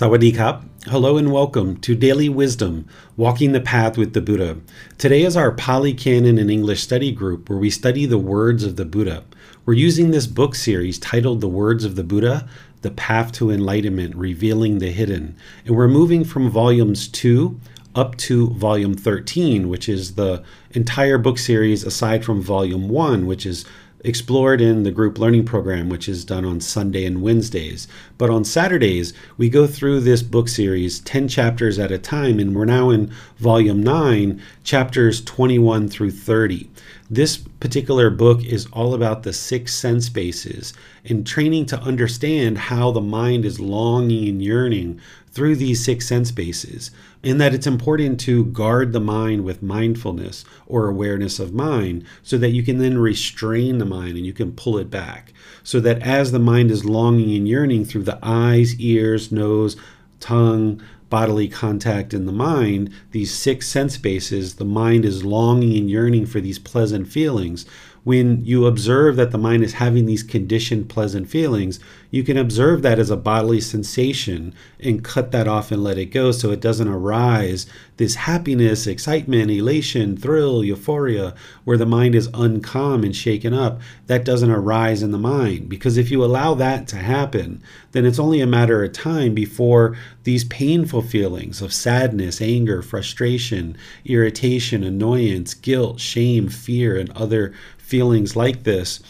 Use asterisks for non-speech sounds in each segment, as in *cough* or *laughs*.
Sawadee Hello and welcome to Daily Wisdom Walking the Path with the Buddha. Today is our Pali Canon and English study group where we study the words of the Buddha. We're using this book series titled The Words of the Buddha The Path to Enlightenment Revealing the Hidden. And we're moving from volumes 2 up to volume 13, which is the entire book series aside from volume 1, which is explored in the group learning program, which is done on Sunday and Wednesdays. But on Saturdays, we go through this book series 10 chapters at a time, and we're now in volume 9, chapters 21 through 30. This particular book is all about the six sense bases and training to understand how the mind is longing and yearning through these six sense bases, in that it's important to guard the mind with mindfulness or awareness of mind so that you can then restrain the mind and you can pull it back. So that as the mind is longing and yearning through the eyes, ears, nose, tongue, bodily contact in the mind, these six sense bases, the mind is longing and yearning for these pleasant feelings when you observe that the mind is having these conditioned pleasant feelings, you can observe that as a bodily sensation and cut that off and let it go so it doesn't arise this happiness, excitement, elation, thrill, euphoria, where the mind is uncalm and shaken up. That doesn't arise in the mind because if you allow that to happen, then it's only a matter of time before these painful feelings of sadness, anger, frustration, irritation, annoyance, guilt, shame, fear, and other feelings like this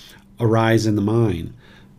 arise in the mind.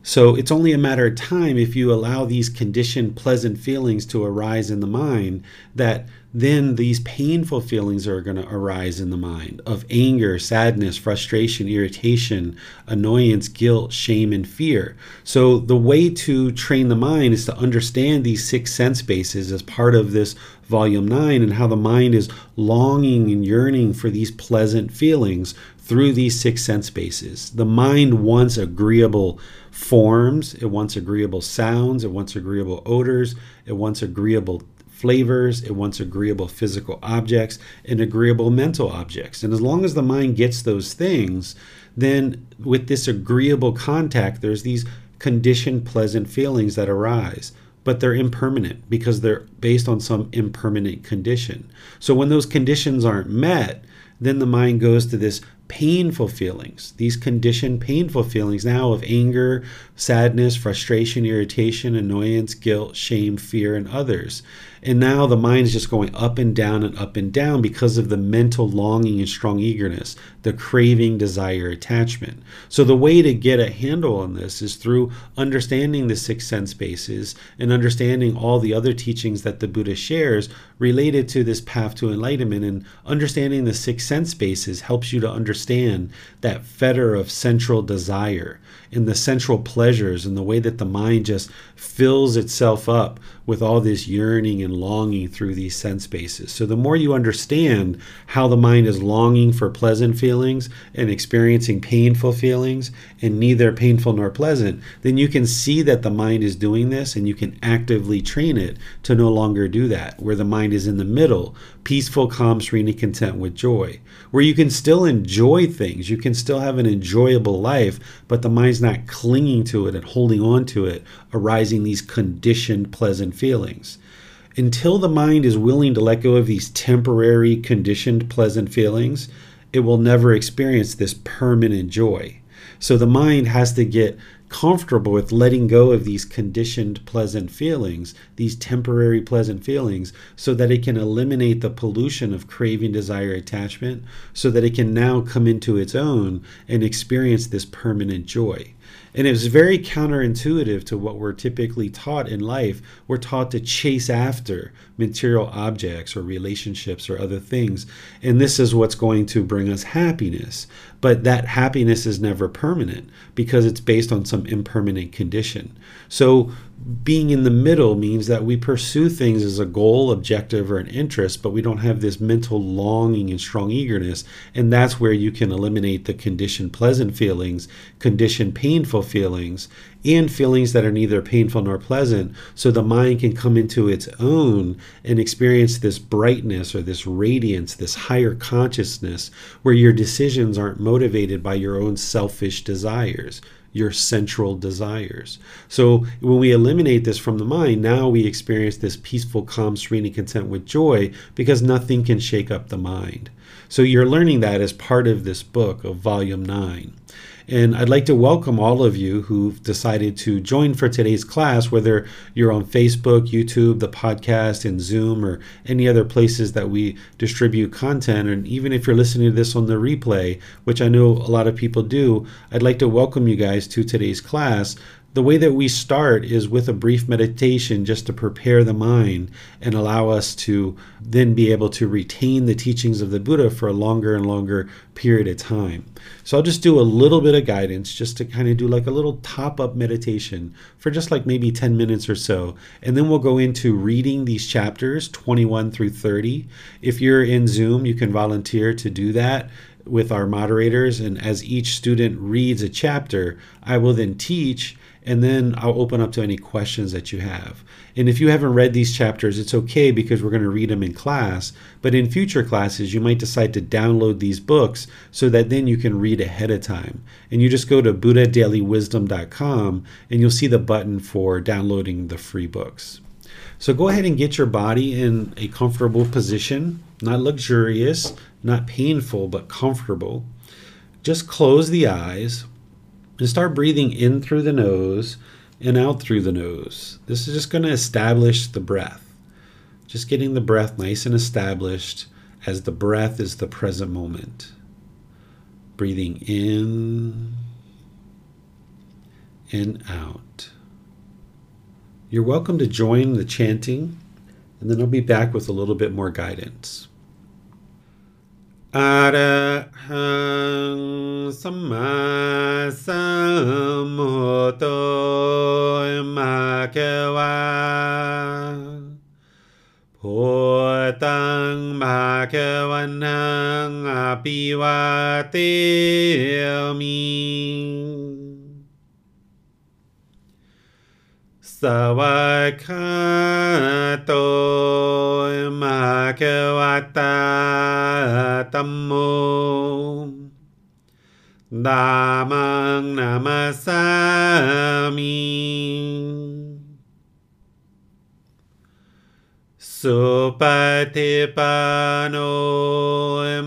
So it's only a matter of time if you allow these conditioned pleasant feelings to arise in the mind that then these painful feelings are going to arise in the mind of anger, sadness, frustration, irritation, annoyance, guilt, shame, and fear. So, the way to train the mind is to understand these six sense bases as part of this volume 9 and how the mind is longing and yearning for these pleasant feelings through these six sense bases. The mind wants agreeable forms, it wants agreeable sounds, it wants agreeable odors, it wants agreeable flavors, it wants agreeable physical objects, and agreeable mental objects. And as long as the mind gets those things, then with this agreeable contact, there's these conditioned pleasant feelings that arise but they're impermanent because they're based on some impermanent condition. So when those conditions aren't met, then the mind goes to this painful feelings, these conditioned painful feelings now of anger, sadness, frustration, irritation, annoyance, guilt, shame, fear, and others. And now the mind is just going up and down and up and down because of the mental longing and strong eagerness, the craving, desire, attachment. So the way to get a handle on this is through understanding the six sense bases and understanding all the other teachings that the Buddha shares related to this path to enlightenment. And understanding the six sense bases helps you to understand that fetter of sensual desire and the sensual pleasures and the way that the mind just fills itself up with all this yearning and longing through these sense bases. So, the more you understand how the mind is longing for pleasant feelings and experiencing painful feelings, and neither painful nor pleasant, then you can see that the mind is doing this and you can actively train it to no longer do that, where the mind is in the middle, peaceful, calm, serene, and content with joy, where you can still enjoy things, you can still have an enjoyable life, but the mind's not clinging to it and holding on to it, arising these conditioned pleasant feelings. Until the mind is willing to let go of these temporary, conditioned, pleasant feelings, it will never experience this permanent joy. So the mind has to get comfortable with letting go of these conditioned pleasant feelings, these temporary pleasant feelings, so that it can eliminate the pollution of craving, desire, attachment, so that it can now come into its own and experience this permanent joy. And it was very counterintuitive to what we're typically taught in life. We're taught to chase after material objects or relationships or other things. And this is what's going to bring us happiness. But that happiness is never permanent because it's based on some impermanent condition. So being in the middle means that we pursue things as a goal, objective, or an interest, but we don't have this mental longing and strong eagerness. And that's where you can eliminate the conditioned pleasant feelings, conditioned painful feelings, and feelings that are neither painful nor pleasant, so the mind can come into its own and experience this brightness or this radiance, this higher consciousness, where your decisions aren't motivated by your own selfish desires your sensual desires. So when we eliminate this from the mind, now we experience this peaceful, calm, serene, and content with joy because nothing can shake up the mind. So you're learning that as part of this book of volume 9. And I'd like to welcome all of you who've decided to join for today's class, whether you're on Facebook, YouTube, the podcast, and Zoom, or any other places that we distribute content. And even if you're listening to this on the replay, which I know a lot of people do, I'd like to welcome you guys to today's class the way that we start is with a brief meditation just to prepare the mind and allow us to then be able to retain the teachings of the Buddha for a longer and longer period of time. So I'll just do a little bit of guidance just to kind of do like a little top up meditation for just like maybe 10 minutes or so. And then we'll go into reading these chapters 21 through 30. If you're in Zoom, you can volunteer to do that with our moderators. And as each student reads a chapter, I will then teach and then I'll open up to any questions that you have. And if you haven't read these chapters, it's okay because we're going to read them in class. But in future classes, you might decide to download these books so that then you can read ahead of time. And you just go to buddhadailywisdom.com and you'll see the button for downloading the free books. So go ahead and get your body in a comfortable position, not luxurious, not painful, but comfortable. Just close the eyes and start breathing in through the nose and out through the nose. This is just going to establish the breath. Just getting the breath nice and established as the breath is the present moment. Breathing in and out. You're welcome to join the chanting, and then I'll be back with a little bit more guidance. อรหังสัมมาสัมพุทโธมาเกวาพุตังมาเกวันนังอภิวาเตมิ สวัสคาโตมหาเกวตาตัมโมดามังนามาสามิสุปฏิปันโน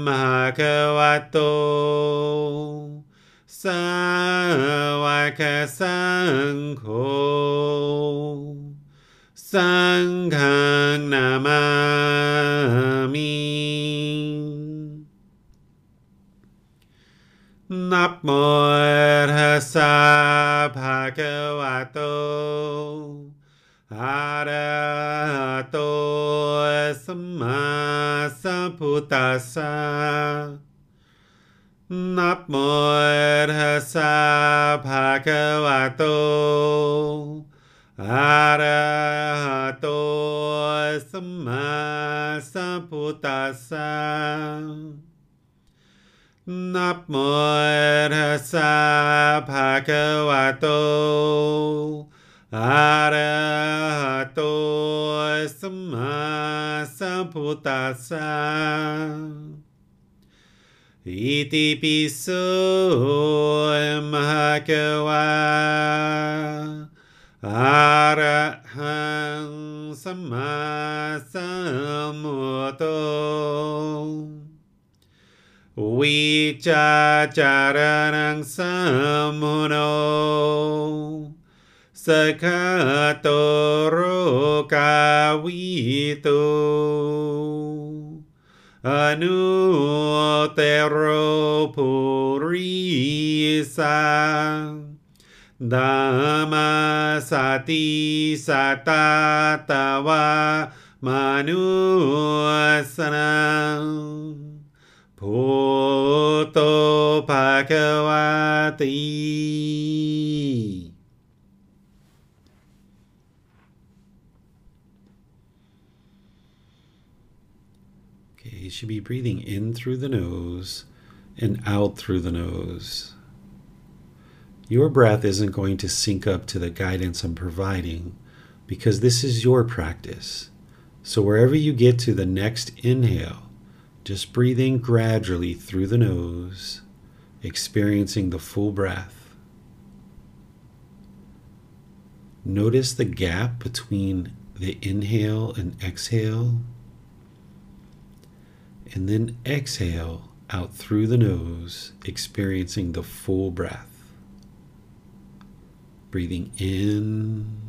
มหะคะวโต สาวกสังโฆสังฆนามามินับโมทัสสะภะคะวะโตอะระหะโตสัมมาสัมพุทธัสสะ นับโมทัสสะภะคะวะโตอะระหะโตสัมมาสัมพุทธัสสะนับโมทัสสะภะคะวะโตอะระหะโตสัมมาสัมพุทธัสสะ Iti piso mahakawa arahan sammasambuddho vicacaranang sammuno sakatoro kawito Anu tero purisa Dhamma sati satatava manusana, Bhuto bhagavati. You should be breathing in through the nose and out through the nose. Your breath isn't going to sync up to the guidance I'm providing because this is your practice. So, wherever you get to the next inhale, just breathing gradually through the nose, experiencing the full breath. Notice the gap between the inhale and exhale. And then exhale out through the nose, experiencing the full breath. Breathing in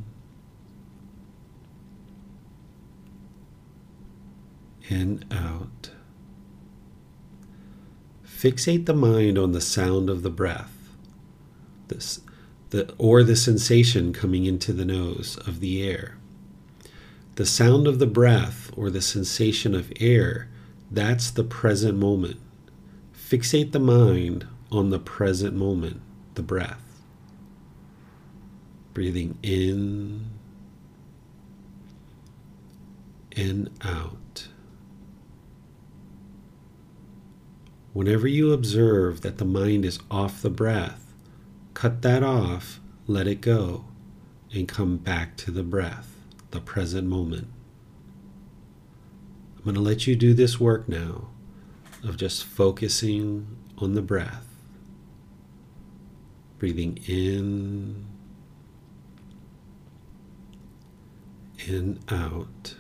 and out. Fixate the mind on the sound of the breath, this, the, or the sensation coming into the nose of the air. The sound of the breath or the sensation of air, that's the present moment. Fixate the mind on the present moment, the breath. Breathing in and out. Whenever you observe that the mind is off the breath, cut that off, let it go, and come back to the breath, the present moment. I'm going to let you do this work now of just focusing on the breath, breathing in and out.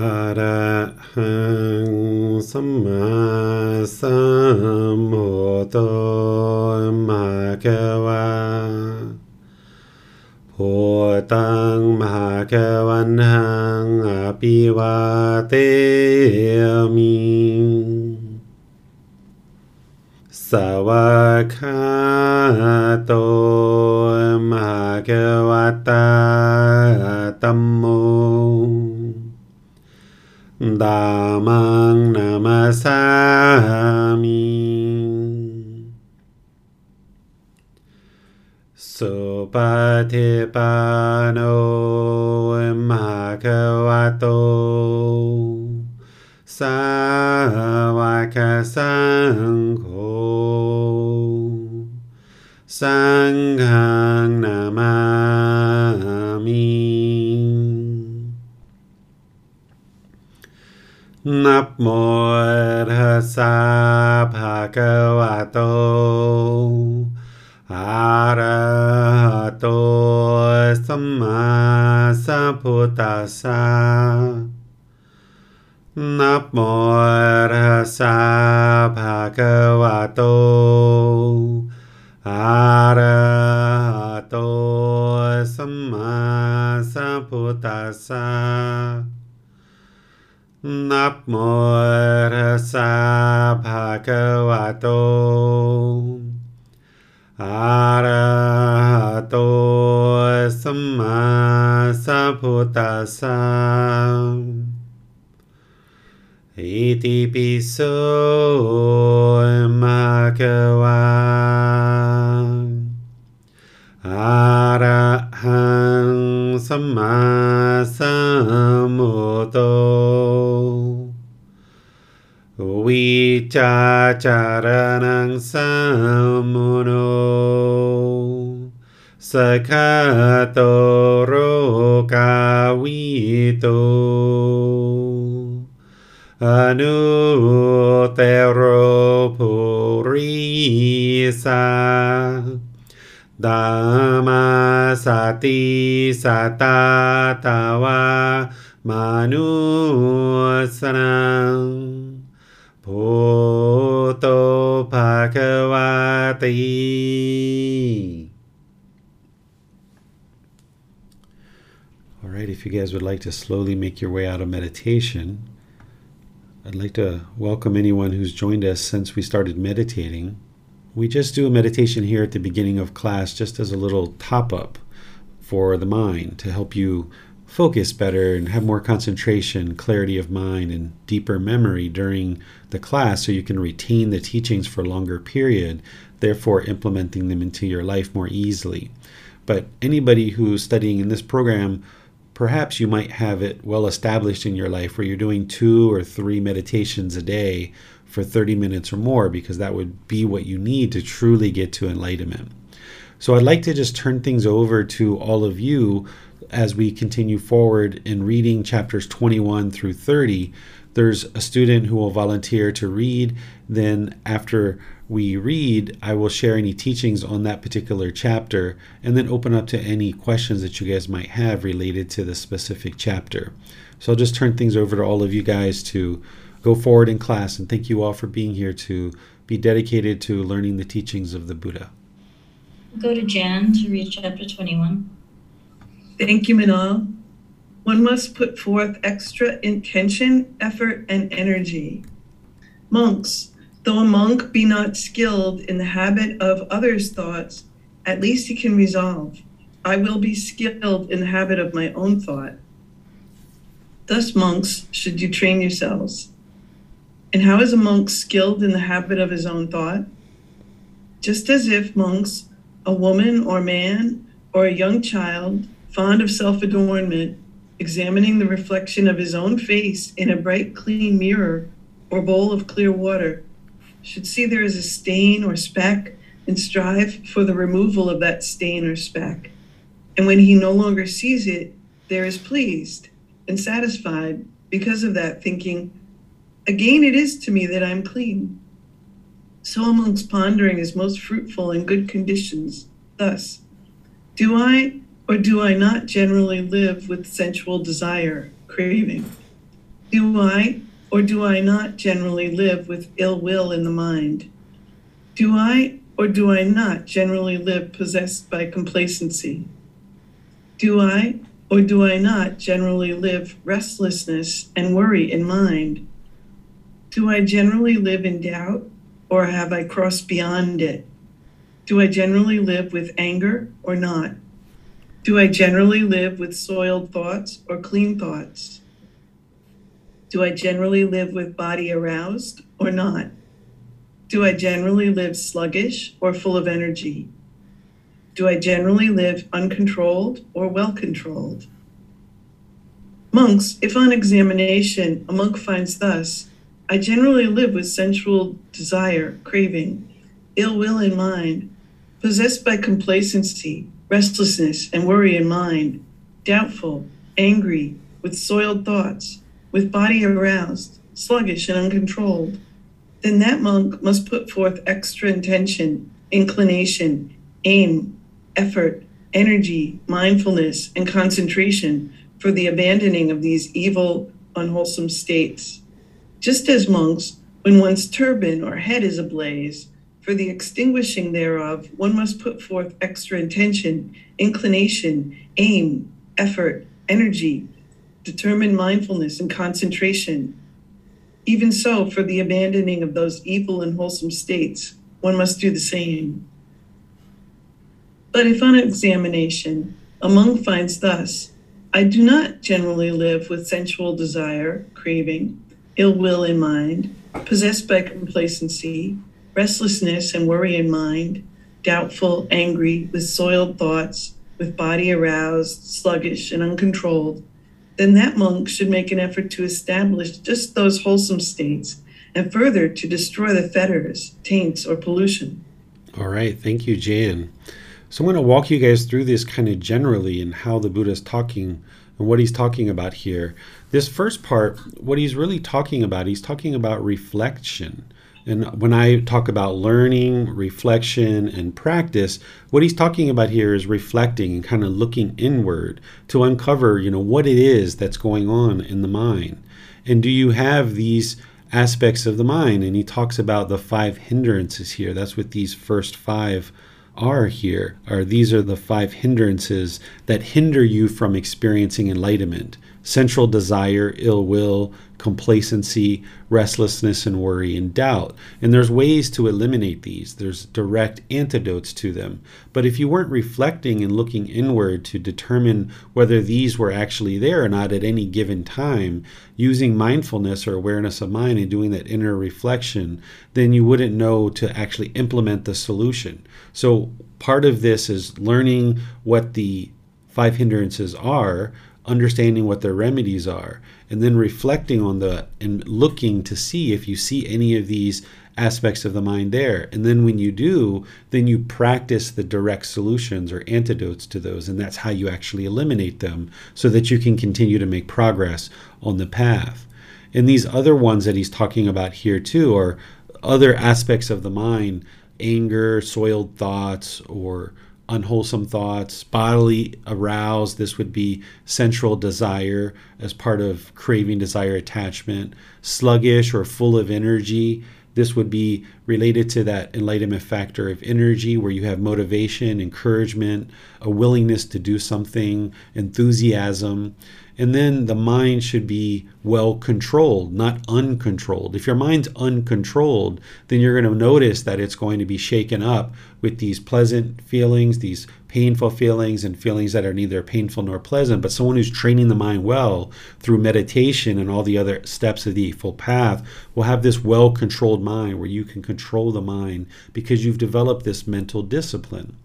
อะระหังสัมมาสัมพุทโธมะคะวะพุตังมหาคะวันหังอภิวาเตมิสวากขา Satipa. Kota tassam iti piso makawa arahang sammasammuto vichachara ติสตาตาวามานุสนังพุโตภาควาติ All right, if you guys would like to slowly make your way out of meditation, I'd like to welcome anyone who's joined us since we started meditating. We just do a meditation here at the beginning of class just as a little top up for the mind to help you focus better and have more concentration, clarity of mind, and deeper memory during the class so you can retain the teachings for a longer period, therefore implementing them into your life more easily. But anybody who's studying in this program perhaps you might have it well established in your life where you're doing two or three meditations a day for 30 minutes or more, because that would be what you need to truly get to enlightenment. So I'd like to just turn things over to all of you as we continue forward in reading chapters 21 through 30. There's a student who will volunteer to read. Then, after we read, I will share any teachings on that particular chapter and then open up to any questions that you guys might have related to the specific chapter. So I'll just turn things over to all of you guys to go forward in class and thank you all for being here to be dedicated to learning the teachings of the Buddha. Go to Jan to read chapter 21. Thank you, Manal. One must put forth extra intention, effort, and energy. Monks, though a monk be not skilled in the habit of others' thoughts, at least he can resolve, I will be skilled in the habit of my own thought. Thus, monks, should you train yourselves. And how is a monk skilled in the habit of his own thought? Just as if monks, a woman or man, or a young child, fond of self adornment, examining the reflection of his own face in a bright, clean mirror or bowl of clear water, should see there is a stain or speck and strive for the removal of that stain or speck. And when he no longer sees it, there is pleased and satisfied because of that, thinking, Again, it is to me that I am clean. So amongst pondering is most fruitful in good conditions. Thus, do I or do I not generally live with sensual desire, craving? Do I or do I not generally live with ill will in the mind? Do I or do I not generally live possessed by complacency? Do I or do I not generally live restlessness and worry in mind? Do I generally live in doubt or have I crossed beyond it? Do I generally live with anger or not? Do I generally live with soiled thoughts or clean thoughts? Do I generally live with body aroused or not? Do I generally live sluggish or full of energy? Do I generally live uncontrolled or well controlled? Monks, if on examination a monk finds thus, I generally live with sensual desire, craving, ill will in mind, possessed by complacency, restlessness, and worry in mind, doubtful, angry, with soiled thoughts, with body aroused, sluggish, and uncontrolled, then that monk must put forth extra intention, inclination, aim, effort, energy, mindfulness, and concentration for the abandoning of these evil, unwholesome states. Just as monks, when one's turban or head is ablaze, for the extinguishing thereof, one must put forth extra intention, inclination, aim, effort, energy, determined mindfulness, and concentration. Even so, for the abandoning of those evil and wholesome states, one must do the same. But if on examination a monk finds thus, I do not generally live with sensual desire, craving, ill will in mind, possessed by complacency, restlessness and worry in mind, doubtful, angry, with soiled thoughts, with body aroused, sluggish, and uncontrolled, then that monk should make an effort to establish just those wholesome states and further to destroy the fetters, taints, or pollution. All right. Thank you, Jan. So I'm going to walk you guys through this kind of generally and how the Buddha is talking and what he's talking about here. This first part, what he's really talking about, he's talking about reflection. And when I talk about learning, reflection, and practice, what he's talking about here is reflecting and kind of looking inward to uncover, you know, what it is that's going on in the mind. And do you have these aspects of the mind? And he talks about the five hindrances here. That's what these first five are here. Are these are the five hindrances that hinder you from experiencing enlightenment sensual desire, ill will, complacency, restlessness, and worry and doubt. And there's ways to eliminate these, there's direct antidotes to them. But if you weren't reflecting and looking inward to determine whether these were actually there or not at any given time, using mindfulness or awareness of mind and doing that inner reflection, then you wouldn't know to actually implement the solution. So part of this is learning what the five hindrances are understanding what their remedies are, and then reflecting on the and looking to see if you see any of these aspects of the mind there. And then when you do, then you practice the direct solutions or antidotes to those, and that's how you actually eliminate them so that you can continue to make progress on the path. And these other ones that he's talking about here too are other aspects of the mind anger, soiled thoughts, or unwholesome thoughts, bodily aroused. This would be sensual desire as part of craving, desire, attachment, sluggish or full of energy. This would be related to that enlightenment factor of energy where you have motivation, encouragement, a willingness to do something, enthusiasm. And then the mind should be well controlled, not uncontrolled. If your mind's uncontrolled, then you're going to notice that it's going to be shaken up with these pleasant feelings, these painful feelings, and feelings that are neither painful nor pleasant. But someone who's training the mind well through meditation and all the other steps of the Eightfold Path will have this well controlled mind where you can control the mind because you've developed this mental discipline.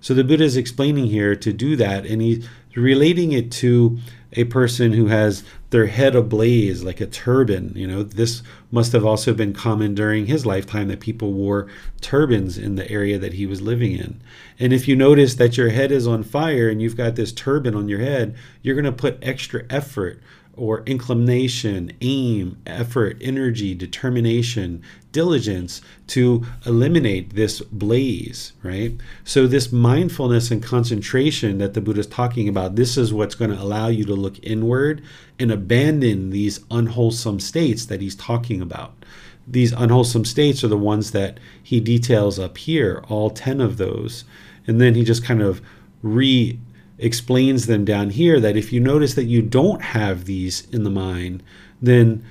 So the Buddha is explaining here to do that, and he's relating it to a person who has their head ablaze like a turban. You know, this must have also been common during his lifetime that people wore turbans in the area that he was living in. And if you notice that your head is on fire and you've got this turban on your head, you're going to put extra effort or inclination, aim, effort, energy, determination, diligence to eliminate this blaze, right? So, this mindfulness and concentration that the Buddha is talking about, this is what's going to allow you to look inward and abandon these unwholesome states that he's talking about. These unwholesome states are the ones that he details up here, all 10 of those. And then he just kind of re explains them down here that if you notice that you don't have these in the mind, then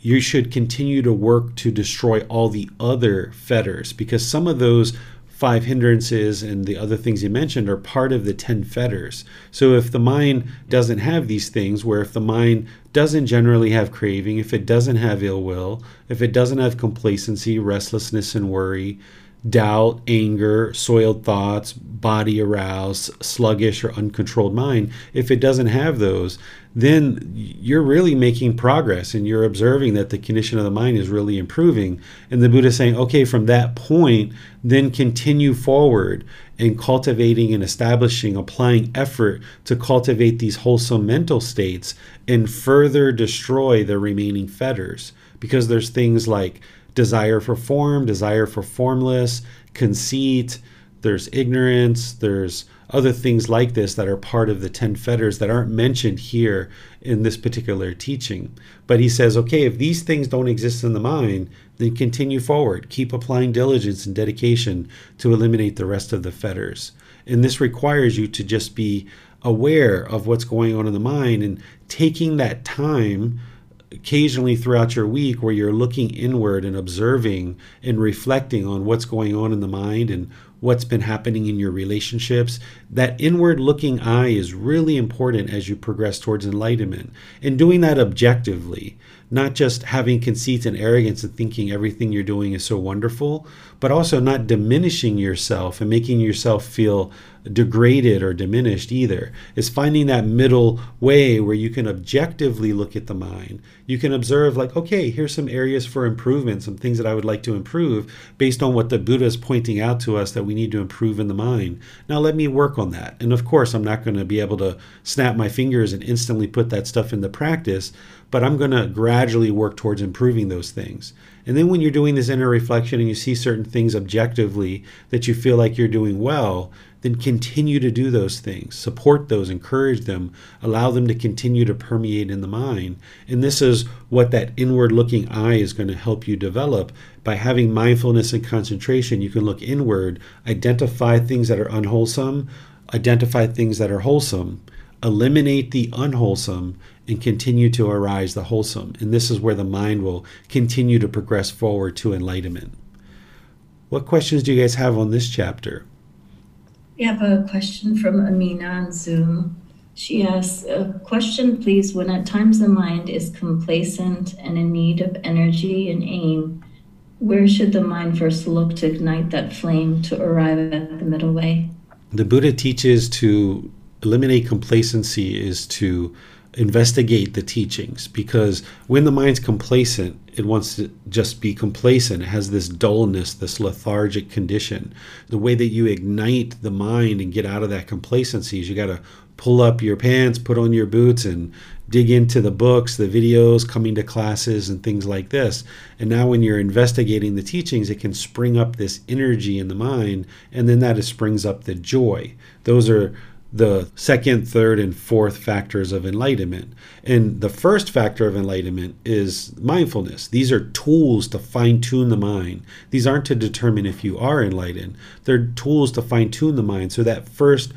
you should continue to work to destroy all the other fetters because some of those five hindrances and the other things you mentioned are part of the 10 fetters. So if the mind doesn't have these things, where if the mind doesn't generally have craving, if it doesn't have ill will, if it doesn't have complacency, restlessness, and worry, doubt, anger, soiled thoughts, body aroused, sluggish, or uncontrolled mind, if it doesn't have those, then you're really making progress and you're observing that the condition of the mind is really improving. And the Buddha is saying, okay, from that point, then continue forward in cultivating and establishing, applying effort to cultivate these wholesome mental states and further destroy the remaining fetters. Because there's things like desire for form, desire for formless, conceit, there's ignorance, there's other things like this that are part of the 10 fetters that aren't mentioned here in this particular teaching. But he says, okay, if these things don't exist in the mind, then continue forward. Keep applying diligence and dedication to eliminate the rest of the fetters. And this requires you to just be aware of what's going on in the mind and taking that time occasionally throughout your week where you're looking inward and observing and reflecting on what's going on in the mind and what's been happening in your relationships. That inward looking eye is really important as you progress towards enlightenment. And doing that objectively, not just having conceit and arrogance and thinking everything you're doing is so wonderful, but also not diminishing yourself and making yourself feel degraded or diminished either. Is finding that middle way where you can objectively look at the mind. You can observe, like, okay, here's some areas for improvement, some things that I would like to improve based on what the Buddha is pointing out to us that we need to improve in the mind. Now, let me work on that. And of course, I'm not going to be able to snap my fingers and instantly put that stuff into practice, but I'm going to gradually work towards improving those things. And then when you're doing this inner reflection and you see certain things objectively that you feel like you're doing well, then continue to do those things, support those, encourage them, allow them to continue to permeate in the mind. And this is what that inward looking eye is going to help you develop. By having mindfulness and concentration, you can look inward, identify things that are unwholesome, identify things that are wholesome, eliminate the unwholesome, and continue to arise the wholesome. And this is where the mind will continue to progress forward to enlightenment. What questions do you guys have on this chapter? We have a question from Amina on Zoom. She asks, a question please, when at times the mind is complacent and in need of energy and aim, where should the mind first look to ignite that flame to arrive at the middle way? The Buddha teaches to eliminate complacency is to investigate the teachings because when the mind's complacent, it wants to just be complacent. It has this dullness, this lethargic condition. The way that you ignite the mind and get out of that complacency is you got to pull up your pants, put on your boots, and dig into the books, the videos, coming to classes, and things like this. And now, when you're investigating the teachings, it can spring up this energy in the mind, and then that springs up the joy. Those are the second, third, and fourth factors of enlightenment. And the first factor of enlightenment is mindfulness. These are tools to fine tune the mind. These aren't to determine if you are enlightened, they're tools to fine tune the mind. So, that first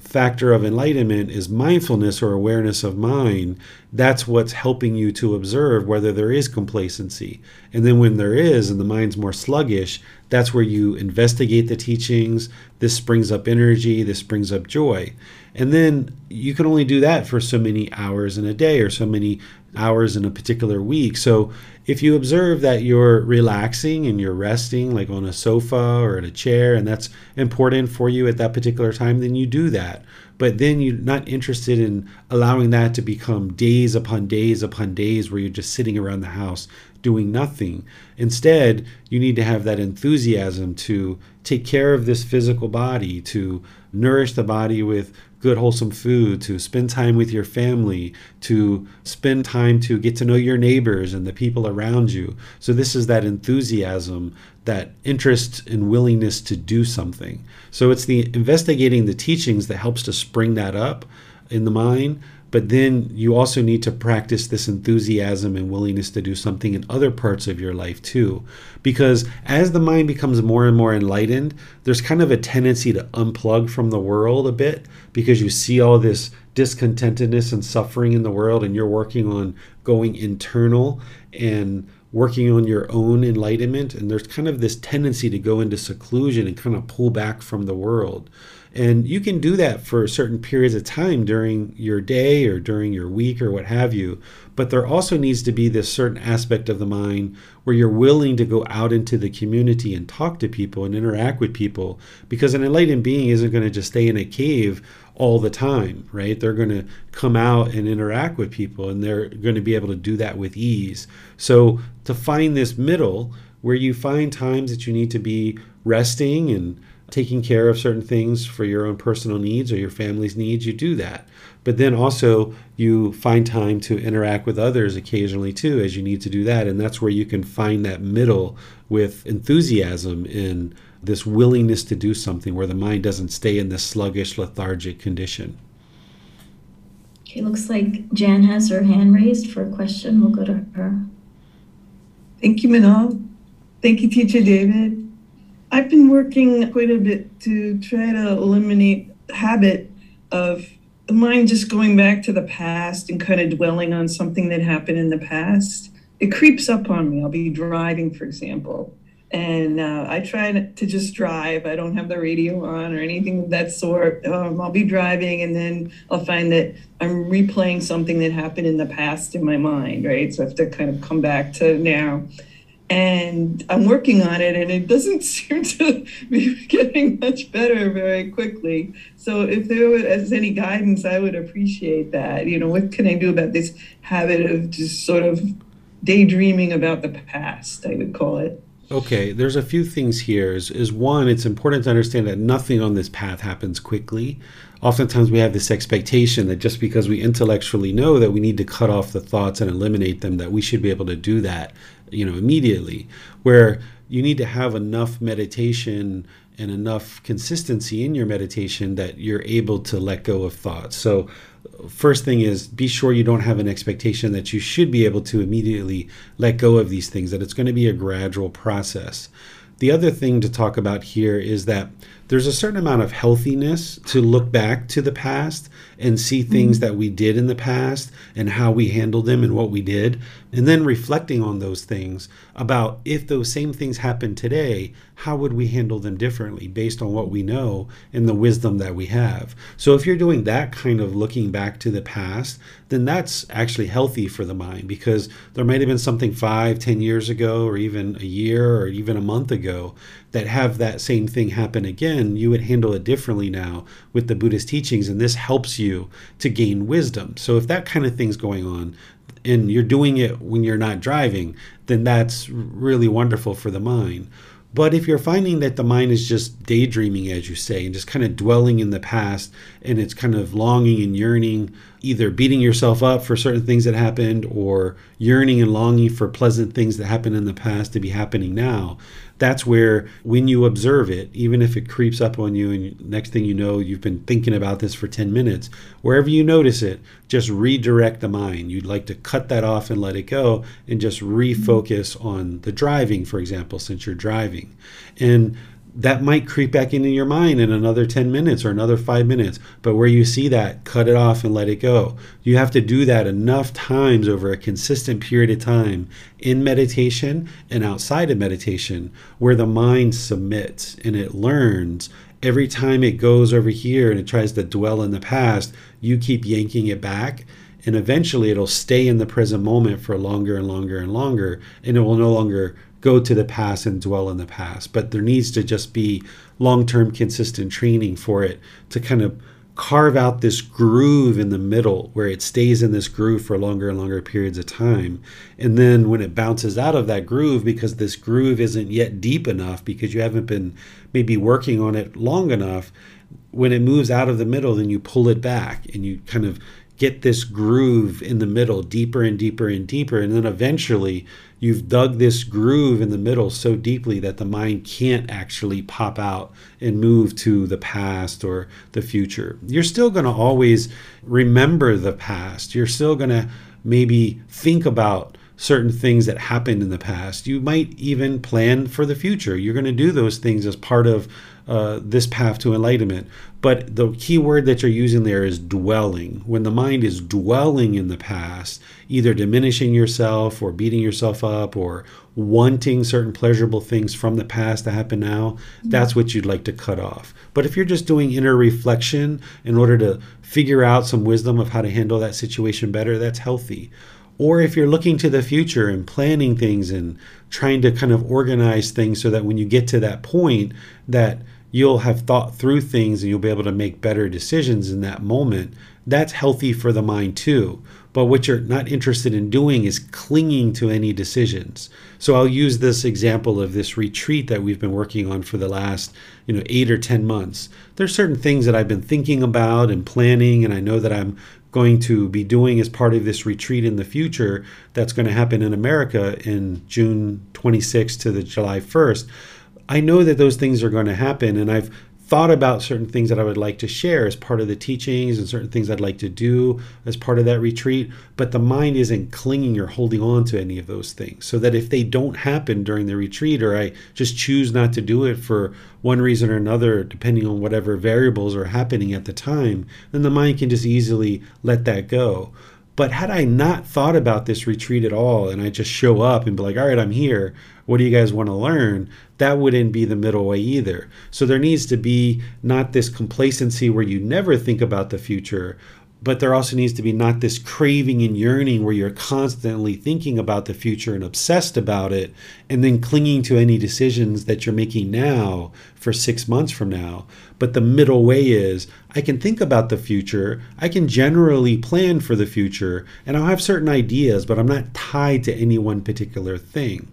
factor of enlightenment is mindfulness or awareness of mind. That's what's helping you to observe whether there is complacency. And then when there is and the mind's more sluggish, that's where you investigate the teachings. This brings up energy, this brings up joy. And then you can only do that for so many hours in a day or so many hours in a particular week. So if you observe that you're relaxing and you're resting, like on a sofa or in a chair, and that's important for you at that particular time, then you do that. But then you're not interested in allowing that to become days upon days upon days where you're just sitting around the house doing nothing. Instead, you need to have that enthusiasm to take care of this physical body, to nourish the body with good, wholesome food, to spend time with your family, to spend time to get to know your neighbors and the people around you. So, this is that enthusiasm, that interest and willingness to do something. So, it's the investigating the teachings that helps to spring that up in the mind but then you also need to practice this enthusiasm and willingness to do something in other parts of your life too. Because as the mind becomes more and more enlightened, there's kind of a tendency to unplug from the world a bit because you see all this discontentedness and suffering in the world, and you're working on going internal and working on your own enlightenment. And there's kind of this tendency to go into seclusion and kind of pull back from the world. And you can do that for certain periods of time during your day or during your week or what have you. But there also needs to be this certain aspect of the mind where you're willing to go out into the community and talk to people and interact with people because an enlightened being isn't going to just stay in a cave all the time, right? They're going to come out and interact with people and they're going to be able to do that with ease. So to find this middle where you find times that you need to be resting and taking care of certain things for your own personal needs or your family's needs, you do that. But then also you find time to interact with others occasionally too, as you need to do that. And that's where you can find that middle with enthusiasm in this willingness to do something where the mind doesn't stay in this sluggish, lethargic condition. Okay, looks like Jan has her hand raised for a question. We'll go to her. Thank you, Manal. Thank you, Teacher David. I've been working quite a bit to try to eliminate the habit of the mind just going back to the past and kind of dwelling on something that happened in the past. It creeps up on me. I'll be driving, for example, and uh, I try to just drive. I don't have the radio on or anything of that sort. Um, I'll be driving, and then I'll find that I'm replaying something that happened in the past in my mind, right? So I have to kind of come back to now and I'm working on it, and it doesn't *laughs* seem to be getting much better very quickly. So, if there was any guidance, I would appreciate that. You know, what can I do about this habit of just sort of daydreaming about the past? I would call it. Okay, there's a few things here. Is, is one, it's important to understand that nothing on this path happens quickly. Oftentimes, we have this expectation that just because we intellectually know that we need to cut off the thoughts and eliminate them, that we should be able to do that you know immediately where you need to have enough meditation and enough consistency in your meditation that you're able to let go of thoughts. So first thing is be sure you don't have an expectation that you should be able to immediately let go of these things that it's going to be a gradual process. The other thing to talk about here is that there's a certain amount of healthiness to look back to the past and see things mm-hmm. that we did in the past and how we handled them and what we did and then reflecting on those things about if those same things happen today how would we handle them differently based on what we know and the wisdom that we have so if you're doing that kind of looking back to the past then that's actually healthy for the mind because there might have been something five ten years ago or even a year or even a month ago that have that same thing happen again, you would handle it differently now with the Buddhist teachings. And this helps you to gain wisdom. So if that kind of thing's going on, and you're doing it when you're not driving, then that's really wonderful for the mind. But if you're finding that the mind is just daydreaming, as you say, and just kind of dwelling in the past, and it's kind of longing and yearning, either beating yourself up for certain things that happened or yearning and longing for pleasant things that happened in the past to be happening now, that's where when you observe it even if it creeps up on you and next thing you know you've been thinking about this for 10 minutes wherever you notice it just redirect the mind. You'd like to cut that off and let it go and just refocus on the driving for example since you're driving. And that might creep back into your mind in another 10 minutes or another five minutes. But where you see that, cut it off and let it go. You have to do that enough times over a consistent period of time in meditation and outside of meditation, where the mind submits and it learns. Every time it goes over here and it tries to dwell in the past, you keep yanking it back and eventually it'll stay in the present moment for longer and longer and longer and it will no longer go to the past and dwell in the past. But there needs to just be long term consistent training for it to kind of carve out this groove in the middle where it stays in this groove for longer and longer periods of time. And then when it bounces out of that groove, because this groove isn't yet deep enough, because you haven't been maybe working on it long enough, when it moves out of the middle, then you pull it back and you kind of get this groove in the middle deeper and deeper and deeper. And then eventually you've dug this groove in the middle so deeply that the mind can't actually pop out and move to the past or the future. You're still going to always remember the past. You're still going to maybe think about certain things that happened in the past. You might even plan for the future. You're going to do those things as part of uh, this path to enlightenment. But the key word that you're using there is dwelling. When the mind is dwelling in the past, either diminishing yourself or beating yourself up or wanting certain pleasurable things from the past to happen now, that's what you'd like to cut off. But if you're just doing inner reflection in order to figure out some wisdom of how to handle that situation better, that's healthy or if you're looking to the future and planning things and trying to kind of organize things so that when you get to that point that you'll have thought through things and you'll be able to make better decisions in that moment that's healthy for the mind too. But what you're not interested in doing is clinging to any decisions. So i'll use this example of this retreat that we've been working on for the last you know 8 or 10 months. There's certain things that i've been thinking about and planning and i know that i'm going to be doing as part of this retreat in the future that's going to happen in America in June 26th to the July 1st. I know that those things are going to happen, and I've thought about certain things that I would like to share as part of the teachings and certain things I'd like to do as part of that retreat, but the mind isn't clinging or holding on to any of those things. So that if they don't happen during the retreat or I just choose not to do it for one reason or another, depending on whatever variables are happening at the time, then the mind can just easily let that go. But had I not thought about this retreat at all and I just show up and be like, all right, I'm here, what do you guys want to learn? That wouldn't be the middle way either. So there needs to be not this complacency where you never think about the future, but there also needs to be not this craving and yearning where you're constantly thinking about the future and obsessed about it and then clinging to any decisions that you're making now for six months from now. But the middle way is I can think about the future, I can generally plan for the future, and I'll have certain ideas, but I'm not tied to any one particular thing.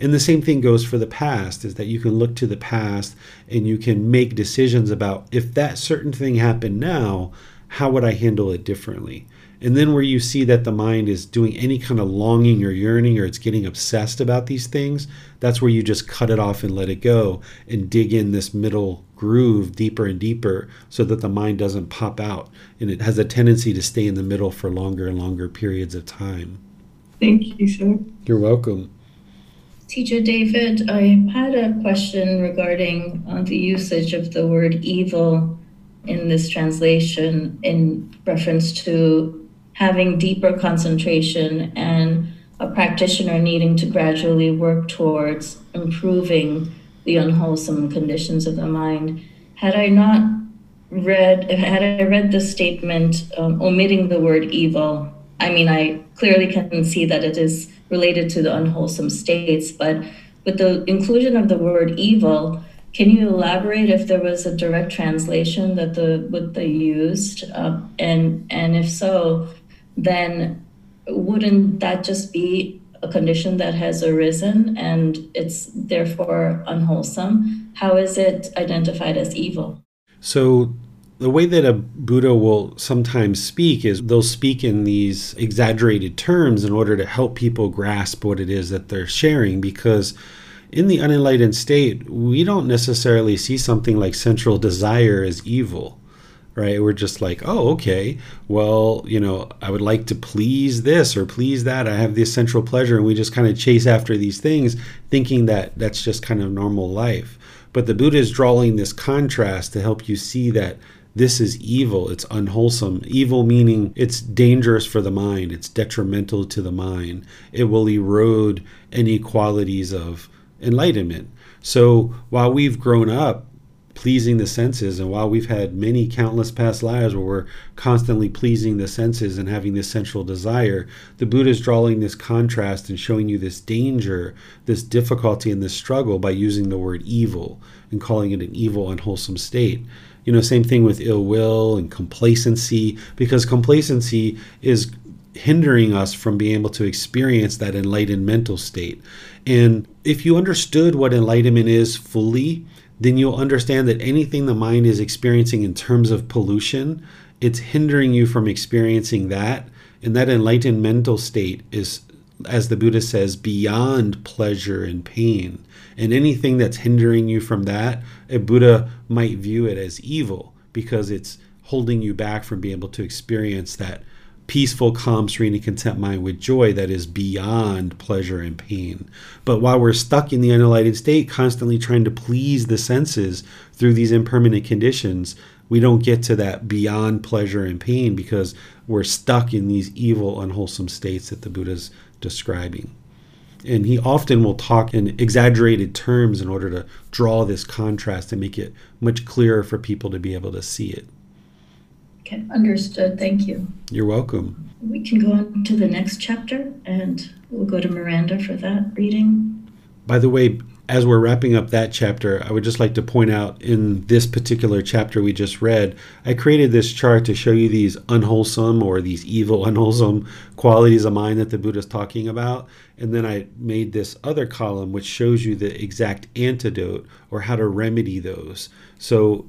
And the same thing goes for the past is that you can look to the past and you can make decisions about if that certain thing happened now, how would I handle it differently? And then where you see that the mind is doing any kind of longing or yearning or it's getting obsessed about these things, that's where you just cut it off and let it go and dig in this middle groove deeper and deeper so that the mind doesn't pop out and it has a tendency to stay in the middle for longer and longer periods of time. Thank you, sir. You're welcome. Teacher David, I had a question regarding uh, the usage of the word evil in this translation in reference to having deeper concentration and a practitioner needing to gradually work towards improving the unwholesome conditions of the mind. Had I not read, had I read the statement um, omitting the word evil, I mean, I clearly can see that it is related to the unwholesome states, but with the inclusion of the word evil, can you elaborate if there was a direct translation that the what they used, uh, and and if so, then wouldn't that just be a condition that has arisen and it's therefore unwholesome? How is it identified as evil? So the way that a Buddha will sometimes speak is they'll speak in these exaggerated terms in order to help people grasp what it is that they're sharing because in the unenlightened state, we don't necessarily see something like sensual desire as evil, right? We're just like, oh, okay, well, you know, I would like to please this or please that. I have this sensual pleasure. And we just kind of chase after these things, thinking that that's just kind of normal life. But the Buddha is drawing this contrast to help you see that this is evil, it's unwholesome. Evil meaning it's dangerous for the mind, it's detrimental to the mind. It will erode any qualities of enlightenment. So while we've grown up pleasing the senses, and while we've had many countless past lives where we're constantly pleasing the senses and having this sensual desire, the Buddha is drawing this contrast and showing you this danger, this difficulty, and this struggle by using the word evil and calling it an evil, unwholesome state. You know, same thing with ill will and complacency, because complacency is hindering us from being able to experience that enlightened mental state. And if you understood what enlightenment is fully, then you'll understand that anything the mind is experiencing in terms of pollution, it's hindering you from experiencing that. And that enlightened mental state is, as the Buddha says, beyond pleasure and pain. And anything that's hindering you from that, a Buddha might view it as evil because it's holding you back from being able to experience that peaceful, calm, serene, and content mind with joy that is beyond pleasure and pain. But while we're stuck in the unenlightened state, constantly trying to please the senses through these impermanent conditions, we don't get to that beyond pleasure and pain because we're stuck in these evil, unwholesome states that the Buddha's describing. And he often will talk in exaggerated terms in order to draw this contrast and make it much clearer for people to be able to see it. Okay, understood. Thank you. You're welcome. We can go on to the next chapter and we'll go to Miranda for that reading. By the way, as we're wrapping up that chapter, I would just like to point out in this particular chapter we just read, I created this chart to show you these unwholesome or these evil, *laughs* unwholesome qualities of mind that the Buddha is talking about. And then I made this other column which shows you the exact antidote or how to remedy those. So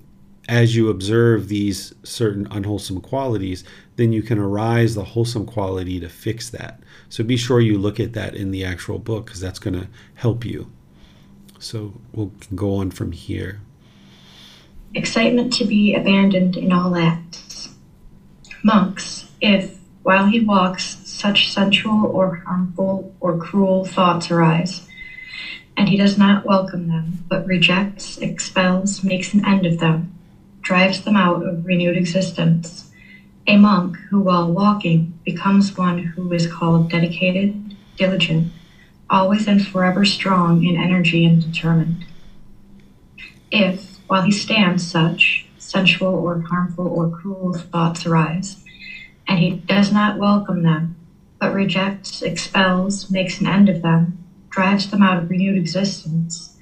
as you observe these certain unwholesome qualities, then you can arise the wholesome quality to fix that. So be sure you look at that in the actual book because that's going to help you. So we'll go on from here. Excitement to be abandoned in all acts. Monks, if, while he walks, such sensual or harmful or cruel thoughts arise, and he does not welcome them, but rejects, expels, makes an end of them, drives them out of renewed existence. A monk who, while walking, becomes one who is called dedicated, diligent, always and forever strong in energy and determined. If, while he stands, such sensual or harmful or cruel thoughts arise, and he does not welcome them, but rejects, expels, makes an end of them, drives them out of renewed existence,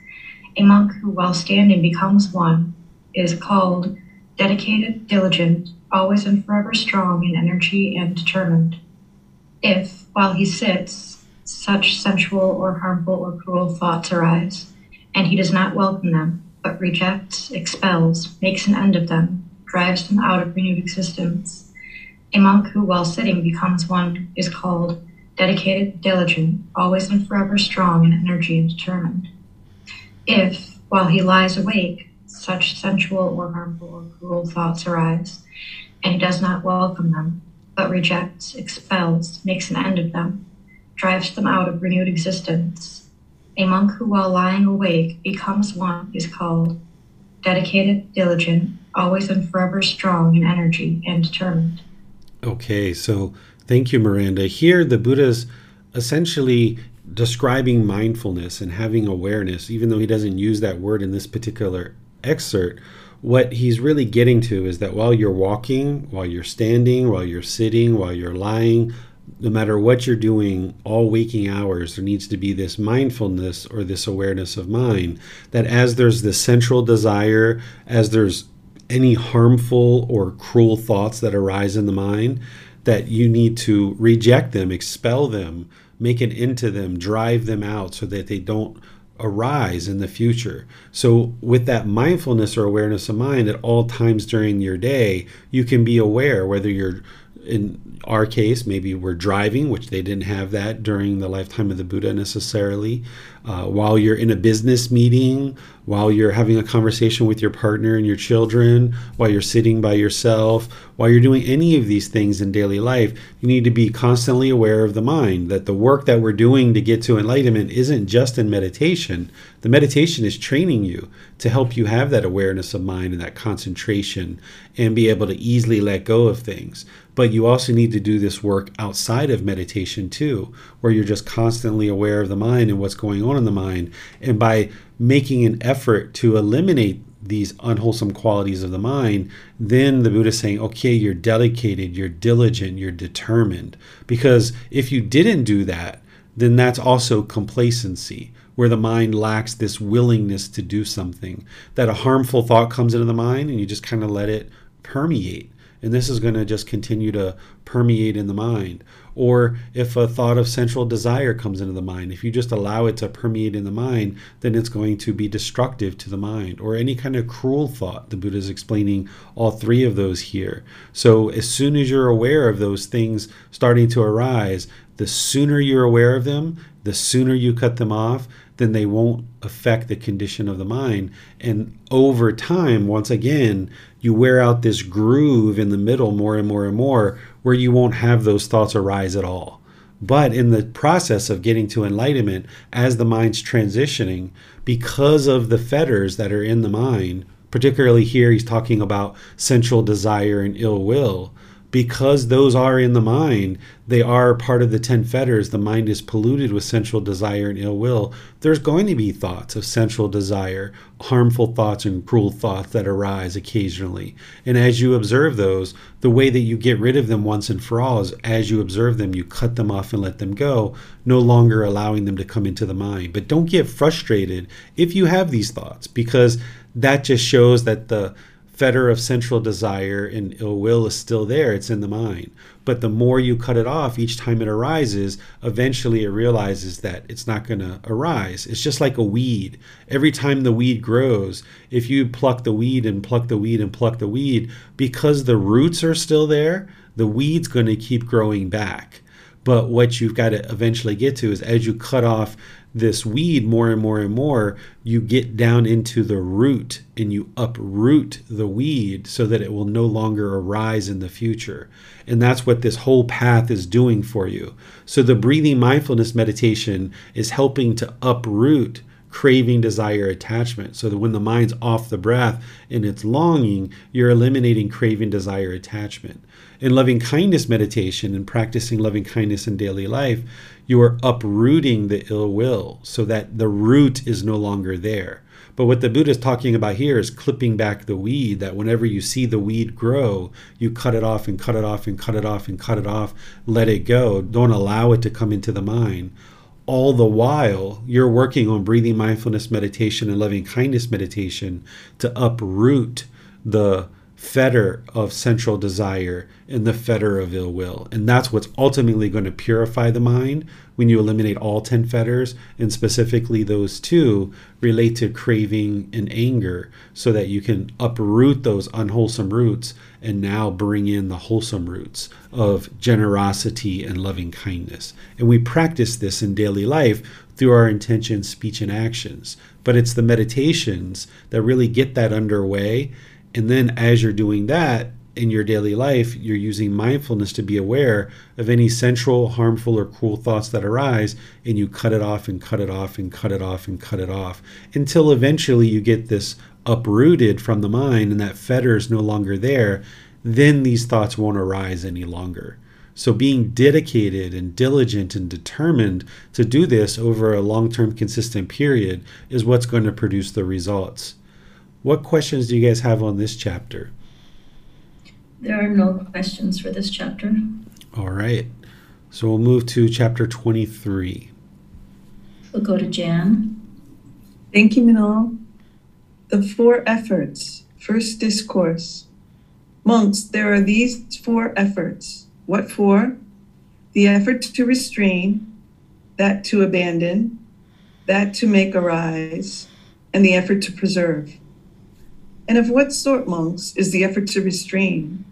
a monk who, while standing, becomes one is called dedicated, diligent, always and forever strong in energy and determined. If, while he sits, such sensual or harmful or cruel thoughts arise, and he does not welcome them, but rejects, expels, makes an end of them, drives them out of renewed existence, a monk who, while sitting, becomes one is called dedicated, diligent, always and forever strong in energy and determined. If, while he lies awake, such sensual or harmful or cruel thoughts arise, and he does not welcome them, but rejects, expels, makes an end of them, drives them out of renewed existence. A monk who, while lying awake, becomes one is called dedicated, diligent, always and forever strong in energy and determined. Okay, so thank you, Miranda. Here, the Buddha's essentially describing mindfulness and having awareness, even though he doesn't use that word in this particular excerpt, what he's really getting to is that while you're walking, while you're standing, while you're sitting, while you're lying, no matter what you're doing, all waking hours, there needs to be this mindfulness or this awareness of mind that as there's this sensual desire, as there's any harmful or cruel thoughts that arise in the mind, that you need to reject them, expel them, make an end to them, drive them out so that they don't arise in the future. So, with that mindfulness or awareness of mind at all times during your day, you can be aware whether you're in our case, maybe we're driving, which they didn't have that during the lifetime of the Buddha necessarily. Uh, while you're in a business meeting, while you're having a conversation with your partner and your children, while you're sitting by yourself, while you're doing any of these things in daily life, you need to be constantly aware of the mind. That the work that we're doing to get to enlightenment isn't just in meditation. The meditation is training you to help you have that awareness of mind and that concentration and be able to easily let go of things. But you also need to do this work outside of meditation too, where you're just constantly aware of the mind and what's going on in the mind. And by making an effort to eliminate these unwholesome qualities of the mind, then the Buddha is saying, okay, you're dedicated, you're diligent, you're determined. Because if you didn't do that, then that's also complacency, where the mind lacks this willingness to do something. That a harmful thought comes into the mind and you just kind of let it permeate And this is going to just continue to permeate in the mind. Or if a thought of sensual desire comes into the mind, if you just allow it to permeate in the mind, then it's going to be destructive to the mind. Or any kind of cruel thought. The Buddha is explaining all three of those here. So as soon as you're aware of those things starting to arise, the sooner you're aware of them, the sooner you cut them off, then they won't affect the condition of the mind. And over time, once again, you wear out this groove in the middle more and more and more where you won't have those thoughts arise at all. But in the process of getting to enlightenment, as the mind's transitioning, because of the fetters that are in the mind, particularly here, he's talking about sensual desire and ill will because those are in the mind, they are part of the 10 fetters. The mind is polluted with sensual desire and ill will. There's going to be thoughts of sensual desire, harmful thoughts, and cruel thoughts that arise occasionally. And as you observe those, the way that you get rid of them once and for all is as you observe them, you cut them off and let them go, no longer allowing them to come into the mind. But don't get frustrated if you have these thoughts, because that just shows that the fetter of sensual desire and ill will is still there. It's in the mind. But the more you cut it off each time it arises, eventually it realizes that it's not going to arise. It's just like a weed. Every time the weed grows, if you pluck the weed and pluck the weed and pluck the weed, because the roots are still there, the weed's going to keep growing back. But what you've got to eventually get to is as you cut off this weed more and more and more, you get down into the root and you uproot the weed so that it will no longer arise in the future. And that's what this whole path is doing for you. So the breathing mindfulness meditation is helping to uproot craving, desire, attachment. So that when the mind's off the breath and it's longing, you're eliminating craving, desire, attachment. In loving kindness meditation and practicing loving kindness in daily life, you are uprooting the ill will so that the root is no longer there. But what the Buddha is talking about here is clipping back the weed, that whenever you see the weed grow, you cut it off and cut it off and cut it off and cut it off, let it go. Don't allow it to come into the mind. All the while, you're working on breathing mindfulness meditation and loving kindness meditation to uproot the fetter of sensual desire and the fetter of ill will. And that's what's ultimately going to purify the mind when you eliminate all 10 fetters, and specifically those two relate to craving and anger, so that you can uproot those unwholesome roots and now bring in the wholesome roots of generosity and loving kindness. And we practice this in daily life through our intention, speech, and actions. But it's the meditations that really get that underway and then as you're doing that in your daily life, you're using mindfulness to be aware of any sensual, harmful, or cruel thoughts that arise, and you cut it off and cut it off and cut it off and cut it off until eventually you get this uprooted from the mind and that fetter is no longer there. Then these thoughts won't arise any longer. So, being dedicated and diligent and determined to do this over a long term, consistent period is what's going to produce the results. What questions do you guys have on this chapter? There are no questions for this chapter. All right. So we'll move to chapter 23. We'll go to Jan. Thank you, Manal. The four efforts. First discourse. Monks, there are these four efforts. What for? The effort to restrain, that to abandon, that to make arise, and the effort to preserve. And of what sort, monks, is the effort to restrain?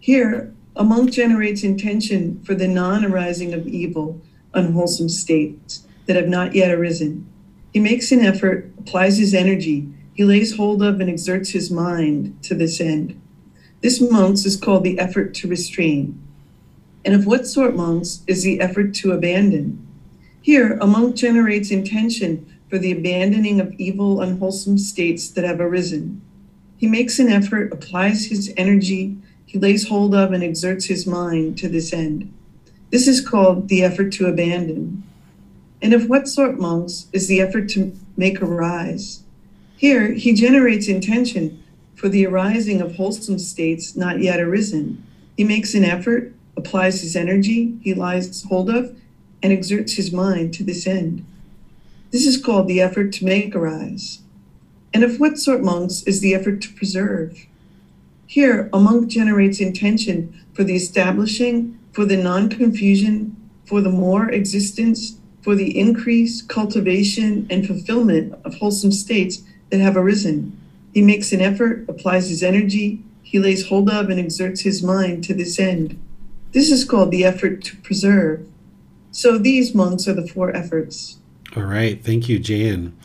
Here, a monk generates intention for the non arising of evil, unwholesome states that have not yet arisen. He makes an effort, applies his energy, he lays hold of and exerts his mind to this end. This, monks, is called the effort to restrain. And of what sort, monks, is the effort to abandon? Here, a monk generates intention for the abandoning of evil, unwholesome states that have arisen. He makes an effort, applies his energy, he lays hold of and exerts his mind to this end. This is called the effort to abandon. And of what sort, monks, is the effort to make arise? Here, he generates intention for the arising of wholesome states not yet arisen. He makes an effort, applies his energy, he lays hold of, and exerts his mind to this end. This is called the effort to make arise. And of what sort, monks, is the effort to preserve? Here, a monk generates intention for the establishing, for the non confusion, for the more existence, for the increase, cultivation, and fulfillment of wholesome states that have arisen. He makes an effort, applies his energy, he lays hold of and exerts his mind to this end. This is called the effort to preserve. So these monks are the four efforts. All right. Thank you, Jan.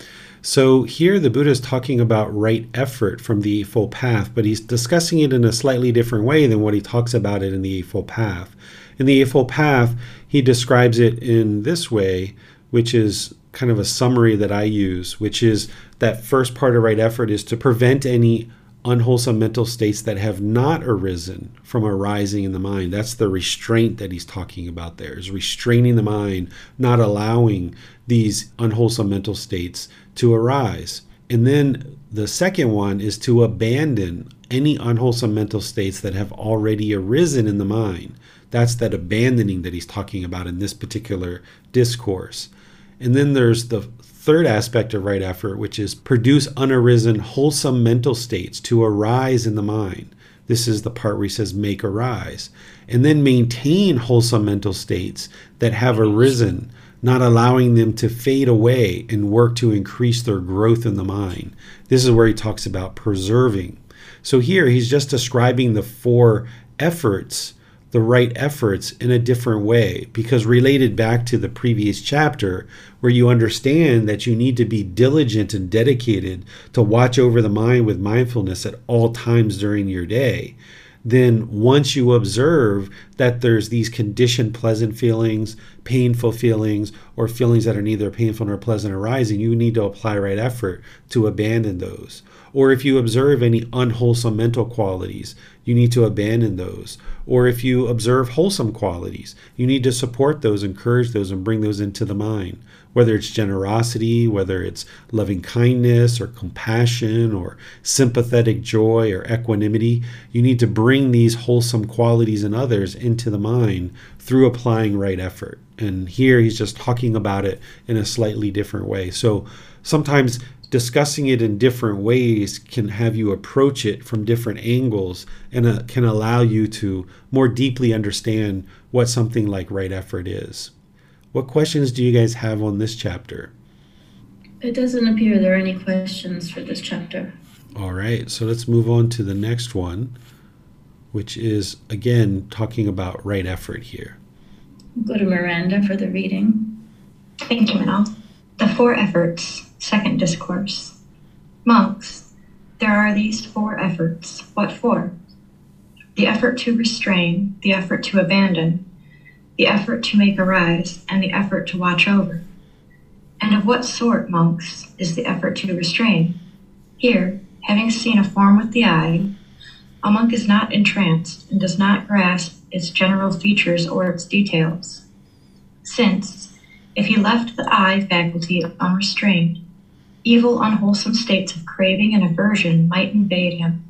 So here the Buddha is talking about right effort from the Eightfold Path, but he's discussing it in a slightly different way than what he talks about it in the Eightfold Path. In the Eightfold Path, he describes it in this way, which is kind of a summary that I use, which is that first part of right effort is to prevent any unwholesome mental states that have not arisen from arising in the mind. That's the restraint that he's talking about there, is restraining the mind, not allowing these unwholesome mental states to arise. And then the second one is to abandon any unwholesome mental states that have already arisen in the mind. That's that abandoning that he's talking about in this particular discourse. And then there's the third aspect of right effort, which is produce unarisen, wholesome mental states to arise in the mind. This is the part where he says, make arise. And then maintain wholesome mental states that have arisen, not allowing them to fade away and work to increase their growth in the mind. This is where he talks about preserving. So here he's just describing the four efforts the right efforts in a different way because related back to the previous chapter where you understand that you need to be diligent and dedicated to watch over the mind with mindfulness at all times during your day then once you observe that there's these conditioned pleasant feelings, painful feelings, or feelings that are neither painful nor pleasant arising, you need to apply right effort to abandon those. Or if you observe any unwholesome mental qualities, you need to abandon those. Or if you observe wholesome qualities, you need to support those, encourage those, and bring those into the mind whether it's generosity, whether it's loving kindness or compassion or sympathetic joy or equanimity, you need to bring these wholesome qualities in others into the mind through applying right effort. And here he's just talking about it in a slightly different way. So sometimes discussing it in different ways can have you approach it from different angles and uh, can allow you to more deeply understand what something like right effort is. What questions do you guys have on this chapter? It doesn't appear there are any questions for this chapter. All right, so let's move on to the next one, which is again talking about right effort here. Go to Miranda for the reading. Thank you, Manal. The Four Efforts, Second Discourse. Monks, there are these four efforts. What for? The effort to restrain, the effort to abandon, the effort to make arise, and the effort to watch over. And of what sort, monks, is the effort to restrain? Here, having seen a form with the eye, a monk is not entranced and does not grasp its general features or its details. Since, if he left the eye faculty unrestrained, evil, unwholesome states of craving and aversion might invade him.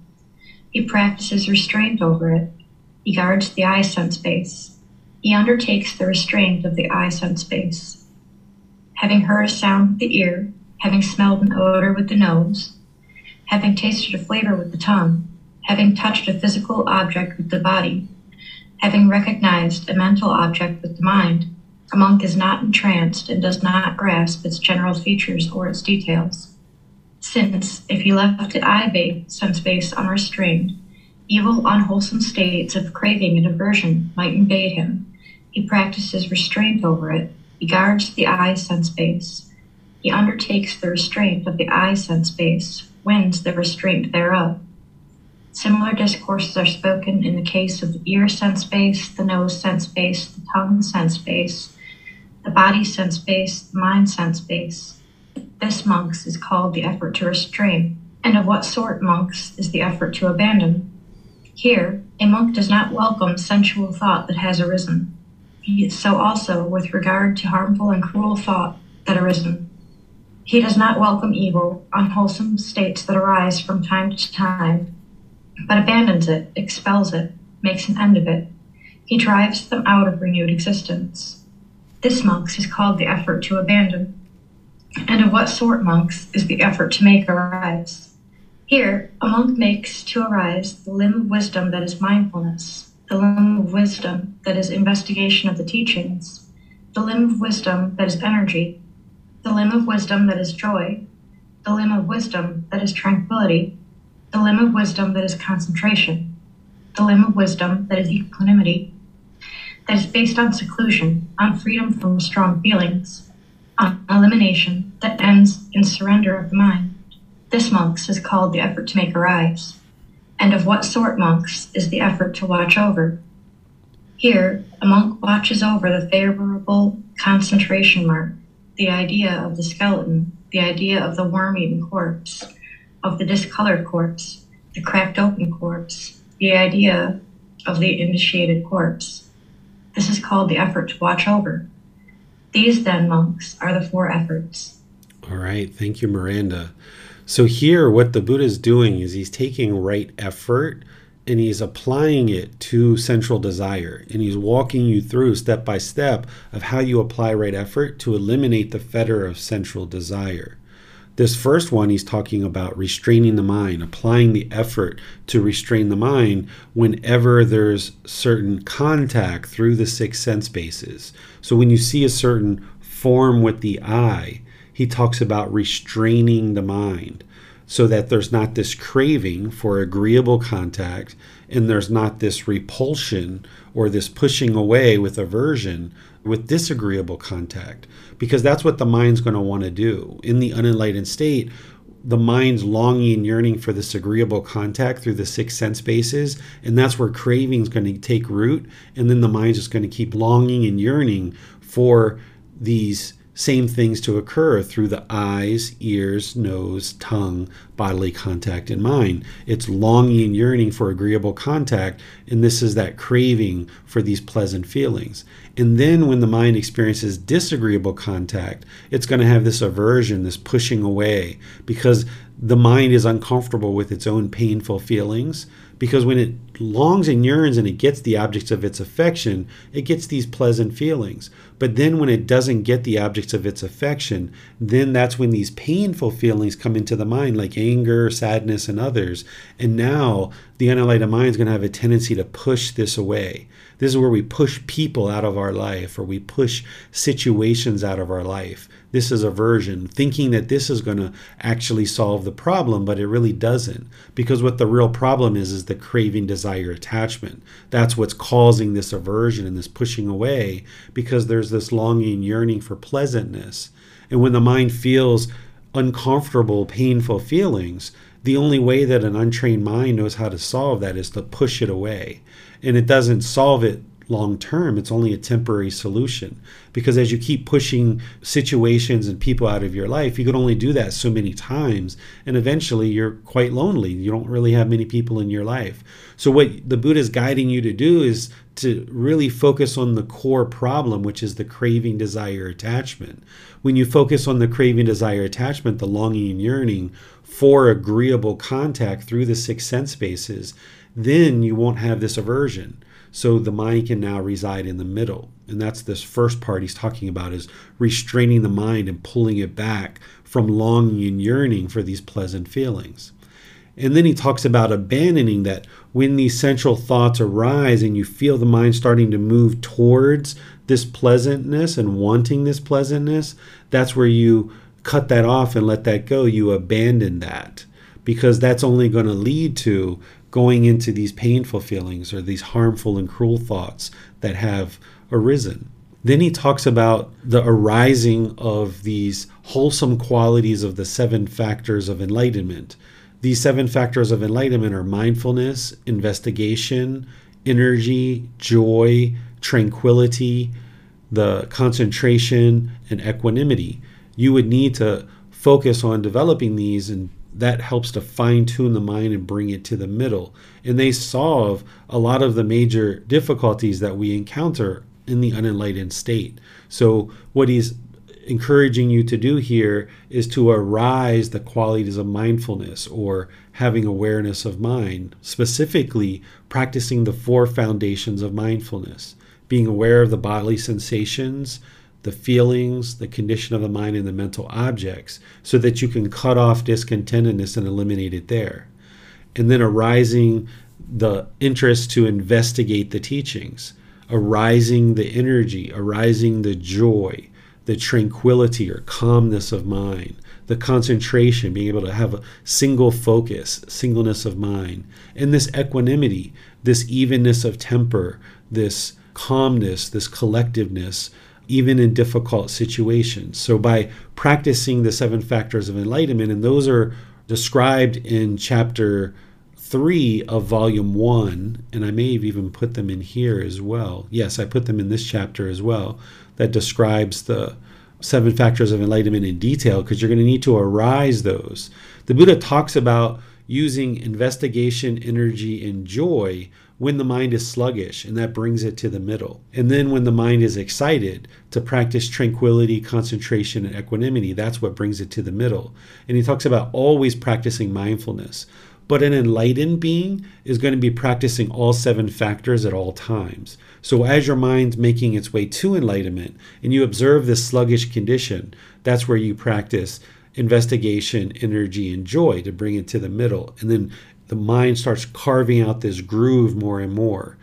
He practices restraint over it. He guards the eye sense base he undertakes the restraint of the eye sense base. Having heard a sound with the ear, having smelled an odor with the nose, having tasted a flavor with the tongue, having touched a physical object with the body, having recognized a mental object with the mind, a monk is not entranced and does not grasp its general features or its details. Since, if he left the eye sense base unrestrained, evil, unwholesome states of craving and aversion might invade him, he practices restraint over it. He guards the eye sense base. He undertakes the restraint of the eye sense base, wins the restraint thereof. Similar discourses are spoken in the case of the ear sense base, the nose sense base, the tongue sense base, the body sense base, the mind sense base. This, monks, is called the effort to restrain. And of what sort, monks, is the effort to abandon? Here, a monk does not welcome sensual thought that has arisen so also with regard to harmful and cruel thought that arisen. He does not welcome evil, unwholesome states that arise from time to time, but abandons it, expels it, makes an end of it. He drives them out of renewed existence. This, monks, is called the effort to abandon. And of what sort, monks, is the effort to make arise? Here, a monk makes to arise the limb of wisdom that is mindfulness, the limb of wisdom that is investigation of the teachings, the limb of wisdom that is energy, the limb of wisdom that is joy, the limb of wisdom that is tranquility, the limb of wisdom that is concentration, the limb of wisdom that is equanimity, that is based on seclusion, on freedom from strong feelings, on elimination that ends in surrender of the mind. This, monks, is called the effort to make arise. And of what sort, monks, is the effort to watch over? Here, a monk watches over the favorable concentration mark, the idea of the skeleton, the idea of the worm eaten corpse, of the discolored corpse, the cracked open corpse, the idea of the initiated corpse. This is called the effort to watch over. These, then, monks, are the four efforts. All right. Thank you, Miranda. So, here, what the Buddha is doing is he's taking right effort and he's applying it to sensual desire. And he's walking you through step by step of how you apply right effort to eliminate the fetter of sensual desire. This first one, he's talking about restraining the mind, applying the effort to restrain the mind whenever there's certain contact through the six sense bases. So when you see a certain form with the eye, he talks about restraining the mind so that there's not this craving for agreeable contact and there's not this repulsion or this pushing away with aversion with disagreeable contact because that's what the mind's going to want to do in the unenlightened state the mind's longing and yearning for this agreeable contact through the six sense bases and that's where craving is going to take root and then the mind's just going to keep longing and yearning for these same things to occur through the eyes, ears, nose, tongue, bodily contact, and mind. It's longing and yearning for agreeable contact, and this is that craving for these pleasant feelings. And then when the mind experiences disagreeable contact, it's going to have this aversion, this pushing away, because the mind is uncomfortable with its own painful feelings because when it longs and yearns and it gets the objects of its affection, it gets these pleasant feelings. But then when it doesn't get the objects of its affection, then that's when these painful feelings come into the mind, like anger, sadness, and others. And now the unenlightened mind is going to have a tendency to push this away. This is where we push people out of our life or we push situations out of our life. This is aversion, thinking that this is going to actually solve the problem, but it really doesn't. Because what the real problem is, is the craving, desire, attachment. That's what's causing this aversion and this pushing away because there's this longing, yearning for pleasantness. And when the mind feels uncomfortable, painful feelings, the only way that an untrained mind knows how to solve that is to push it away. And it doesn't solve it long term, it's only a temporary solution. Because as you keep pushing situations and people out of your life, you can only do that so many times. And eventually you're quite lonely. You don't really have many people in your life. So, what the Buddha is guiding you to do is to really focus on the core problem, which is the craving, desire, attachment. When you focus on the craving, desire, attachment, the longing and yearning for agreeable contact through the six sense bases, then you won't have this aversion so the mind can now reside in the middle. And that's this first part he's talking about is restraining the mind and pulling it back from longing and yearning for these pleasant feelings. And then he talks about abandoning that when these sensual thoughts arise and you feel the mind starting to move towards this pleasantness and wanting this pleasantness, that's where you cut that off and let that go. You abandon that because that's only going to lead to going into these painful feelings or these harmful and cruel thoughts that have arisen. Then he talks about the arising of these wholesome qualities of the seven factors of enlightenment. These seven factors of enlightenment are mindfulness, investigation, energy, joy, tranquility, the concentration, and equanimity. You would need to focus on developing these and that helps to fine tune the mind and bring it to the middle. And they solve a lot of the major difficulties that we encounter in the unenlightened state. So, what he's encouraging you to do here is to arise the qualities of mindfulness or having awareness of mind, specifically practicing the four foundations of mindfulness being aware of the bodily sensations, the feelings, the condition of the mind, and the mental objects so that you can cut off discontentedness and eliminate it there. And then arising the interest to investigate the teachings, arising the energy, arising the joy, the tranquility or calmness of mind, the concentration, being able to have a single focus, singleness of mind, and this equanimity, this evenness of temper, this calmness, this collectiveness, even in difficult situations. So, by practicing the seven factors of enlightenment, and those are described in chapter three of volume one, and I may have even put them in here as well. Yes, I put them in this chapter as well, that describes the seven factors of enlightenment in detail because you're going to need to arise those. The Buddha talks about using investigation, energy, and joy when the mind is sluggish, and that brings it to the middle. And then when the mind is excited, to practice tranquility, concentration, and equanimity, that's what brings it to the middle. And he talks about always practicing mindfulness. But an enlightened being is going to be practicing all seven factors at all times. So as your mind's making its way to enlightenment and you observe this sluggish condition, that's where you practice investigation, energy, and joy to bring it to the middle. And then the mind starts carving out this groove more and more.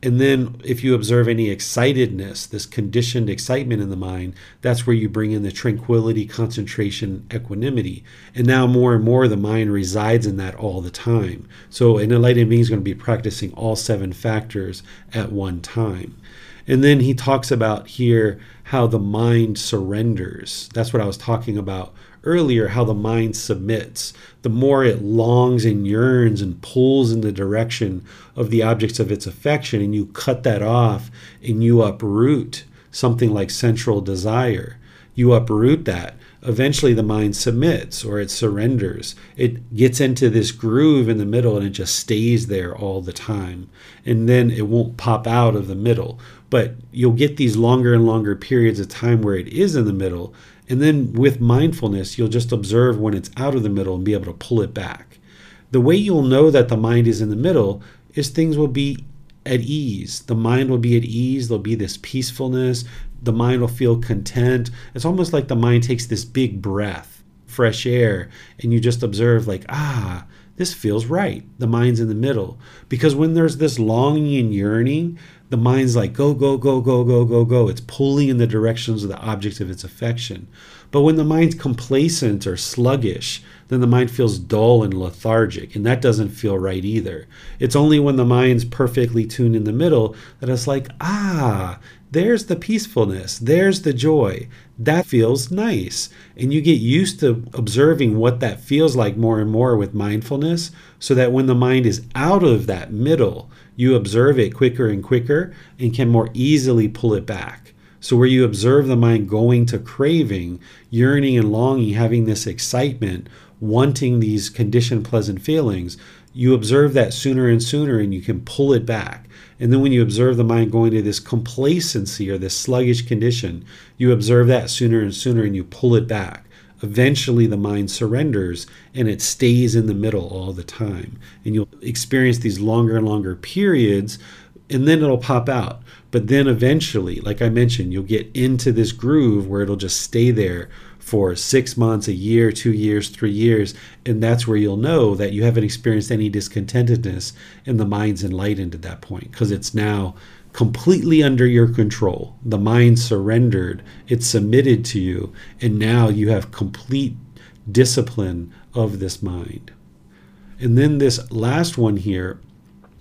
And then, if you observe any excitedness, this conditioned excitement in the mind, that's where you bring in the tranquility, concentration, equanimity. And now, more and more, the mind resides in that all the time. So, an enlightened being is going to be practicing all seven factors at one time. And then he talks about here how the mind surrenders. That's what I was talking about earlier how the mind submits. The more it longs and yearns and pulls in the direction of the objects of its affection, and you cut that off and you uproot something like sensual desire, you uproot that. Eventually, the mind submits or it surrenders. It gets into this groove in the middle and it just stays there all the time. And then it won't pop out of the middle. But you'll get these longer and longer periods of time where it is in the middle and then with mindfulness, you'll just observe when it's out of the middle and be able to pull it back. The way you'll know that the mind is in the middle is things will be at ease. The mind will be at ease. There'll be this peacefulness. The mind will feel content. It's almost like the mind takes this big breath, fresh air, and you just observe, like, ah, this feels right. The mind's in the middle. Because when there's this longing and yearning, the mind's like go go go go go go go. It's pulling in the directions of the object of its affection. But when the mind's complacent or sluggish then the mind feels dull and lethargic and that doesn't feel right either. It's only when the mind's perfectly tuned in the middle that it's like ah there's the peacefulness there's the joy. That feels nice. And you get used to observing what that feels like more and more with mindfulness so that when the mind is out of that middle you observe it quicker and quicker and can more easily pull it back. So, where you observe the mind going to craving, yearning, and longing, having this excitement, wanting these conditioned pleasant feelings, you observe that sooner and sooner and you can pull it back. And then when you observe the mind going to this complacency or this sluggish condition, you observe that sooner and sooner and you pull it back eventually the mind surrenders and it stays in the middle all the time. And you'll experience these longer and longer periods, and then it'll pop out. But then eventually, like I mentioned, you'll get into this groove where it'll just stay there for six months, a year, two years, three years. And that's where you'll know that you haven't experienced any discontentedness and the mind's enlightened at that point because it's now completely under your control. The mind surrendered, it submitted to you, and now you have complete discipline of this mind. And then this last one here,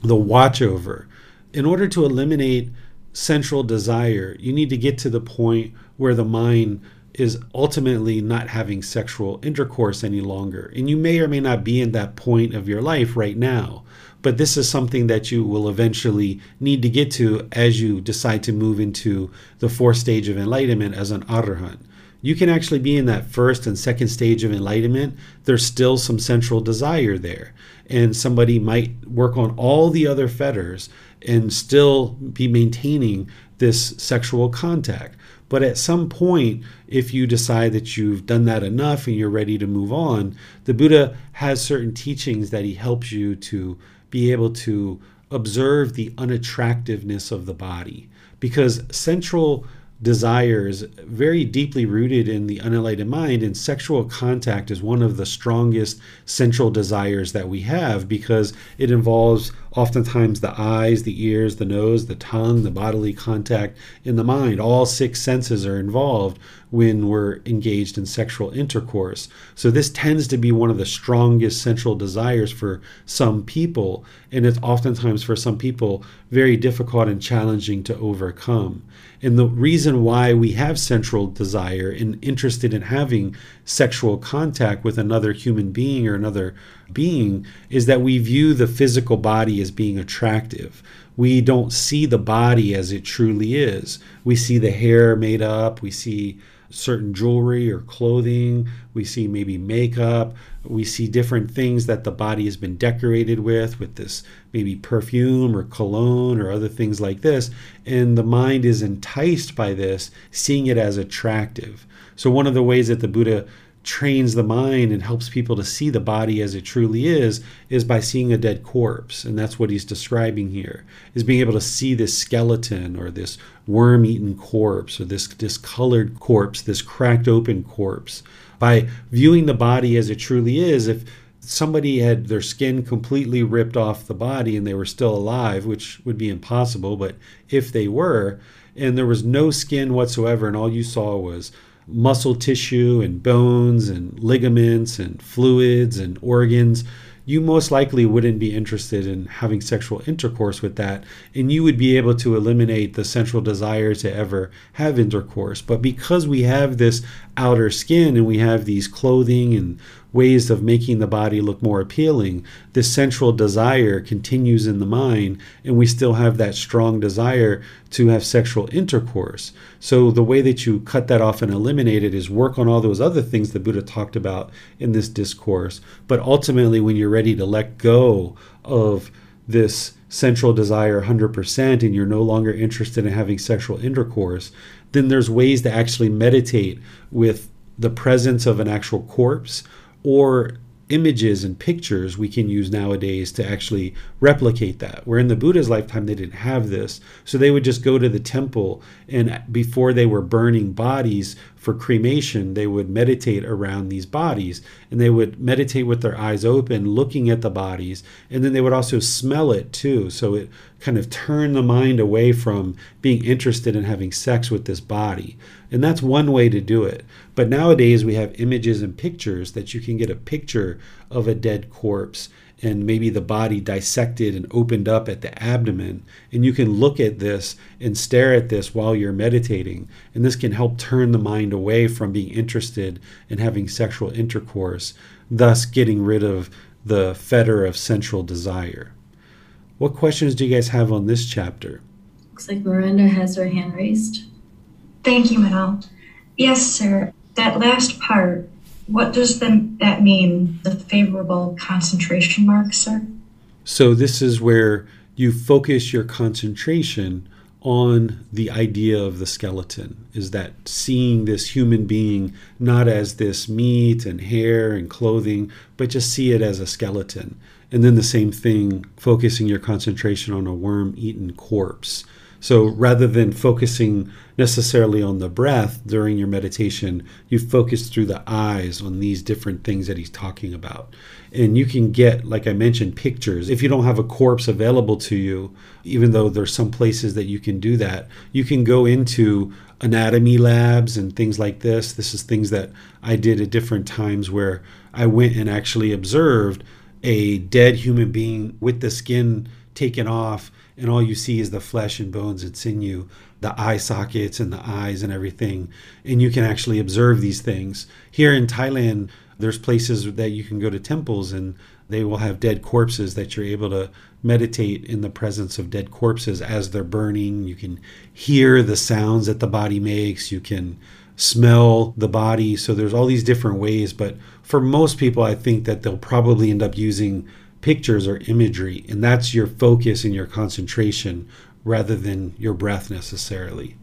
the watch over. In order to eliminate sensual desire, you need to get to the point where the mind is ultimately not having sexual intercourse any longer. And you may or may not be in that point of your life right now. But this is something that you will eventually need to get to as you decide to move into the fourth stage of enlightenment as an arahant. You can actually be in that first and second stage of enlightenment. There's still some sensual desire there. And somebody might work on all the other fetters and still be maintaining this sexual contact. But at some point, if you decide that you've done that enough and you're ready to move on, the Buddha has certain teachings that he helps you to be able to observe the unattractiveness of the body because sensual desires very deeply rooted in the unenlightened mind, and sexual contact is one of the strongest sensual desires that we have because it involves oftentimes the eyes, the ears, the nose, the tongue, the bodily contact in the mind. All six senses are involved when we're engaged in sexual intercourse. So, this tends to be one of the strongest sensual desires for some people, and it's oftentimes for some people very difficult and challenging to overcome. And the reason why we have sensual desire and interested in having sexual contact with another human being or another being is that we view the physical body as being attractive. We don't see the body as it truly is. We see the hair made up, we see certain jewelry or clothing, we see maybe makeup, we see different things that the body has been decorated with, with this maybe perfume or cologne or other things like this. And the mind is enticed by this, seeing it as attractive. So, one of the ways that the Buddha trains the mind and helps people to see the body as it truly is is by seeing a dead corpse. And that's what he's describing here is being able to see this skeleton or this worm-eaten corpse or this discolored corpse this cracked open corpse. By viewing the body as it truly is if somebody had their skin completely ripped off the body and they were still alive which would be impossible but if they were and there was no skin whatsoever and all you saw was muscle tissue and bones and ligaments and fluids and organs, you most likely wouldn't be interested in having sexual intercourse with that. And you would be able to eliminate the sensual desire to ever have intercourse. But because we have this outer skin and we have these clothing and ways of making the body look more appealing, this sensual desire continues in the mind, and we still have that strong desire to have sexual intercourse. So, the way that you cut that off and eliminate it is work on all those other things the Buddha talked about in this discourse. But ultimately, when you're ready to let go of this sensual desire 100% and you're no longer interested in having sexual intercourse, then there's ways to actually meditate with the presence of an actual corpse or images and pictures we can use nowadays to actually replicate that. Where in the Buddha's lifetime, they didn't have this. So they would just go to the temple, and before they were burning bodies for cremation, they would meditate around these bodies. And they would meditate with their eyes open, looking at the bodies. And then they would also smell it too. So it kind of turned the mind away from being interested in having sex with this body. And that's one way to do it. But nowadays we have images and pictures that you can get a picture of a dead corpse and maybe the body dissected and opened up at the abdomen. And you can look at this and stare at this while you're meditating. And this can help turn the mind away from being interested in having sexual intercourse, thus getting rid of the fetter of sensual desire. What questions do you guys have on this chapter? Looks like Miranda has her hand raised. Thank you, Manal. Yes, sir. That last part, what does the, that mean, the favorable concentration mark, sir? So, this is where you focus your concentration on the idea of the skeleton is that seeing this human being not as this meat and hair and clothing, but just see it as a skeleton. And then the same thing, focusing your concentration on a worm eaten corpse. So rather than focusing necessarily on the breath during your meditation, you focus through the eyes on these different things that he's talking about. And you can get, like I mentioned, pictures. If you don't have a corpse available to you, even though there's some places that you can do that, you can go into anatomy labs and things like this. This is things that I did at different times where I went and actually observed a dead human being with the skin taken off and all you see is the flesh and bones and sinew, the eye sockets and the eyes and everything. And you can actually observe these things. Here in Thailand, there's places that you can go to temples and they will have dead corpses that you're able to meditate in the presence of dead corpses as they're burning. You can hear the sounds that the body makes. You can smell the body. So there's all these different ways. But for most people, I think that they'll probably end up using pictures or imagery, and that's your focus and your concentration rather than your breath necessarily.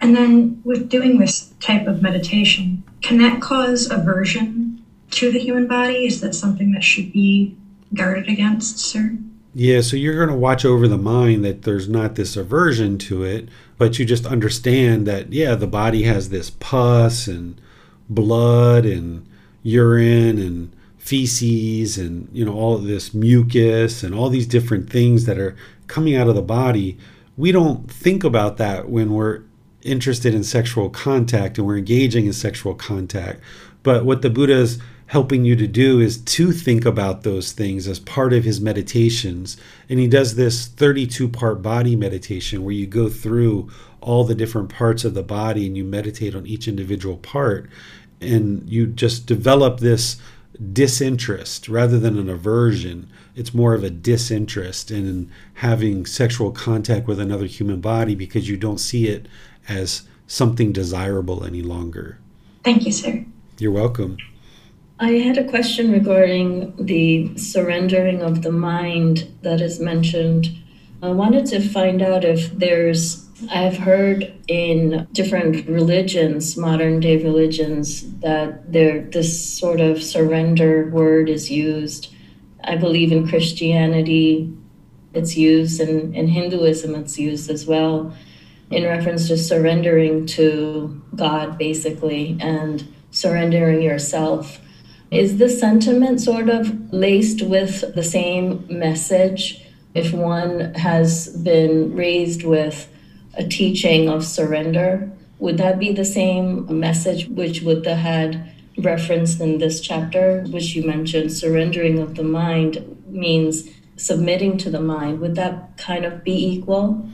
And then, with doing this type of meditation, can that cause aversion to the human body? Is that something that should be guarded against, sir? Yeah, so you're going to watch over the mind that there's not this aversion to it, but you just understand that, yeah, the body has this pus and blood and urine and feces and, you know, all this mucus and all these different things that are coming out of the body. We don't think about that when we're interested in sexual contact and we're engaging in sexual contact. But what the Buddha is helping you to do is to think about those things as part of his meditations. And he does this 32 part body meditation where you go through all the different parts of the body and you meditate on each individual part. And you just develop this disinterest rather than an aversion. It's more of a disinterest in having sexual contact with another human body because you don't see it as something desirable any longer. Thank you, sir. You're welcome. I had a question regarding the surrendering of the mind that is mentioned. I wanted to find out if there's, I've heard in different religions, modern day religions, that there this sort of surrender word is used. I believe in Christianity, it's used, and in Hinduism, it's used as well, in reference to surrendering to God, basically, and surrendering yourself. Is the sentiment sort of laced with the same message? If one has been raised with a teaching of surrender, would that be the same message which Buddha had referenced in this chapter, which you mentioned, surrendering of the mind means submitting to the mind? Would that kind of be equal?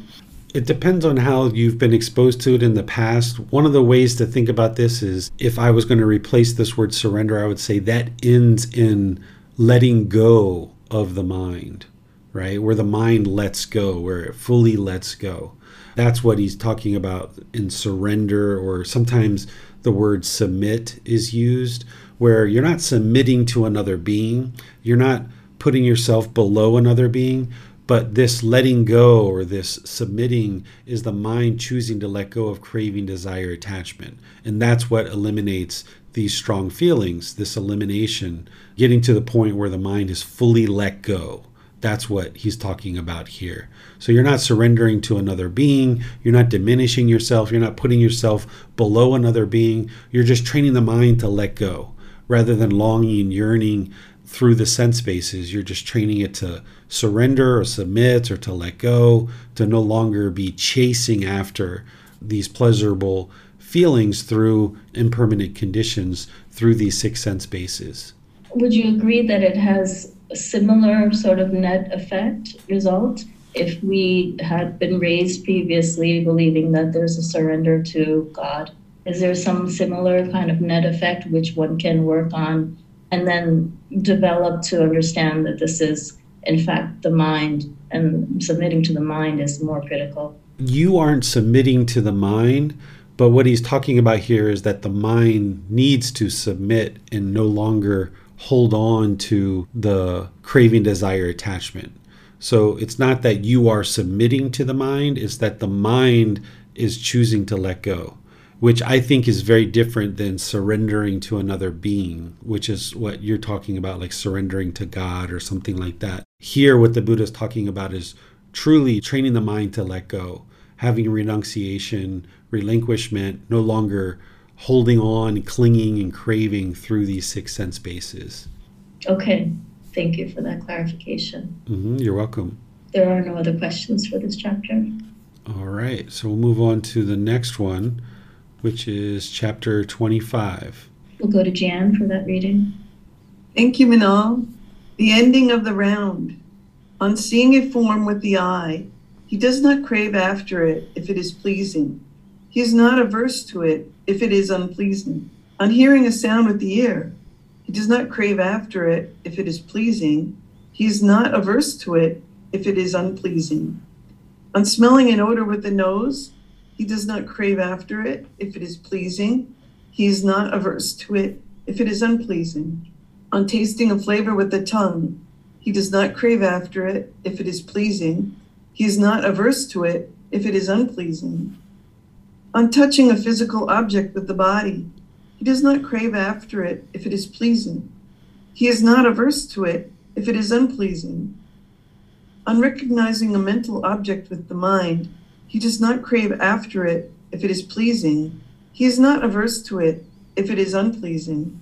It depends on how you've been exposed to it in the past. One of the ways to think about this is if I was going to replace this word surrender, I would say that ends in letting go of the mind, right? Where the mind lets go, where it fully lets go. That's what he's talking about in surrender, or sometimes the word submit is used, where you're not submitting to another being, you're not putting yourself below another being, but this letting go or this submitting is the mind choosing to let go of craving, desire, attachment. And that's what eliminates these strong feelings, this elimination, getting to the point where the mind is fully let go. That's what he's talking about here. So you're not surrendering to another being. You're not diminishing yourself. You're not putting yourself below another being. You're just training the mind to let go rather than longing, and yearning, through the sense bases. You're just training it to surrender or submit or to let go, to no longer be chasing after these pleasurable feelings through impermanent conditions through these six sense bases. Would you agree that it has a similar sort of net effect result? If we had been raised previously believing that there's a surrender to God, is there some similar kind of net effect which one can work on and then develop to understand that this is, in fact, the mind, and submitting to the mind is more critical. You aren't submitting to the mind, but what he's talking about here is that the mind needs to submit and no longer hold on to the craving, desire, attachment. So it's not that you are submitting to the mind, it's that the mind is choosing to let go which I think is very different than surrendering to another being, which is what you're talking about, like surrendering to God or something like that. Here, what the Buddha is talking about is truly training the mind to let go, having renunciation, relinquishment, no longer holding on, clinging, and craving through these six sense bases. Okay, thank you for that clarification. Mm-hmm, you're welcome. There are no other questions for this chapter. All right, so we'll move on to the next one which is chapter 25. We'll go to Jan for that reading. Thank you, Manal. The ending of the round. On seeing a form with the eye, he does not crave after it if it is pleasing. He is not averse to it if it is unpleasing. On hearing a sound with the ear, he does not crave after it if it is pleasing. He is not averse to it if it is unpleasing. On smelling an odor with the nose, he does not crave after it if it is pleasing. He is not averse to it if it is unpleasing. On tasting a flavor with the tongue, he does not crave after it if it is pleasing. He is not averse to it if it is unpleasing. On touching a physical object with the body, he does not crave after it if it is pleasing. He is not averse to it if it is unpleasing. On recognizing a mental object with the mind, he does not crave after it if it is pleasing. He is not averse to it if it is unpleasing.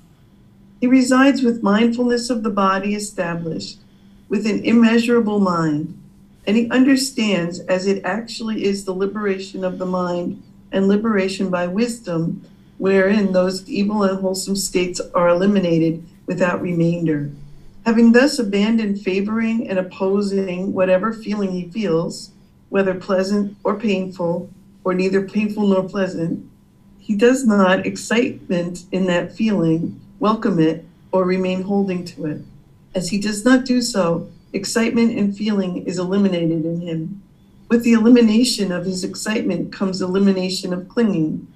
He resides with mindfulness of the body established, with an immeasurable mind, and he understands as it actually is the liberation of the mind and liberation by wisdom, wherein those evil and wholesome states are eliminated without remainder. Having thus abandoned favoring and opposing whatever feeling he feels, whether pleasant or painful, or neither painful nor pleasant, he does not excitement in that feeling, welcome it, or remain holding to it. As he does not do so, excitement and feeling is eliminated in him. With the elimination of his excitement comes elimination of clinging.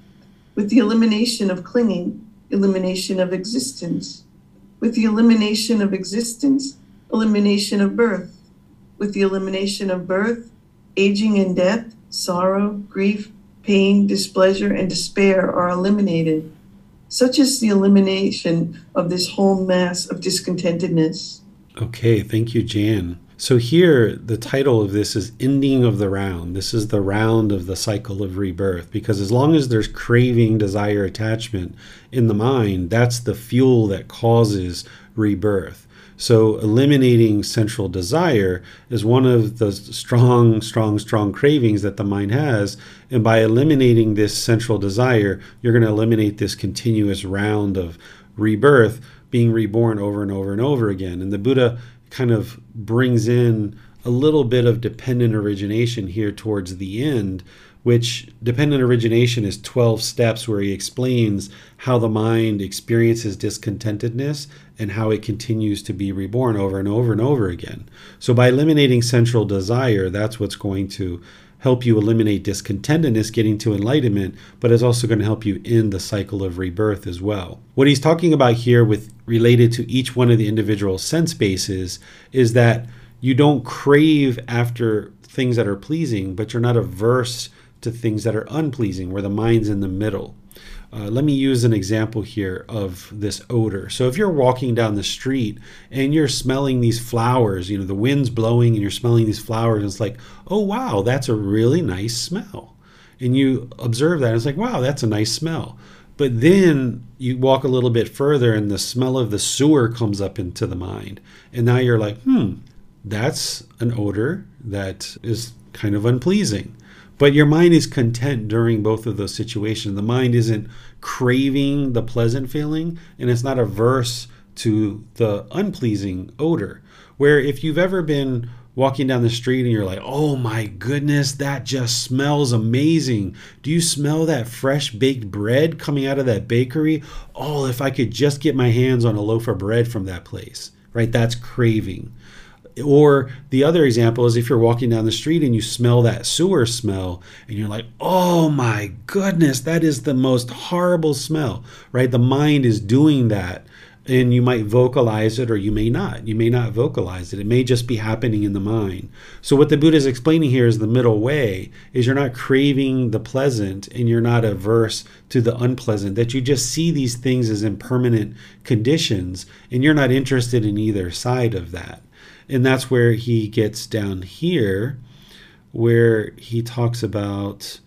With the elimination of clinging, elimination of existence. With the elimination of existence, elimination of birth. With the elimination of birth, aging and death, sorrow, grief, pain, displeasure, and despair are eliminated. Such is the elimination of this whole mass of discontentedness. Okay, thank you, Jan. So, here the title of this is Ending of the Round. This is the round of the cycle of rebirth because as long as there's craving, desire, attachment in the mind, that's the fuel that causes rebirth. So, eliminating sensual desire is one of the strong, strong, strong cravings that the mind has. And by eliminating this sensual desire, you're going to eliminate this continuous round of rebirth, being reborn over and over and over again. And the Buddha kind of brings in a little bit of dependent origination here towards the end which dependent origination is 12 steps where he explains how the mind experiences discontentedness and how it continues to be reborn over and over and over again. So by eliminating sensual desire, that's what's going to help you eliminate discontentedness getting to enlightenment, but it's also going to help you end the cycle of rebirth as well. What he's talking about here with related to each one of the individual sense bases is that you don't crave after things that are pleasing, but you're not averse to things that are unpleasing, where the mind's in the middle. Uh, let me use an example here of this odor. So, if you're walking down the street and you're smelling these flowers, you know, the wind's blowing and you're smelling these flowers, and it's like, oh, wow, that's a really nice smell. And you observe that, and it's like, wow, that's a nice smell. But then you walk a little bit further, and the smell of the sewer comes up into the mind. And now you're like, hmm, that's an odor that is kind of unpleasing. But your mind is content during both of those situations. The mind isn't craving the pleasant feeling and it's not averse to the unpleasing odor. Where if you've ever been walking down the street and you're like, oh my goodness, that just smells amazing. Do you smell that fresh baked bread coming out of that bakery? Oh, if I could just get my hands on a loaf of bread from that place, right? That's craving. Or the other example is if you're walking down the street and you smell that sewer smell and you're like, oh my goodness, that is the most horrible smell, right? The mind is doing that and you might vocalize it or you may not. You may not vocalize it. It may just be happening in the mind. So what the Buddha is explaining here is the middle way is you're not craving the pleasant and you're not averse to the unpleasant that you just see these things as impermanent conditions and you're not interested in either side of that. And that's where he gets down here, where he talks about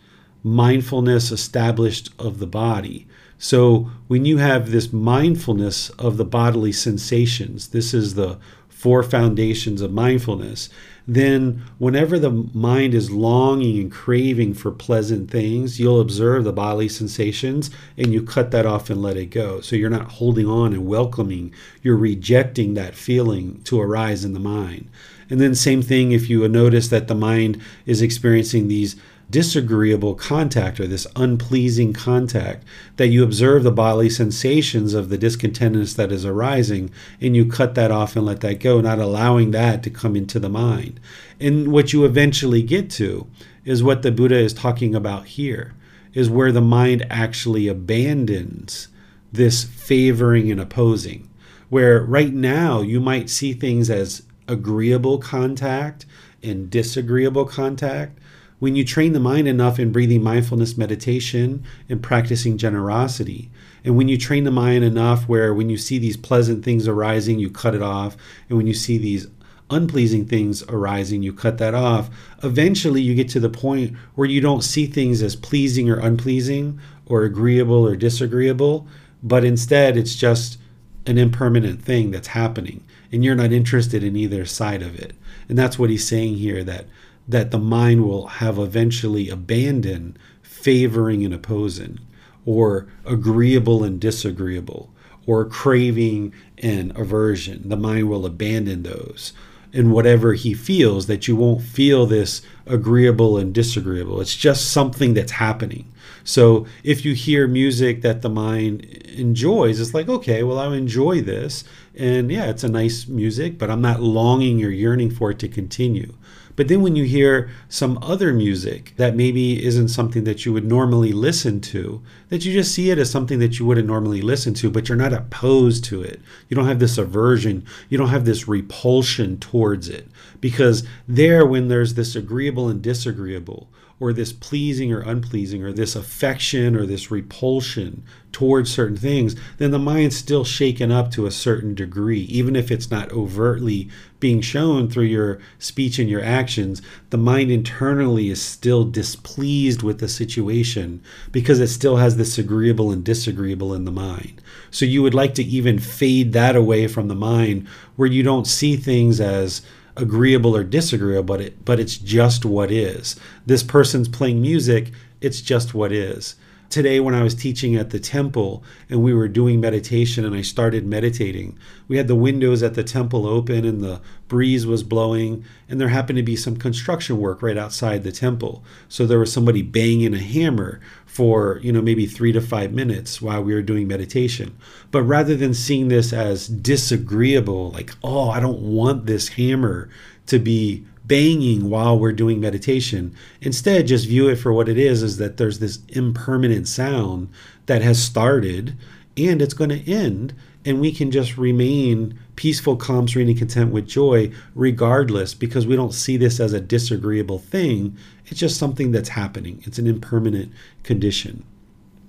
mindfulness established of the body. So when you have this mindfulness of the bodily sensations, this is the four foundations of mindfulness then whenever the mind is longing and craving for pleasant things, you'll observe the bodily sensations and you cut that off and let it go. So you're not holding on and welcoming, you're rejecting that feeling to arise in the mind. And then, same thing if you notice that the mind is experiencing these disagreeable contact or this unpleasing contact, that you observe the bodily sensations of the discontentedness that is arising and you cut that off and let that go, not allowing that to come into the mind. And what you eventually get to is what the Buddha is talking about here, is where the mind actually abandons this favoring and opposing. Where right now you might see things as agreeable contact and disagreeable contact, when you train the mind enough in breathing mindfulness meditation and practicing generosity, and when you train the mind enough where when you see these pleasant things arising, you cut it off, and when you see these unpleasing things arising, you cut that off. Eventually, you get to the point where you don't see things as pleasing or unpleasing, or agreeable or disagreeable, but instead it's just an impermanent thing that's happening, and you're not interested in either side of it. And that's what he's saying here that that the mind will have eventually abandoned favoring and opposing, or agreeable and disagreeable, or craving and aversion. The mind will abandon those. And whatever he feels, that you won't feel this agreeable and disagreeable. It's just something that's happening. So if you hear music that the mind enjoys, it's like, okay, well, I enjoy this. And yeah, it's a nice music, but I'm not longing or yearning for it to continue. But then when you hear some other music that maybe isn't something that you would normally listen to, that you just see it as something that you wouldn't normally listen to, but you're not opposed to it. You don't have this aversion, you don't have this repulsion towards it. Because there, when there's this agreeable and disagreeable, or this pleasing or unpleasing, or this affection or this repulsion towards certain things, then the mind's still shaken up to a certain degree. Even if it's not overtly being shown through your speech and your actions, the mind internally is still displeased with the situation because it still has this agreeable and disagreeable in the mind. So you would like to even fade that away from the mind where you don't see things as agreeable or disagreeable, but it but it's just what is. This person's playing music, it's just what is. Today, when I was teaching at the temple and we were doing meditation and I started meditating, we had the windows at the temple open and the breeze was blowing, and there happened to be some construction work right outside the temple. So there was somebody banging a hammer for, you know, maybe three to five minutes while we were doing meditation. But rather than seeing this as disagreeable, like, oh, I don't want this hammer to be banging while we're doing meditation. Instead, just view it for what it is is that there's this impermanent sound that has started and it's going to end and we can just remain peaceful, calm, serene, and content with joy regardless because we don't see this as a disagreeable thing. It's just something that's happening. It's an impermanent condition.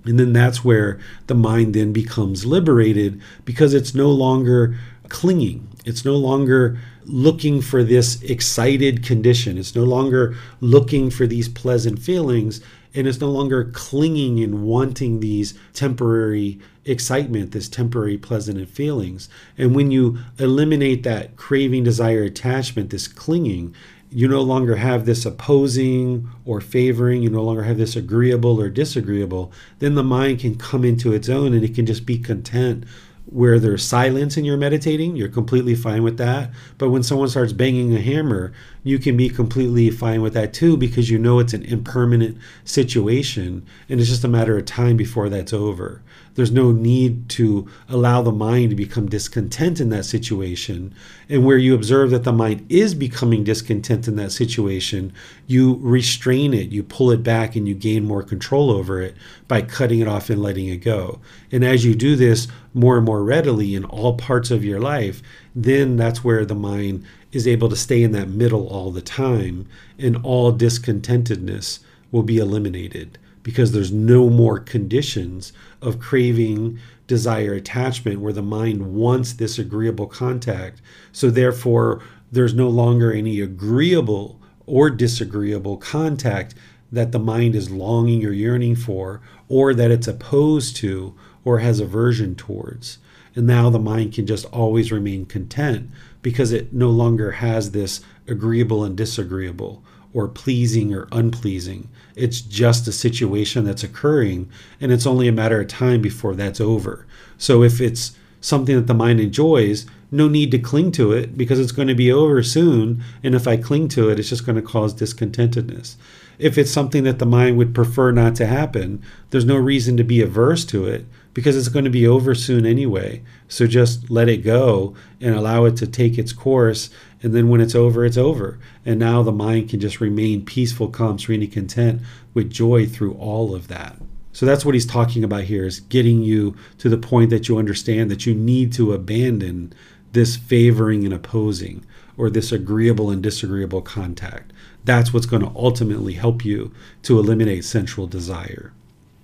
And then that's where the mind then becomes liberated because it's no longer clinging. It's no longer looking for this excited condition. It's no longer looking for these pleasant feelings. And it's no longer clinging and wanting these temporary excitement, this temporary pleasant feelings. And when you eliminate that craving, desire, attachment, this clinging, you no longer have this opposing or favoring, you no longer have this agreeable or disagreeable, then the mind can come into its own and it can just be content where there's silence and you're meditating, you're completely fine with that. But when someone starts banging a hammer, you can be completely fine with that too because you know it's an impermanent situation and it's just a matter of time before that's over. There's no need to allow the mind to become discontent in that situation. And where you observe that the mind is becoming discontent in that situation, you restrain it, you pull it back, and you gain more control over it by cutting it off and letting it go. And as you do this more and more readily in all parts of your life, then that's where the mind is able to stay in that middle all the time, and all discontentedness will be eliminated because there's no more conditions of craving, desire, attachment where the mind wants this agreeable contact. So, therefore, there's no longer any agreeable or disagreeable contact that the mind is longing or yearning for, or that it's opposed to or has aversion towards. And now the mind can just always remain content because it no longer has this agreeable and disagreeable or pleasing or unpleasing. It's just a situation that's occurring, and it's only a matter of time before that's over. So if it's something that the mind enjoys, no need to cling to it because it's going to be over soon. And if I cling to it, it's just going to cause discontentedness. If it's something that the mind would prefer not to happen, there's no reason to be averse to it because it's going to be over soon anyway. So just let it go and allow it to take its course. And then when it's over, it's over. And now the mind can just remain peaceful, calm, serene, and content with joy through all of that. So that's what he's talking about here is getting you to the point that you understand that you need to abandon this favoring and opposing or this agreeable and disagreeable contact. That's what's going to ultimately help you to eliminate sensual desire.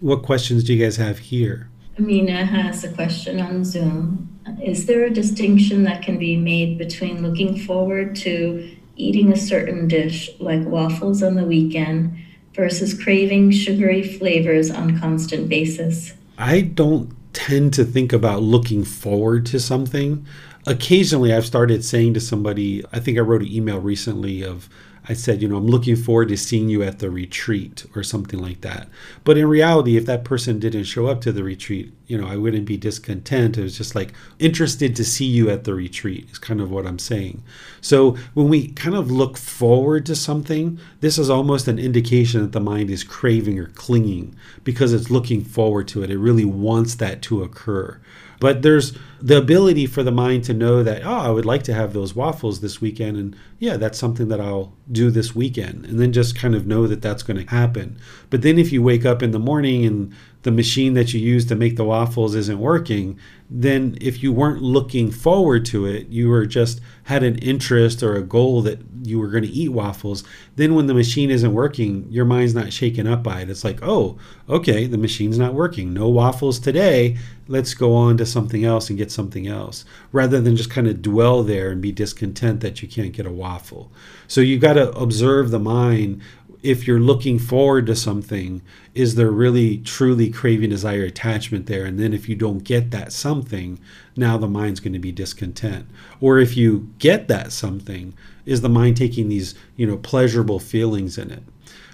What questions do you guys have here? Amina has a question on Zoom. Is there a distinction that can be made between looking forward to eating a certain dish like waffles on the weekend versus craving sugary flavors on constant basis? I don't tend to think about looking forward to something. Occasionally, I've started saying to somebody, I think I wrote an email recently of, I said, you know, I'm looking forward to seeing you at the retreat or something like that. But in reality, if that person didn't show up to the retreat, you know, I wouldn't be discontent. It was just like interested to see you at the retreat, is kind of what I'm saying. So when we kind of look forward to something, this is almost an indication that the mind is craving or clinging because it's looking forward to it. It really wants that to occur. But there's the ability for the mind to know that, oh, I would like to have those waffles this weekend. And yeah, that's something that I'll do this weekend. And then just kind of know that that's going to happen. But then if you wake up in the morning and the machine that you use to make the waffles isn't working, then if you weren't looking forward to it, you were just had an interest or a goal that you were going to eat waffles, then when the machine isn't working, your mind's not shaken up by it. It's like, oh, okay, the machine's not working. No waffles today. Let's go on to something else and get something else rather than just kind of dwell there and be discontent that you can't get a waffle. So you've got to observe the mind if you're looking forward to something, is there really truly craving, desire, attachment there? And then if you don't get that something, now the mind's going to be discontent. Or if you get that something, is the mind taking these, you know, pleasurable feelings in it?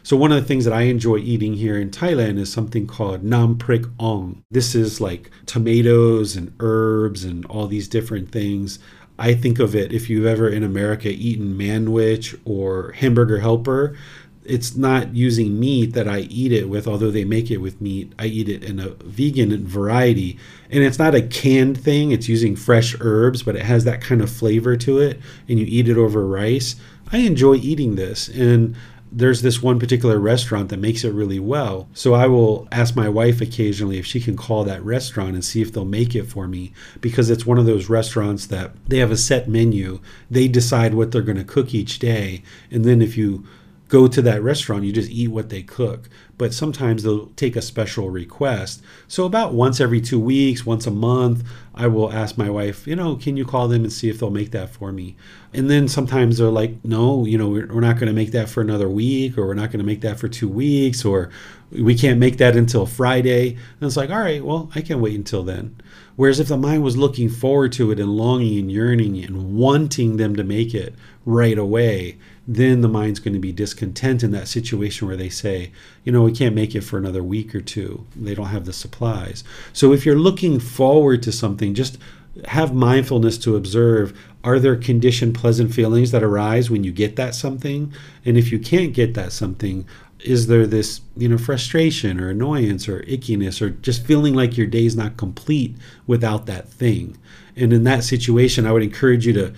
So one of the things that I enjoy eating here in Thailand is something called nam prik ong. This is like tomatoes and herbs and all these different things. I think of it if you've ever in America eaten manwich or hamburger helper, it's not using meat that I eat it with, although they make it with meat. I eat it in a vegan variety. And it's not a canned thing, it's using fresh herbs, but it has that kind of flavor to it. And you eat it over rice. I enjoy eating this. And there's this one particular restaurant that makes it really well. So I will ask my wife occasionally if she can call that restaurant and see if they'll make it for me because it's one of those restaurants that they have a set menu. They decide what they're going to cook each day. And then if you go to that restaurant, you just eat what they cook. But sometimes they'll take a special request. So, about once every two weeks, once a month, I will ask my wife, you know, can you call them and see if they'll make that for me? And then sometimes they're like, no, you know, we're, we're not going to make that for another week, or we're not going to make that for two weeks, or we can't make that until Friday. And it's like, all right, well, I can wait until then. Whereas if the mind was looking forward to it and longing and yearning and wanting them to make it right away, then the mind's going to be discontent in that situation where they say, you know, we can't make it for another week or two. They don't have the supplies. So if you're looking forward to something, just have mindfulness to observe are there conditioned pleasant feelings that arise when you get that something and if you can't get that something is there this you know frustration or annoyance or ickiness or just feeling like your day's not complete without that thing and in that situation i would encourage you to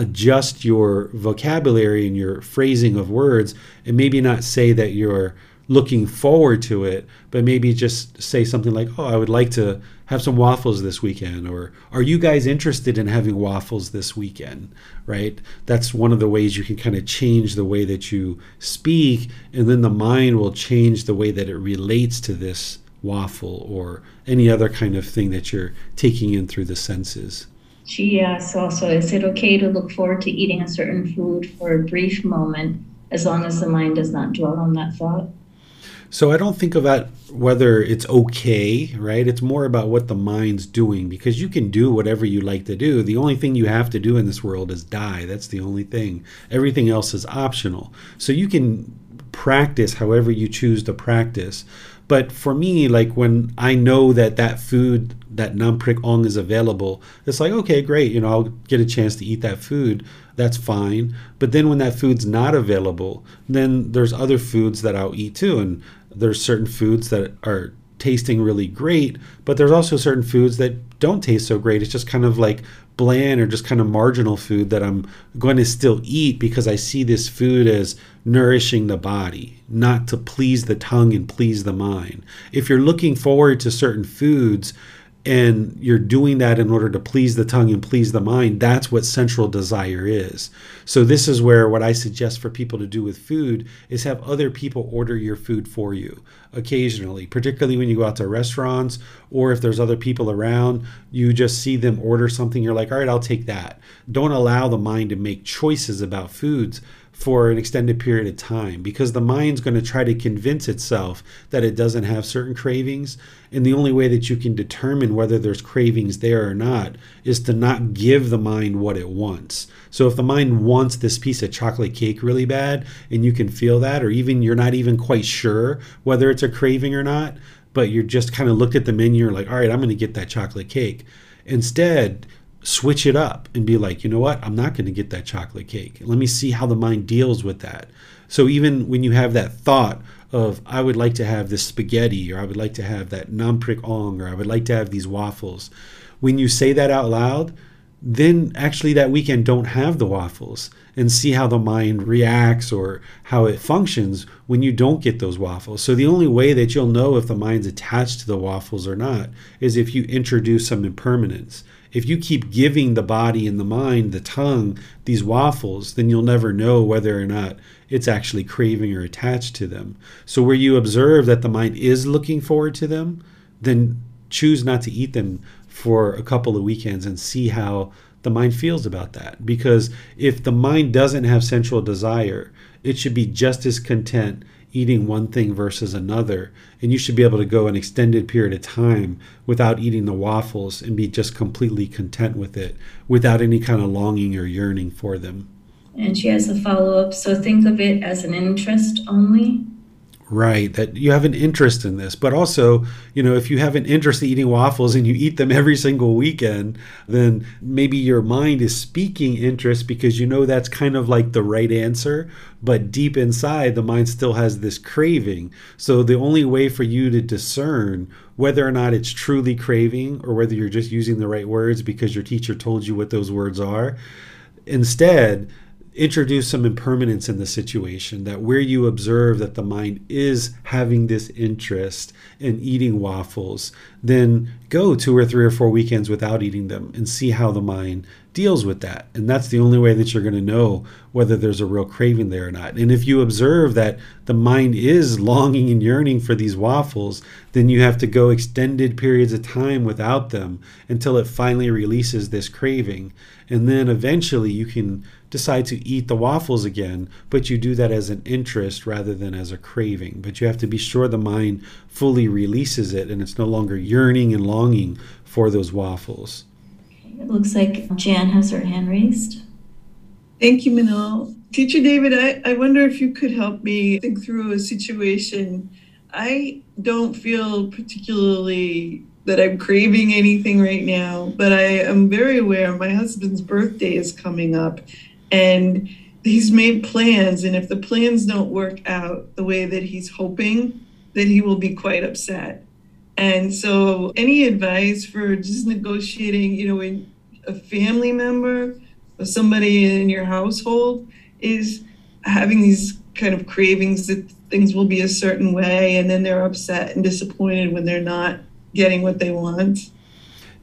adjust your vocabulary and your phrasing of words and maybe not say that you're looking forward to it, but maybe just say something like, Oh, I would like to have some waffles this weekend, or Are you guys interested in having waffles this weekend? Right? That's one of the ways you can kind of change the way that you speak, and then the mind will change the way that it relates to this waffle or any other kind of thing that you're taking in through the senses. She uh, asks also, is it okay to look forward to eating a certain food for a brief moment as long as the mind does not dwell on that thought? So I don't think about whether it's okay, right? It's more about what the mind's doing because you can do whatever you like to do. The only thing you have to do in this world is die. That's the only thing. Everything else is optional. So you can practice however you choose to practice. But for me, like when I know that that food, that nam prik ong is available, it's like, okay, great. You know, I'll get a chance to eat that food. That's fine. But then when that food's not available, then there's other foods that I'll eat too. And there's certain foods that are tasting really great, but there's also certain foods that don't taste so great. It's just kind of like bland or just kind of marginal food that I'm going to still eat because I see this food as nourishing the body, not to please the tongue and please the mind. If you're looking forward to certain foods, and you're doing that in order to please the tongue and please the mind, that's what sensual desire is. So, this is where what I suggest for people to do with food is have other people order your food for you occasionally, particularly when you go out to restaurants or if there's other people around, you just see them order something, you're like, all right, I'll take that. Don't allow the mind to make choices about foods for an extended period of time because the mind's going to try to convince itself that it doesn't have certain cravings. And the only way that you can determine whether there's cravings there or not is to not give the mind what it wants. So if the mind wants this piece of chocolate cake really bad and you can feel that, or even you're not even quite sure whether it's a craving or not, but you're just kind of looked at the menu, you're like, all right, I'm going to get that chocolate cake. Instead, switch it up and be like, you know what? I'm not going to get that chocolate cake. Let me see how the mind deals with that. So even when you have that thought of, I would like to have this spaghetti, or I would like to have that namprik ong, or I would like to have these waffles, when you say that out loud, then actually that weekend don't have the waffles and see how the mind reacts or how it functions when you don't get those waffles. So the only way that you'll know if the mind's attached to the waffles or not is if you introduce some impermanence. If you keep giving the body and the mind, the tongue, these waffles, then you'll never know whether or not it's actually craving or attached to them. So, where you observe that the mind is looking forward to them, then choose not to eat them for a couple of weekends and see how the mind feels about that. Because if the mind doesn't have sensual desire, it should be just as content eating one thing versus another. And you should be able to go an extended period of time without eating the waffles and be just completely content with it without any kind of longing or yearning for them. And she has a follow up. So think of it as an interest only. Right, that you have an interest in this, but also, you know, if you have an interest in eating waffles and you eat them *laughs* every single weekend, then maybe your mind is speaking interest because you know that's kind of like the right answer, but deep inside, the mind still has this craving. So the only way for you to discern whether or not it's truly craving or whether you're just using the right words because your teacher told you what those words are, instead, introduce some impermanence in the situation that where you observe that the mind is having this interest in eating waffles then go two or three or four weekends without eating them and see how the mind deals with that. And that's the only way that you're going to know whether there's a real craving there or not. And if you observe that the mind is longing and yearning for these waffles then you have to go extended periods of time without them until it finally releases this craving. And then eventually you can decide to eat the waffles again, but you do that as an interest rather than as a craving. But you have to be sure the mind fully releases it and it's no longer yearning and longing for those waffles. It looks like Jan has her hand raised. Thank you, Manal. Teacher David, I, I wonder if you could help me think through a situation. I don't feel particularly that I'm craving anything right now, but I am very aware my husband's birthday is coming up and he's made plans and if the plans don't work out the way that he's hoping then he will be quite upset. And so any advice for just negotiating you know in a family member or somebody in your household is having these kind of cravings that things will be a certain way and then they're upset and disappointed when they're not getting what they want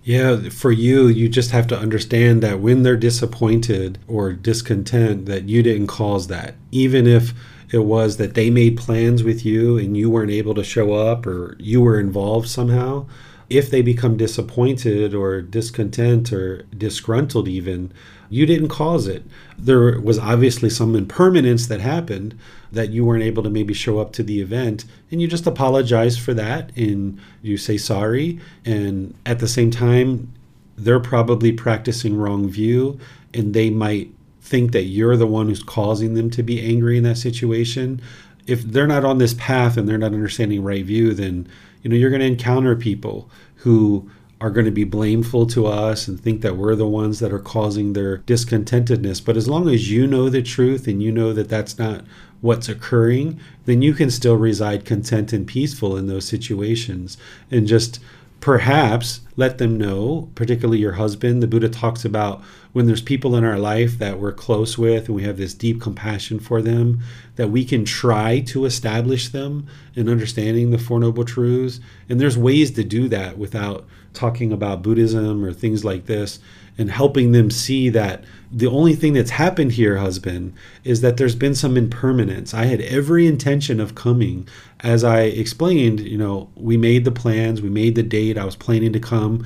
yeah, for you, you just have to understand that when they're disappointed or discontent, that you didn't cause that. Even if it was that they made plans with you and you weren't able to show up or you were involved somehow, if they become disappointed or discontent or disgruntled, even, you didn't cause it. There was obviously some impermanence that happened that you weren't able to maybe show up to the event, and you just apologize for that and you say sorry. And at the same time, they're probably practicing wrong view and they might think that you're the one who's causing them to be angry in that situation. If they're not on this path and they're not understanding right view, then you know you're going to encounter people who are going to be blameful to us and think that we're the ones that are causing their discontentedness. But as long as you know the truth and you know that that's not what's occurring, then you can still reside content and peaceful in those situations and just perhaps let them know, particularly your husband. The Buddha talks about when there's people in our life that we're close with and we have this deep compassion for them, that we can try to establish them in understanding the Four Noble Truths. And there's ways to do that without talking about Buddhism or things like this and helping them see that the only thing that's happened here, husband, is that there's been some impermanence. I had every intention of coming. As I explained, you know, we made the plans, we made the date, I was planning to come,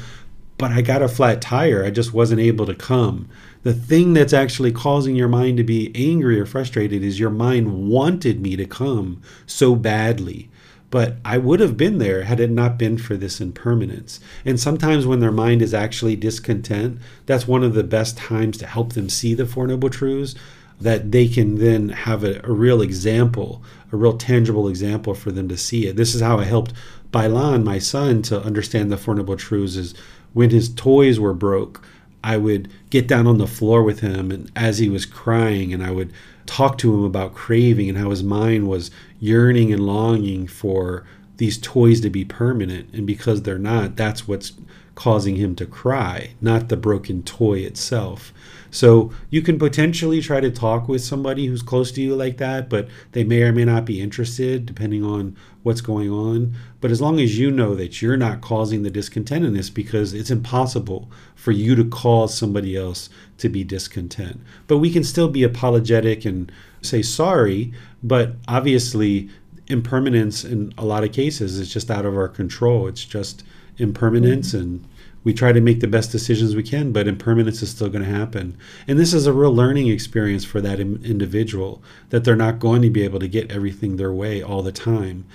but I got a flat tire. I just wasn't able to come. The thing that's actually causing your mind to be angry or frustrated is your mind wanted me to come so badly but I would have been there had it not been for this impermanence. And sometimes when their mind is actually discontent, that's one of the best times to help them see the Four Noble Truths, that they can then have a, a real example, a real tangible example for them to see it. This is how I helped Bailan, my son, to understand the Four Noble Truths is when his toys were broke, I would get down on the floor with him and as he was crying and I would talk to him about craving and how his mind was yearning and longing for these toys to be permanent. And because they're not, that's what's causing him to cry, not the broken toy itself. So you can potentially try to talk with somebody who's close to you like that, but they may or may not be interested depending on what's going on. But as long as you know that you're not causing the discontent in this, because it's impossible for you to cause somebody else to be discontent. But we can still be apologetic and say sorry, but obviously impermanence in a lot of cases is just out of our control. It's just impermanence mm-hmm. and we try to make the best decisions we can, but impermanence is still going to happen. And this is a real learning experience for that individual that they're not going to be able to get everything their way all the time.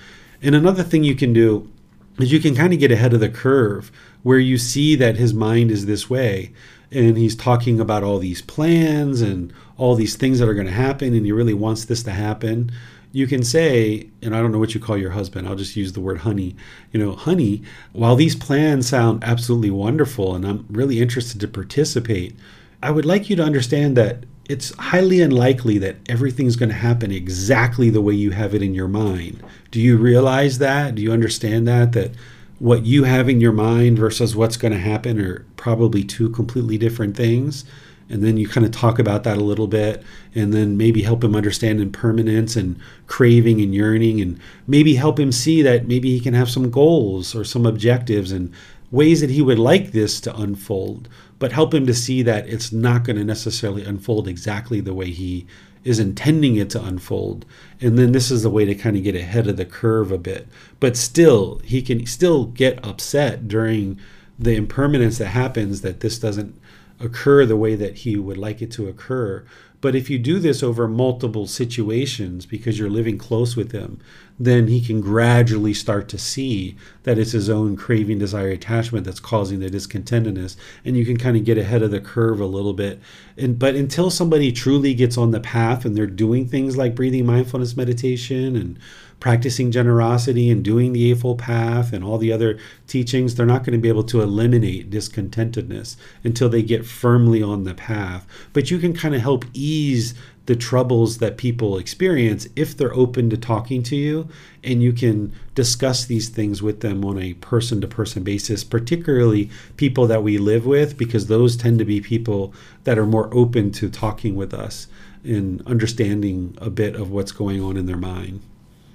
And another thing you can do is you can kind of get ahead of the curve where you see that his mind is this way and he's talking about all these plans and all these things that are going to happen and he really wants this to happen you can say, and I don't know what you call your husband, I'll just use the word honey. You know, honey, while these plans sound absolutely wonderful and I'm really interested to participate, I would like you to understand that it's highly unlikely that everything's going to happen exactly the way you have it in your mind. Do you realize that? Do you understand that? That what you have in your mind versus what's going to happen are probably two completely different things and then you kind of talk about that a little bit and then maybe help him understand impermanence and craving and yearning and maybe help him see that maybe he can have some goals or some objectives and ways that he would like this to unfold but help him to see that it's not going to necessarily unfold exactly the way he is intending it to unfold. And then this is the way to kind of get ahead of the curve a bit. But still he can still get upset during the impermanence that happens that this doesn't occur the way that he would like it to occur. But if you do this over multiple situations because you're living close with him, then he can gradually start to see that it's his own craving, desire, attachment that's causing the discontentedness. And you can kind of get ahead of the curve a little bit. And but until somebody truly gets on the path and they're doing things like breathing mindfulness meditation and practicing generosity and doing the Eightfold Path and all the other teachings, they're not going to be able to eliminate discontentedness until they get firmly on the path. But you can kind of help ease the troubles that people experience if they're open to talking to you and you can discuss these things with them on a person to person basis particularly people that we live with because those tend to be people that are more open to talking with us and understanding a bit of what's going on in their mind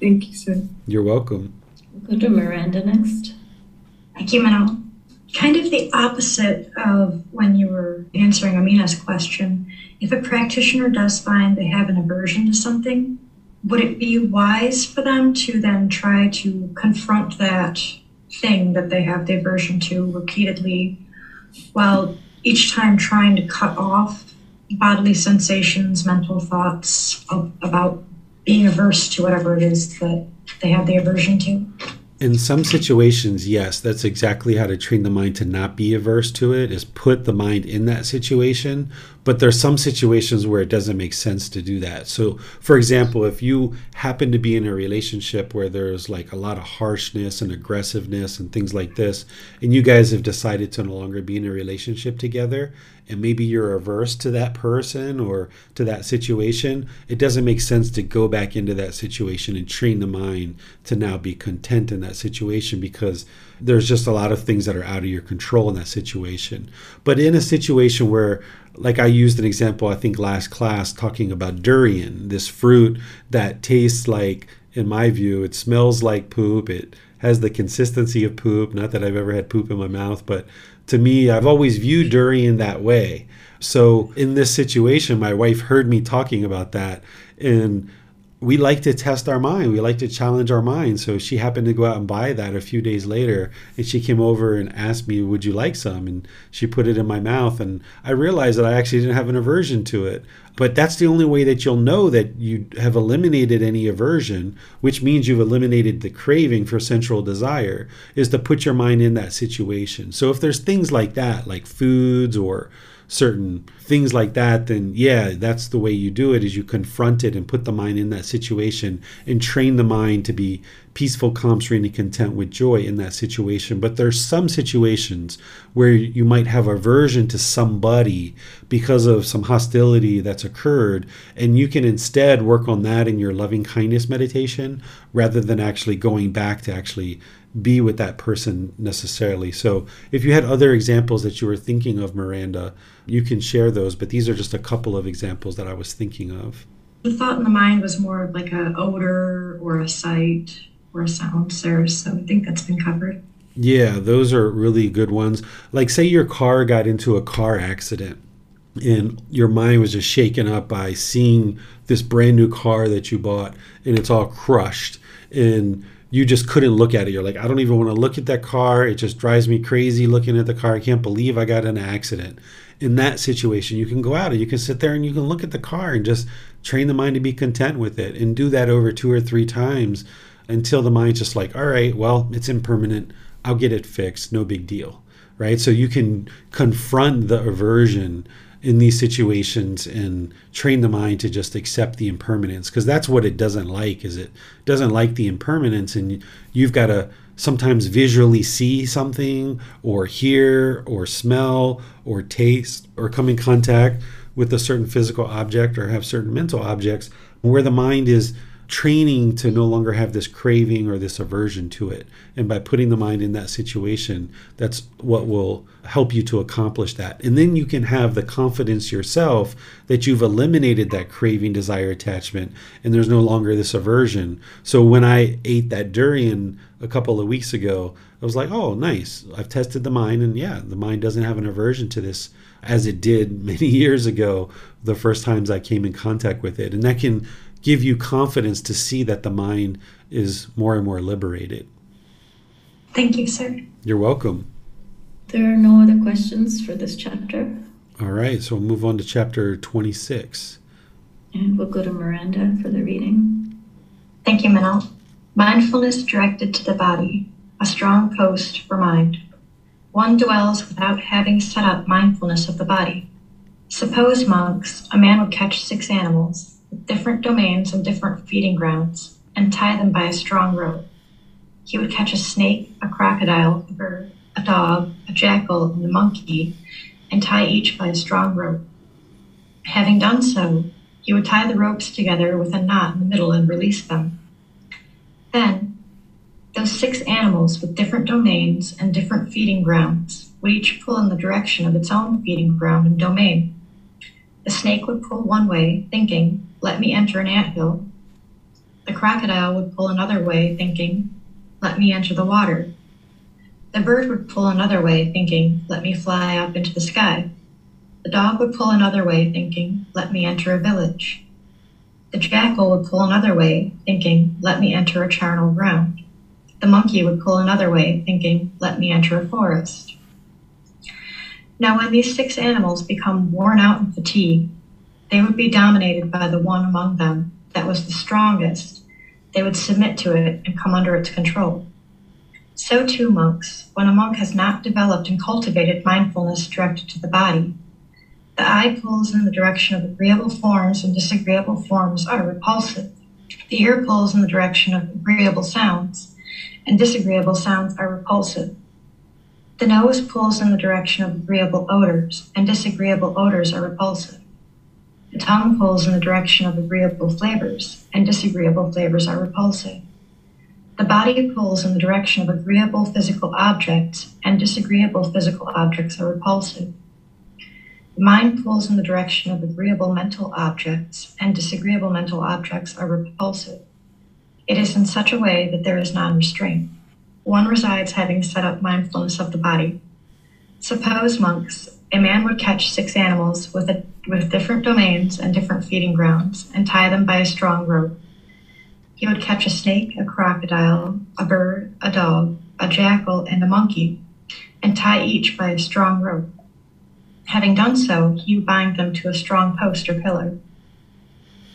Thank you, sir. You're welcome. We'll go to Miranda next. Thank you, Manal. Kind of the opposite of when you were answering Amina's question. If a practitioner does find they have an aversion to something, would it be wise for them to then try to confront that thing that they have the aversion to repeatedly while each time trying to cut off bodily sensations, mental thoughts of, about being averse to whatever it is that they have the aversion to? In some situations, yes, that's exactly how to train the mind to not be averse to it, is put the mind in that situation. But there's some situations where it doesn't make sense to do that. So, for example, if you happen to be in a relationship where there's like a lot of harshness and aggressiveness and things like this, and you guys have decided to no longer be in a relationship together, and maybe you're averse to that person or to that situation, it doesn't make sense to go back into that situation and train the mind to now be content in that situation because there's just a lot of things that are out of your control in that situation. But in a situation where, like I used an example, I think last class, talking about durian, this fruit that tastes like, in my view, it smells like poop, it has the consistency of poop. Not that I've ever had poop in my mouth, but to me, I've always viewed durian that way. So in this situation, my wife heard me talking about that and we like to test our mind. We like to challenge our mind. So she happened to go out and buy that a few days later. And she came over and asked me, Would you like some? And she put it in my mouth. And I realized that I actually didn't have an aversion to it. But that's the only way that you'll know that you have eliminated any aversion, which means you've eliminated the craving for sensual desire, is to put your mind in that situation. So if there's things like that, like foods or certain things like that, then yeah, that's the way you do it is you confront it and put the mind in that situation and train the mind to be peaceful, calm, serene, and content with joy in that situation. But there's some situations where you might have aversion to somebody because of some hostility that's occurred, and you can instead work on that in your loving kindness meditation rather than actually going back to actually be with that person necessarily. So, if you had other examples that you were thinking of, Miranda, you can share those. But these are just a couple of examples that I was thinking of. The thought in the mind was more of like a odor or a sight or a sound, Sarah. So I think that's been covered. Yeah, those are really good ones. Like, say your car got into a car accident and your mind was just shaken up by seeing this brand new car that you bought and it's all crushed. And you just couldn't look at it. You're like, I don't even want to look at that car. It just drives me crazy looking at the car. I can't believe I got an accident. In that situation, you can go out and you can sit there and you can look at the car and just train the mind to be content with it and do that over two or three times until the mind's just like, all right, well, it's impermanent. I'll get it fixed. No big deal. Right. So you can confront the aversion in these situations and train the mind to just accept the impermanence because that's what it doesn't like is it doesn't like the impermanence and you've got to sometimes visually see something or hear or smell or taste or come in contact with a certain physical object or have certain mental objects where the mind is training to no longer have this craving or this aversion to it. And by putting the mind in that situation, that's what will help you to accomplish that. And then you can have the confidence yourself that you've eliminated that craving, desire, attachment, and there's no longer this aversion. So when I ate that durian a couple of weeks ago, I was like, oh, nice. I've tested the mind, and yeah, the mind doesn't have an aversion to this as it did many *laughs* years ago, the first times I came in contact with it. And that can give you confidence to see that the mind is more and more liberated. Thank you, sir. You're welcome. There are no other questions for this chapter. All right, so we'll move on to chapter 26. And we'll go to Miranda for the reading. Thank you, Manal. Mindfulness directed to the body, a strong post for mind. One dwells without having set up mindfulness of the body. Suppose, monks, a man would catch six animals, different domains and different feeding grounds, and tie them by a strong rope. He would catch a snake, a crocodile, a bird, a dog, a jackal, and a monkey, and tie each by a strong rope. Having done so, he would tie the ropes together with a knot in the middle and release them. Then, those six animals with different domains and different feeding grounds would each pull in the direction of its own feeding ground and domain. The snake would pull one way, thinking, let me enter an anthill. The crocodile would pull another way, thinking, let me enter the water. The bird would pull another way, thinking, let me fly up into the sky. The dog would pull another way, thinking, let me enter a village. The jackal would pull another way, thinking, let me enter a charnel ground. The monkey would pull another way, thinking, let me enter a forest. Now, when these six animals become worn out and fatigued, they would be dominated by the one among them that was the strongest. They would submit to it and come under its control. So too, monks, when a monk has not developed and cultivated mindfulness directed to the body, the eye pulls in the direction of agreeable forms and disagreeable forms are repulsive. The ear pulls in the direction of agreeable sounds, and disagreeable sounds are repulsive. The nose pulls in the direction of agreeable odors, and disagreeable odors are repulsive. The tongue pulls in the direction of agreeable flavors, and disagreeable flavors are repulsive. The body pulls in the direction of agreeable physical objects, and disagreeable physical objects are repulsive. The mind pulls in the direction of agreeable mental objects, and disagreeable mental objects are repulsive. It is in such a way that there is non restraint. one resides having set up mindfulness of the body. Suppose, monks, a man would catch six animals with, a, with different domains and different feeding grounds and tie them by a strong rope. He would catch a snake, a crocodile, a bird, a dog, a jackal, and a monkey, and tie each by a strong rope. Having done so, he would bind them to a strong post or pillar.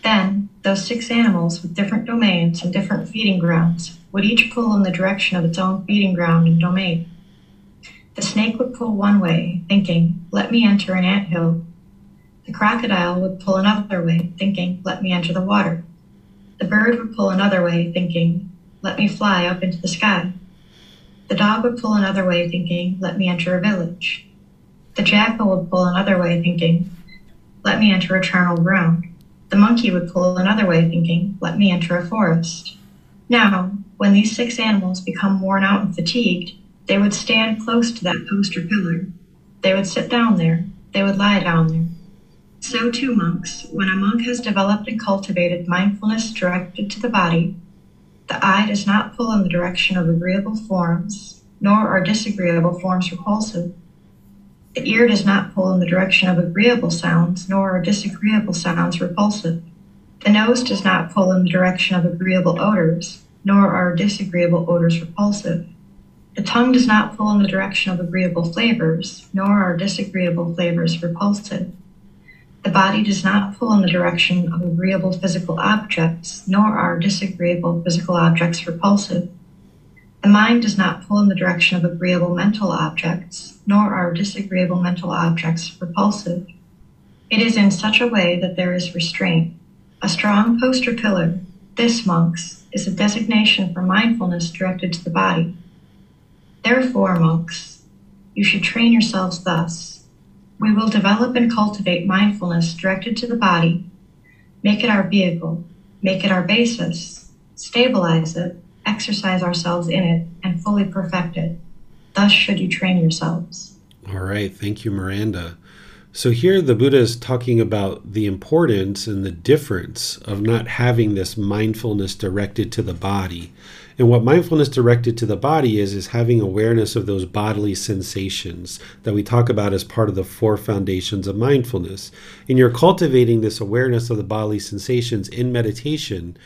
Then, those six animals with different domains and different feeding grounds would each pull in the direction of its own feeding ground and domain. The snake would pull one way, thinking, let me enter an ant hill. The crocodile would pull another way, thinking, let me enter the water. The bird would pull another way, thinking, let me fly up into the sky. The dog would pull another way, thinking, let me enter a village. The jackal would pull another way, thinking, let me enter a charnel ground. The monkey would pull another way, thinking, let me enter a forest. Now, when these six animals become worn out and fatigued, they would stand close to that post or pillar. They would sit down there. They would lie down there. So, too, monks, when a monk has developed and cultivated mindfulness directed to the body, the eye does not pull in the direction of agreeable forms, nor are disagreeable forms repulsive. The ear does not pull in the direction of agreeable sounds, nor are disagreeable sounds repulsive. The nose does not pull in the direction of agreeable odors, nor are disagreeable odors repulsive. The tongue does not pull in the direction of agreeable flavors, nor are disagreeable flavors repulsive. The body does not pull in the direction of agreeable physical objects, nor are disagreeable physical objects repulsive. The mind does not pull in the direction of agreeable mental objects, nor are disagreeable mental objects repulsive. It is in such a way that there is restraint. A strong poster pillar, this, monks, is a designation for mindfulness directed to the body. Therefore, monks, you should train yourselves thus. We will develop and cultivate mindfulness directed to the body, make it our vehicle, make it our basis, stabilize it, exercise ourselves in it, and fully perfect it. Thus should you train yourselves. All right. Thank you, Miranda. So here the Buddha is talking about the importance and the difference of not having this mindfulness directed to the body. And what mindfulness directed to the body is, is having awareness of those bodily sensations that we talk about as part of the four foundations of mindfulness. And you're cultivating this awareness of the bodily sensations in meditation,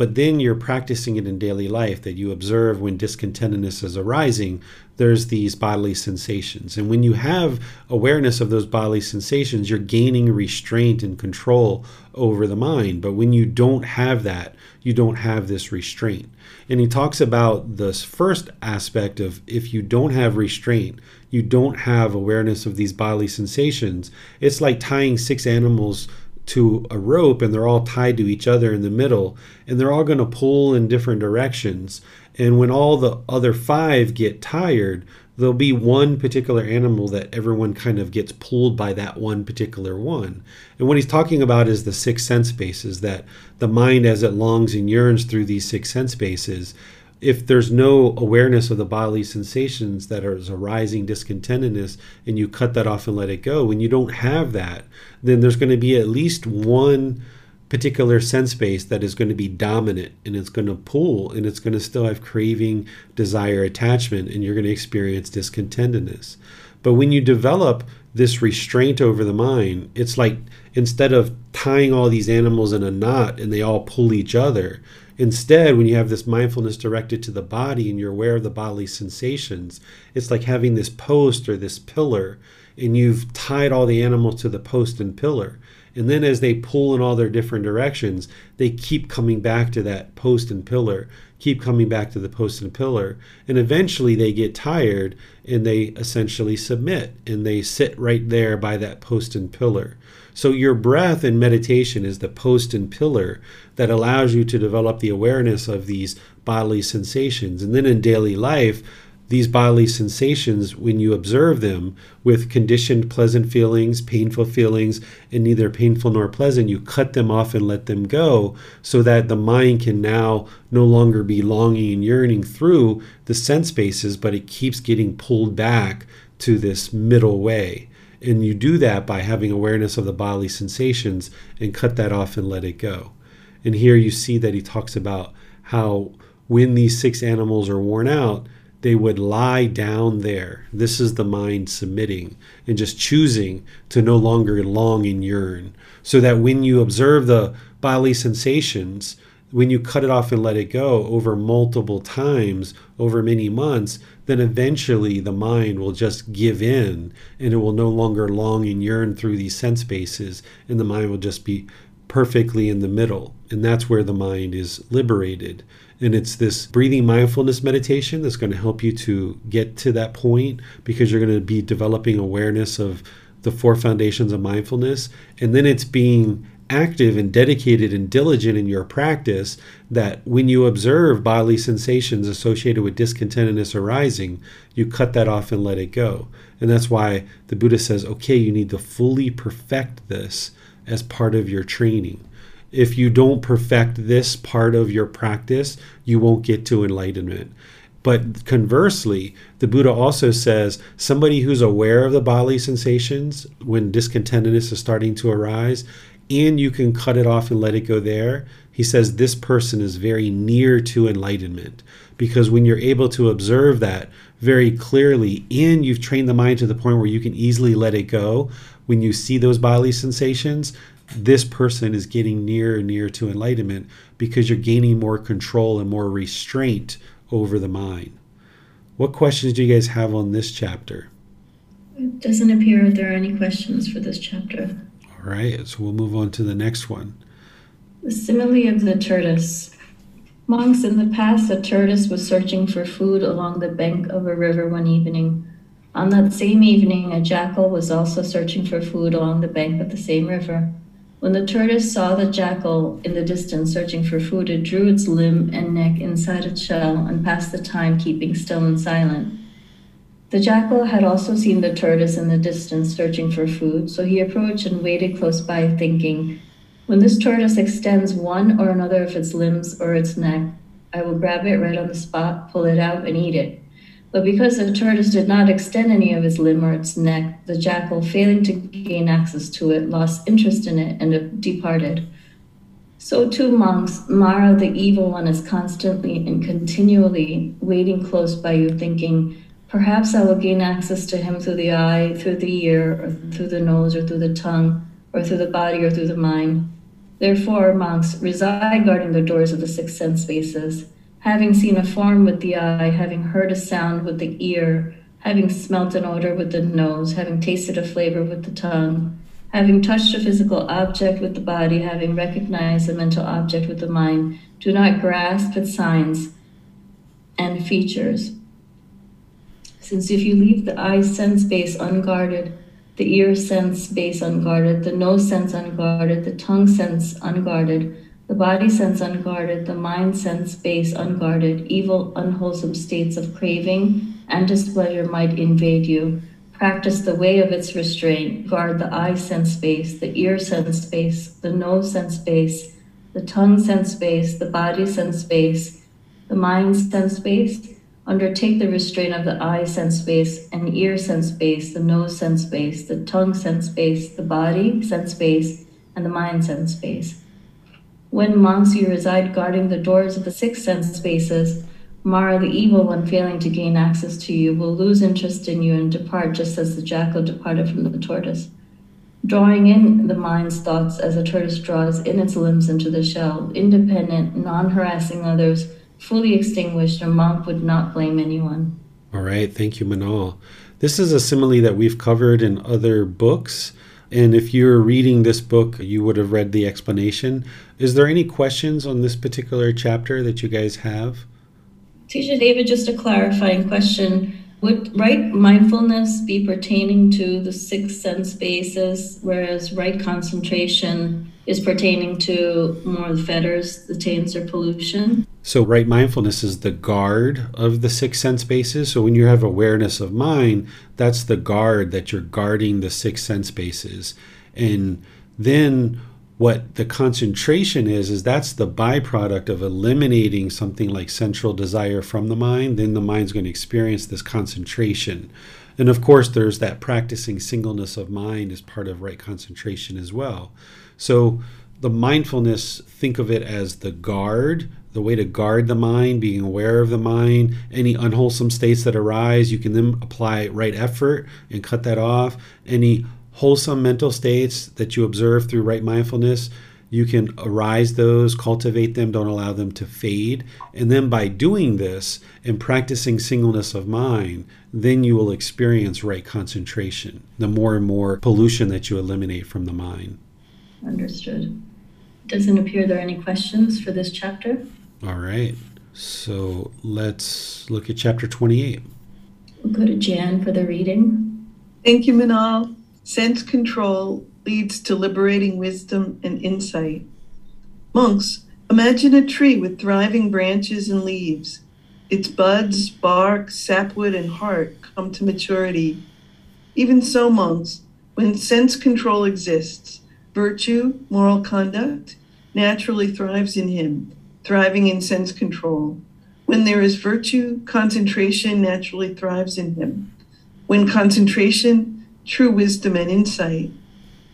but then you're practicing it in daily life that you observe when discontentedness is arising, there's these bodily sensations. And when you have awareness of those bodily sensations, you're gaining restraint and control over the mind. But when you don't have that, you don't have this restraint. And he talks about this first aspect of if you don't have restraint, you don't have awareness of these bodily sensations. It's like tying six animals to a rope and they're all tied to each other in the middle and they're all going to pull in different directions. And when all the other five get tired, there'll be one particular animal that everyone kind of gets pulled by that one particular one. And what he's talking about is the six sense bases that the mind, as it longs and yearns through these six sense bases, if there's no awareness of the bodily sensations that are arising discontentedness and you cut that off and let it go, when you don't have that, then there's going to be at least one particular sense base that is going to be dominant and it's going to pull and it's going to still have craving, desire, attachment, and you're going to experience discontentedness. But when you develop this restraint over the mind, it's like instead of tying all these animals in a knot and they all pull each other, instead, when you have this mindfulness directed to the body and you're aware of the bodily sensations, it's like having this post or this pillar and you've tied all the animals to the post and pillar. And then as they pull in all their different directions, they keep coming back to that post and pillar, keep coming back to the post and pillar. And eventually they get tired and they essentially submit and they sit right there by that post and pillar. So your breath in meditation is the post and pillar that allows you to develop the awareness of these bodily sensations. And then in daily life, these bodily sensations, when you observe them with conditioned pleasant feelings, painful feelings, and neither painful nor pleasant, you cut them off and let them go so that the mind can now no longer be longing and yearning through the sense bases, but it keeps getting pulled back to this middle way. And you do that by having awareness of the bodily sensations and cut that off and let it go. And here you see that he talks about how when these six animals are worn out, they would lie down there. This is the mind submitting and just choosing to no longer long and yearn. So that when you observe the bodily sensations, when you cut it off and let it go over multiple times, over many months, then eventually the mind will just give in and it will no longer long and yearn through these sense bases, and the mind will just be perfectly in the middle. And that's where the mind is liberated. And it's this breathing mindfulness meditation that's going to help you to get to that point because you're going to be developing awareness of the four foundations of mindfulness. And then it's being active and dedicated and diligent in your practice that when you observe bodily sensations associated with discontentedness arising, you cut that off and let it go. And that's why the Buddha says, okay, you need to fully perfect this as part of your training if you don't perfect this part of your practice, you won't get to enlightenment. But conversely, the Buddha also says somebody who's aware of the bodily sensations when discontentedness is starting to arise, and you can cut it off and let it go there, he says this person is very near to enlightenment. Because when you're able to observe that very clearly and you've trained the mind to the point where you can easily let it go, when you see those bodily sensations, this person is getting near and near to enlightenment because you're gaining more control and more restraint over the mind. What questions do you guys have on this chapter? It doesn't appear there are any questions for this chapter. All right, so we'll move on to the next one. The simile of the tortoise. Monks, in the past, a tortoise was searching for food along the bank of a river one evening. On that same evening, a jackal was also searching for food along the bank of the same river. When the tortoise saw the jackal in the distance searching for food, it drew its limb and neck inside its shell and passed the time keeping still and silent. The jackal had also seen the tortoise in the distance searching for food, so he approached and waited close by, thinking, When this tortoise extends one or another of its limbs or its neck, I will grab it right on the spot, pull it out, and eat it. But because the tortoise did not extend any of his limb or its neck, the jackal, failing to gain access to it, lost interest in it and departed. So too, monks, Mara, the evil one, is constantly and continually waiting close by you, thinking, perhaps I will gain access to him through the eye, through the ear, or through the nose, or through the tongue, or through the body, or through the mind. Therefore, monks, reside guarding the doors of the six sense bases having seen a form with the eye, having heard a sound with the ear, having smelt an odor with the nose, having tasted a flavor with the tongue, having touched a physical object with the body, having recognized a mental object with the mind, do not grasp at signs and features. Since if you leave the eye sense base unguarded, the ear sense base unguarded, the nose sense unguarded, the tongue sense unguarded, the body sense unguarded, the mind sense base unguarded, evil, unwholesome states of craving and displeasure might invade you. Practice the way of its restraint. Guard the eye sense base, the ear sense base, the nose sense base, the tongue sense base, the body sense base, the mind sense base. Undertake the restraint of the eye sense base and ear sense base, the nose sense base, the tongue sense base, the body sense base, and the mind sense base. When monks you reside guarding the doors of the six sense bases, Mara, the evil one, failing to gain access to you, will lose interest in you and depart just as the jackal departed from the tortoise. Drawing in the mind's thoughts as a tortoise draws in its limbs into the shell, independent, non harassing others, fully extinguished, a monk would not blame anyone. All right, thank you, Manal. This is a simile that we've covered in other books. And if you're reading this book, you would have read the explanation. Is there any questions on this particular chapter that you guys have? Teacher David, just a clarifying question. Would right mindfulness be pertaining to the six sense bases, whereas right concentration is pertaining to more the fetters, the taints, or pollution? So, right mindfulness is the guard of the six sense bases. So, when you have awareness of mind, that's the guard that you're guarding the six sense bases. And then what the concentration is, is that's the byproduct of eliminating something like sensual desire from the mind. Then the mind's going to experience this concentration. And of course, there's that practicing singleness of mind as part of right concentration as well. So, the mindfulness, think of it as the guard, the way to guard the mind, being aware of the mind, any unwholesome states that arise, you can then apply right effort and cut that off. Any wholesome mental states that you observe through right mindfulness, you can arise those, cultivate them, don't allow them to fade. And then by doing this and practicing singleness of mind, then you will experience right concentration, the more and more pollution that you eliminate from the mind. Understood. Doesn't appear there are any questions for this chapter. All right. So let's look at chapter 28. We'll go to Jan for the reading. Thank you, Manal. Sense control leads to liberating wisdom and insight. Monks, imagine a tree with thriving branches and leaves. Its buds, bark, sapwood, and heart come to maturity. Even so, monks, when sense control exists, virtue, moral conduct, naturally thrives in him, thriving in sense control. When there is virtue, concentration naturally thrives in him. When concentration, true wisdom and insight.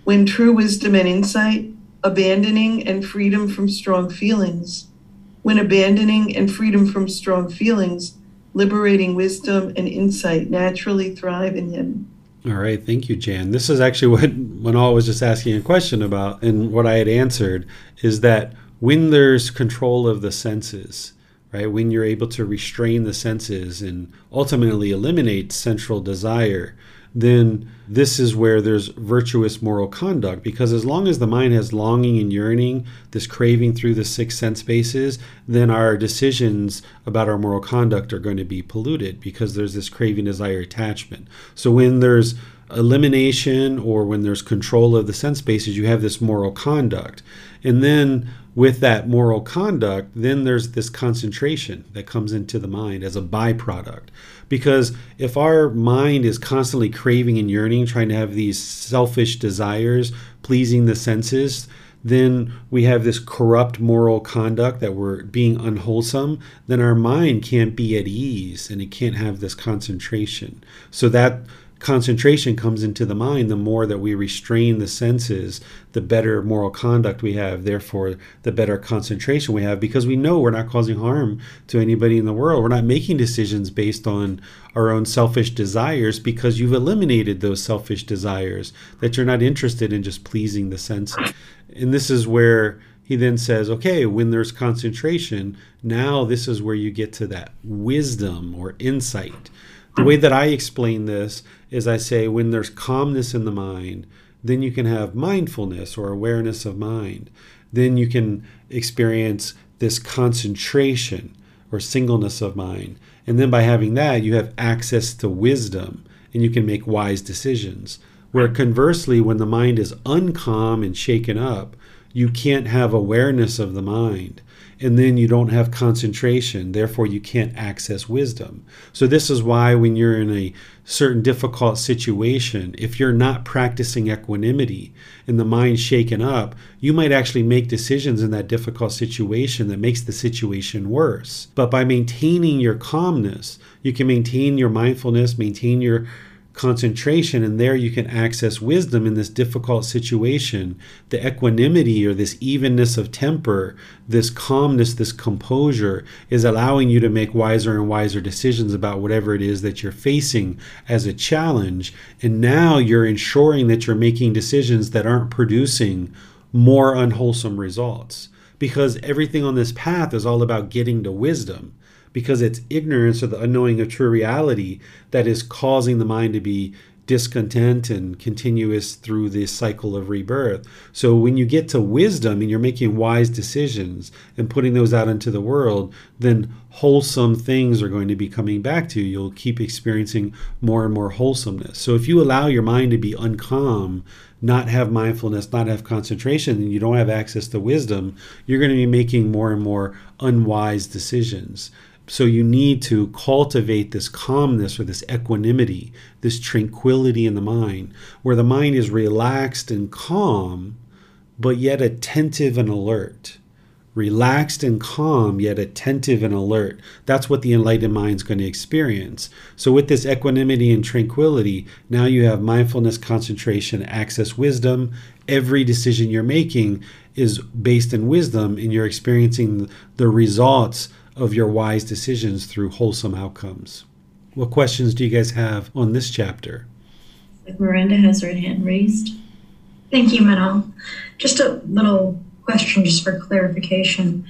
When true wisdom and insight, abandoning and freedom from strong feelings. When abandoning and freedom from strong feelings, liberating wisdom and insight naturally thrive in him. All right, thank you, Jan. This is actually *laughs* what Manal was just asking a question about, and what I had answered is that when there's control of the senses, right, when you're able to restrain the senses and ultimately eliminate sensual desire, then this is where there's virtuous moral conduct because as long as the mind has longing and yearning, this craving through the six sense bases, then our decisions about our moral conduct are going to be polluted because there's this craving, desire, attachment. So when there's elimination or when there's control of the sense bases, you have this moral conduct. And then with that moral conduct, then there's this concentration that comes into the mind as a byproduct. Because if our mind is constantly craving and yearning, trying to have these selfish desires, pleasing the senses, then we have this corrupt moral conduct that we're being unwholesome, then our mind can't be at ease and it can't have this concentration. So that concentration comes into the mind, the more that we restrain the senses, the better moral conduct we have. Therefore, the better concentration we have because we know we're not causing harm to anybody in the world. We're not making decisions based on our own selfish desires because you've eliminated those selfish desires, that you're not interested in just pleasing the senses. And this is where he then says, okay, when there's concentration, now this is where you get to that wisdom or insight the way that I explain this is I say when there's calmness in the mind, then you can have mindfulness or awareness of mind. Then you can experience this concentration or singleness of mind. And then by having that, you have access to wisdom and you can make wise decisions. Where conversely, when the mind is uncalm and shaken up, you can't have awareness of the mind and then you don't have concentration therefore you can't access wisdom so this is why when you're in a certain difficult situation if you're not practicing equanimity and the mind shaken up you might actually make decisions in that difficult situation that makes the situation worse. But by maintaining your calmness you can maintain your mindfulness maintain your concentration, and there you can access wisdom in this difficult situation. The equanimity or this evenness of temper, this calmness, this composure is allowing you to make wiser and wiser decisions about whatever it is that you're facing as a challenge. And now you're ensuring that you're making decisions that aren't producing more unwholesome results. Because everything on this path is all about getting to wisdom because it's ignorance or the unknowing of true reality that is causing the mind to be discontent and continuous through this cycle of rebirth. So when you get to wisdom and you're making wise decisions and putting those out into the world, then wholesome things are going to be coming back to you. You'll keep experiencing more and more wholesomeness. So if you allow your mind to be uncalm, not have mindfulness, not have concentration, and you don't have access to wisdom, you're going to be making more and more unwise decisions. So you need to cultivate this calmness or this equanimity, this tranquility in the mind, where the mind is relaxed and calm, but yet attentive and alert, relaxed and calm, yet attentive and alert. That's what the enlightened mind is going to experience. So, with this equanimity and tranquility, now you have mindfulness, concentration, access, wisdom. Every decision you're making is based in wisdom, and you're experiencing the results of your wise decisions through wholesome outcomes. What questions do you guys have on this chapter? Miranda has her hand raised. Thank you, Manal. Just a little question, just for clarification.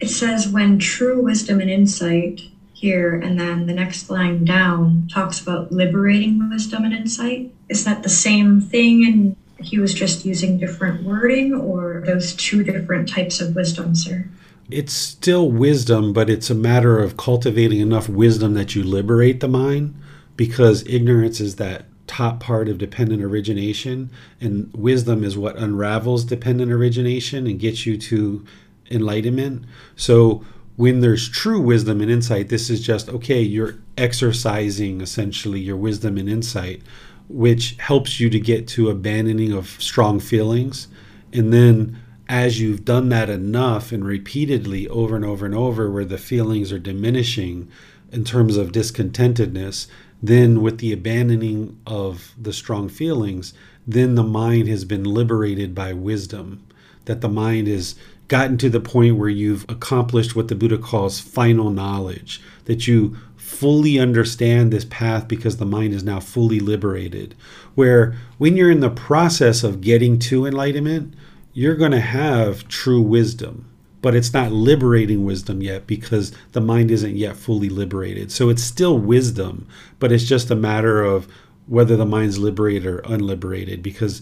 It says, when true wisdom and insight here, and then the next line down talks about liberating wisdom and insight. Is that the same thing? And he was just using different wording, or those two different types of wisdom, sir? It's still wisdom, but it's a matter of cultivating enough wisdom that you liberate the mind because ignorance is that top part of dependent origination, and wisdom is what unravels dependent origination and gets you to enlightenment. So, when there's true wisdom and insight, this is just okay, you're exercising essentially your wisdom and insight, which helps you to get to abandoning of strong feelings. And then, as you've done that enough and repeatedly over and over and over, where the feelings are diminishing in terms of discontentedness, then with the abandoning of the strong feelings, then the mind has been liberated by wisdom. That the mind has gotten to the point where you've accomplished what the Buddha calls final knowledge, that you fully understand this path because the mind is now fully liberated. Where when you're in the process of getting to enlightenment, you're going to have true wisdom but it's not liberating wisdom yet because the mind isn't yet fully liberated. So it's still wisdom, but it's just a matter of whether the mind's liberated or unliberated because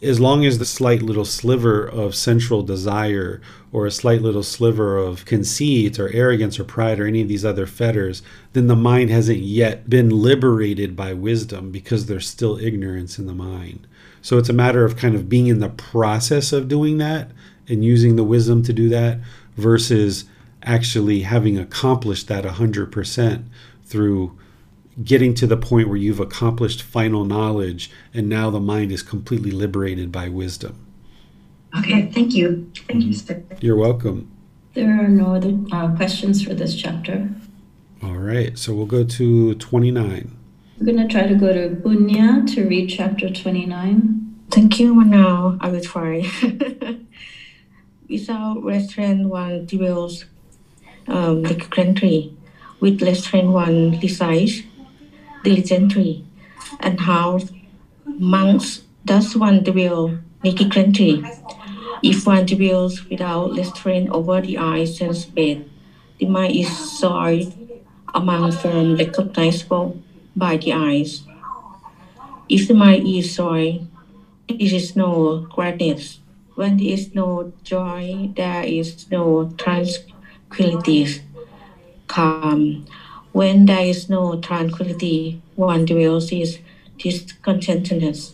as long as the slight little sliver of sensual desire or a slight little sliver of conceit or arrogance or pride or any of these other fetters, then the mind hasn't yet been liberated by wisdom because there's still ignorance in the mind. So it's a matter of kind of being in the process of doing that and using the wisdom to do that versus actually having accomplished that 100% through getting to the point where you've accomplished final knowledge and now the mind is completely liberated by wisdom. Okay, thank you. Thank you, sir. You're welcome. There are no other uh, questions for this chapter. All right, so we'll go to 29. We're going to try to go to Bunya to read chapter 29. Thank you, Manal. I will try. *laughs* without restraint one dwells um, the country, with restraint one resides diligently, and how monks does one dwell country? If one dwells without restraint over the eyes and bed, the mind is soiled among forms recognizable by the eyes. If the mind is soiled, it is no gladness when there is no joy, there is no tranquility, calm. When there is no tranquility, one dwells in discontentedness.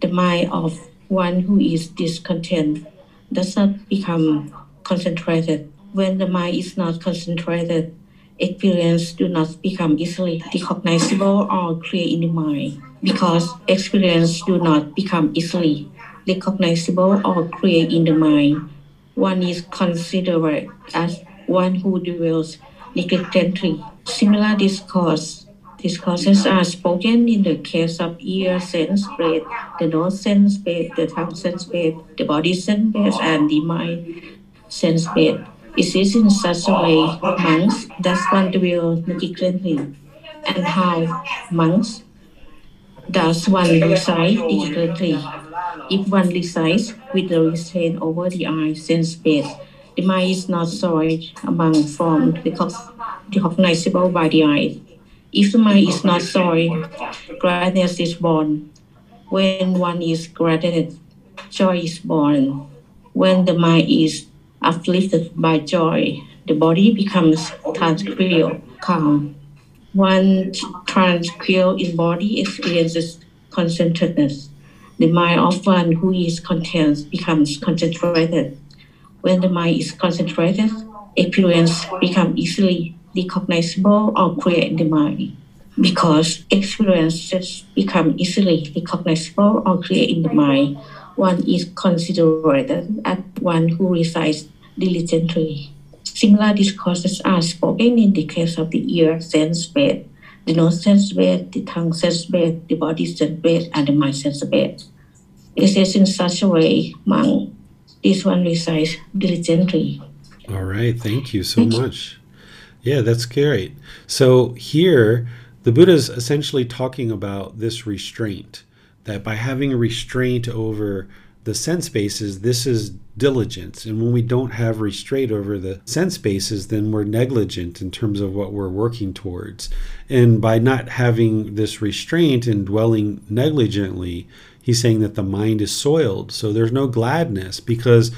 The mind of one who is discontent does not become concentrated. When the mind is not concentrated, experience do not become easily recognizable or clear in the mind because experience do not become easily recognizable or clear in the mind. One is considered as one who dwells negligently. Similar discourse discourses are spoken in the case of ear sense bed, the nose sense bed, the tongue sense bed, the body sense bed, and the mind sense bed. Is in such a way monks that one dwell negligently, and how monks does one reside negligently if one resides with the restraint over the eye sense space, the mind is not soiled among forms because recognizable by the eye. If the mind is not soiled, gladness is born. When one is gladdened, joy is born. When the mind is uplifted by joy, the body becomes tranquil, calm. One tranquil in body experiences concentratedness the mind of one who is content becomes concentrated. When the mind is concentrated, experience become easily recognizable or clear in the mind. Because experiences become easily recognizable or clear in the mind, one is considered as one who resides diligently. Similar discourses are spoken in the case of the ear sense bed, the nose sense bed, the tongue sense bed, the body sense bed, and the mind sense bed. It is in such a way among this one recites diligently. All right, thank you so thank much. You. Yeah, that's great. So here, the Buddha is essentially talking about this restraint, that by having a restraint over the sense bases, this is diligence. And when we don't have restraint over the sense bases, then we're negligent in terms of what we're working towards. And by not having this restraint and dwelling negligently, he's saying that the mind is soiled. So there's no gladness because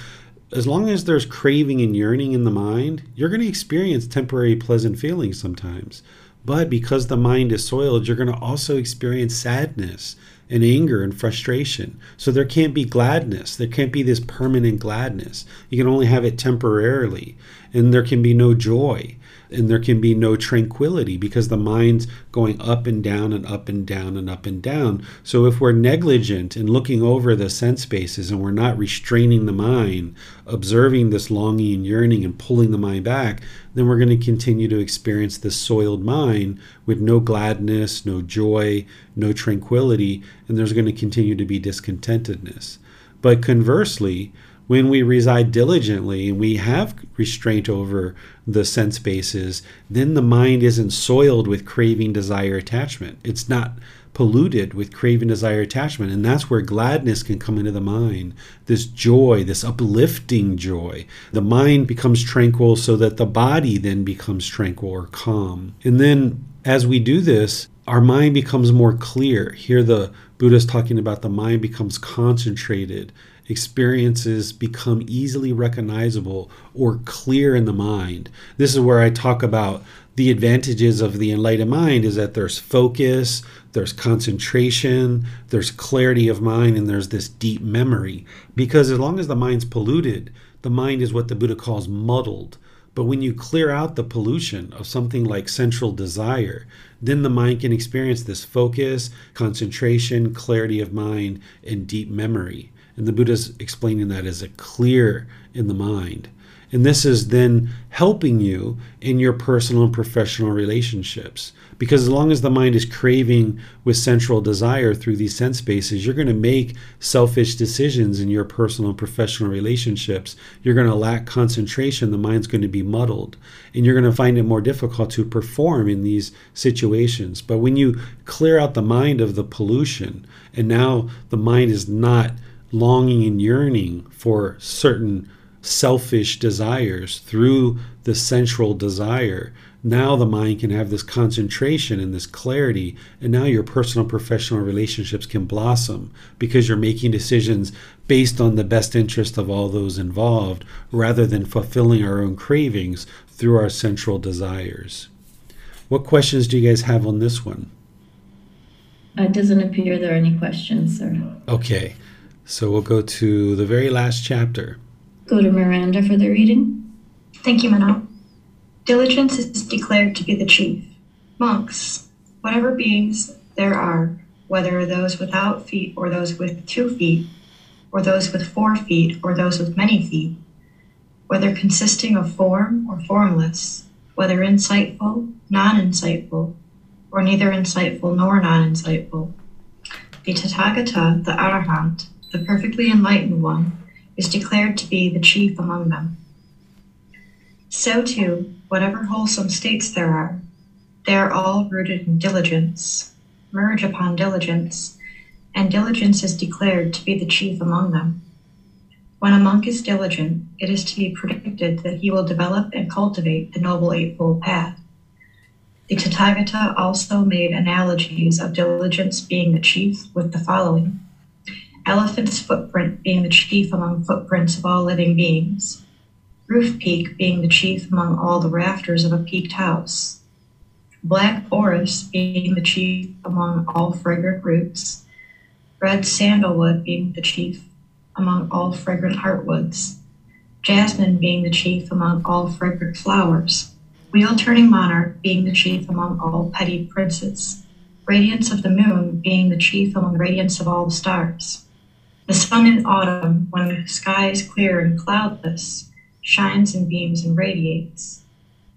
as long as there's craving and yearning in the mind, you're going to experience temporary pleasant feelings sometimes. But because the mind is soiled, you're going to also experience sadness and anger and frustration. So there can't be gladness. There can't be this permanent gladness. You can only have it temporarily. And there can be no joy and there can be no tranquility because the mind's going up and down and up and down and up and down. So if we're negligent in looking over the sense bases and we're not restraining the mind, observing this longing and yearning and pulling the mind back, then we're going to continue to experience this soiled mind with no gladness, no joy, no tranquility, and there's going to continue to be discontentedness. But conversely, when we reside diligently and we have restraint over the sense bases, then the mind isn't soiled with craving, desire, attachment. It's not polluted with craving, desire, attachment. And that's where gladness can come into the mind. This joy, this uplifting joy. The mind becomes tranquil so that the body then becomes tranquil or calm. And then as we do this, our mind becomes more clear. Here, the Buddha is talking about the mind becomes concentrated experiences become easily recognizable or clear in the mind. This is where I talk about the advantages of the enlightened mind is that there's focus, there's concentration, there's clarity of mind, and there's this deep memory. Because as long as the mind's polluted, the mind is what the Buddha calls muddled. But when you clear out the pollution of something like sensual desire, then the mind can experience this focus, concentration, clarity of mind, and deep memory. And the Buddha's explaining that as a clear in the mind. And this is then helping you in your personal and professional relationships. Because as long as the mind is craving with sensual desire through these sense bases, you're going to make selfish decisions in your personal and professional relationships. You're going to lack concentration. The mind's going to be muddled. And you're going to find it more difficult to perform in these situations. But when you clear out the mind of the pollution, and now the mind is not longing and yearning for certain selfish desires through the sensual desire. Now the mind can have this concentration and this clarity, and now your personal professional relationships can blossom because you're making decisions based on the best interest of all those involved rather than fulfilling our own cravings through our sensual desires. What questions do you guys have on this one? Uh, it doesn't appear there are any questions, sir. Okay. So we'll go to the very last chapter. Go to Miranda for the reading. Thank you, Manal. Diligence is declared to be the chief. Monks, whatever beings there are, whether those without feet or those with two feet, or those with four feet or those with many feet, whether consisting of form or formless, whether insightful, non insightful, or neither insightful nor non insightful, the Tathagata, the Arahant, the perfectly enlightened one, is declared to be the chief among them. So too, whatever wholesome states there are, they are all rooted in diligence, merge upon diligence, and diligence is declared to be the chief among them. When a monk is diligent, it is to be predicted that he will develop and cultivate the Noble Eightfold Path. The Tathagata also made analogies of diligence being the chief with the following elephant's footprint being the chief among footprints of all living beings, roof peak being the chief among all the rafters of a peaked house, black orris being the chief among all fragrant roots, red sandalwood being the chief among all fragrant heartwoods, jasmine being the chief among all fragrant flowers, wheel turning monarch being the chief among all petty princes, radiance of the moon being the chief among the radiance of all the stars the sun in autumn, when the sky is clear and cloudless, shines and beams and radiates.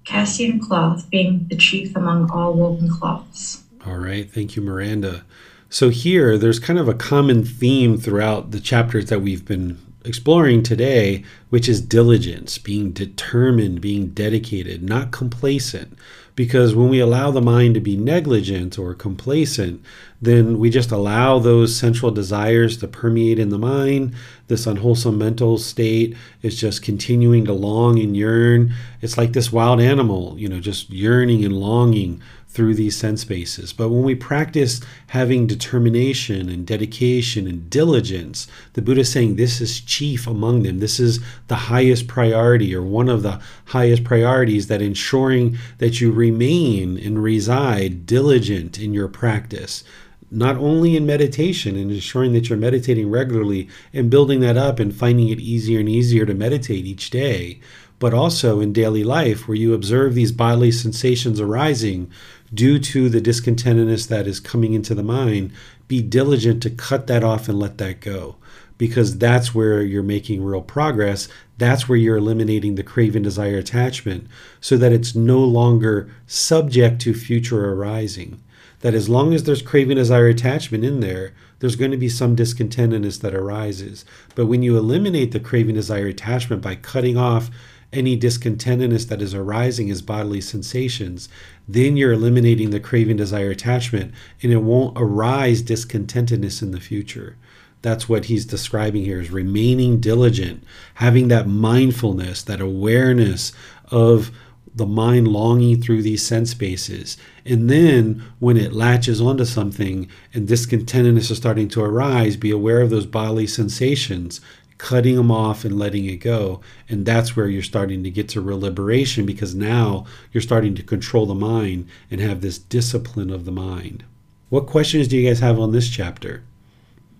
Cassian cloth being the chief among all woven cloths. All right. Thank you, Miranda. So, here, there's kind of a common theme throughout the chapters that we've been exploring today, which is diligence, being determined, being dedicated, not complacent. Because when we allow the mind to be negligent or complacent, then we just allow those sensual desires to permeate in the mind. This unwholesome mental state is just continuing to long and yearn. It's like this wild animal, you know, just yearning and longing through these sense bases. But when we practice having determination and dedication and diligence, the Buddha is saying this is chief among them. This is the highest priority or one of the highest priorities that ensuring that you remain and reside diligent in your practice not only in meditation and ensuring that you're meditating regularly and building that up and finding it easier and easier to meditate each day, but also in daily life where you observe these bodily sensations arising due to the discontentedness that is coming into the mind, be diligent to cut that off and let that go. Because that's where you're making real progress. That's where you're eliminating the craving, desire, attachment so that it's no longer subject to future arising. That as long as there's craving, desire, attachment in there, there's going to be some discontentedness that arises. But when you eliminate the craving, desire, attachment by cutting off any discontentedness that is arising as bodily sensations, then you're eliminating the craving, desire, attachment, and it won't arise discontentedness in the future. That's what he's describing here is remaining diligent, having that mindfulness, that awareness of the mind longing through these sense bases. And then when it latches onto something and discontentedness is starting to arise, be aware of those bodily sensations cutting them off and letting it go. And that's where you're starting to get to real liberation because now you're starting to control the mind and have this discipline of the mind. What questions do you guys have on this chapter?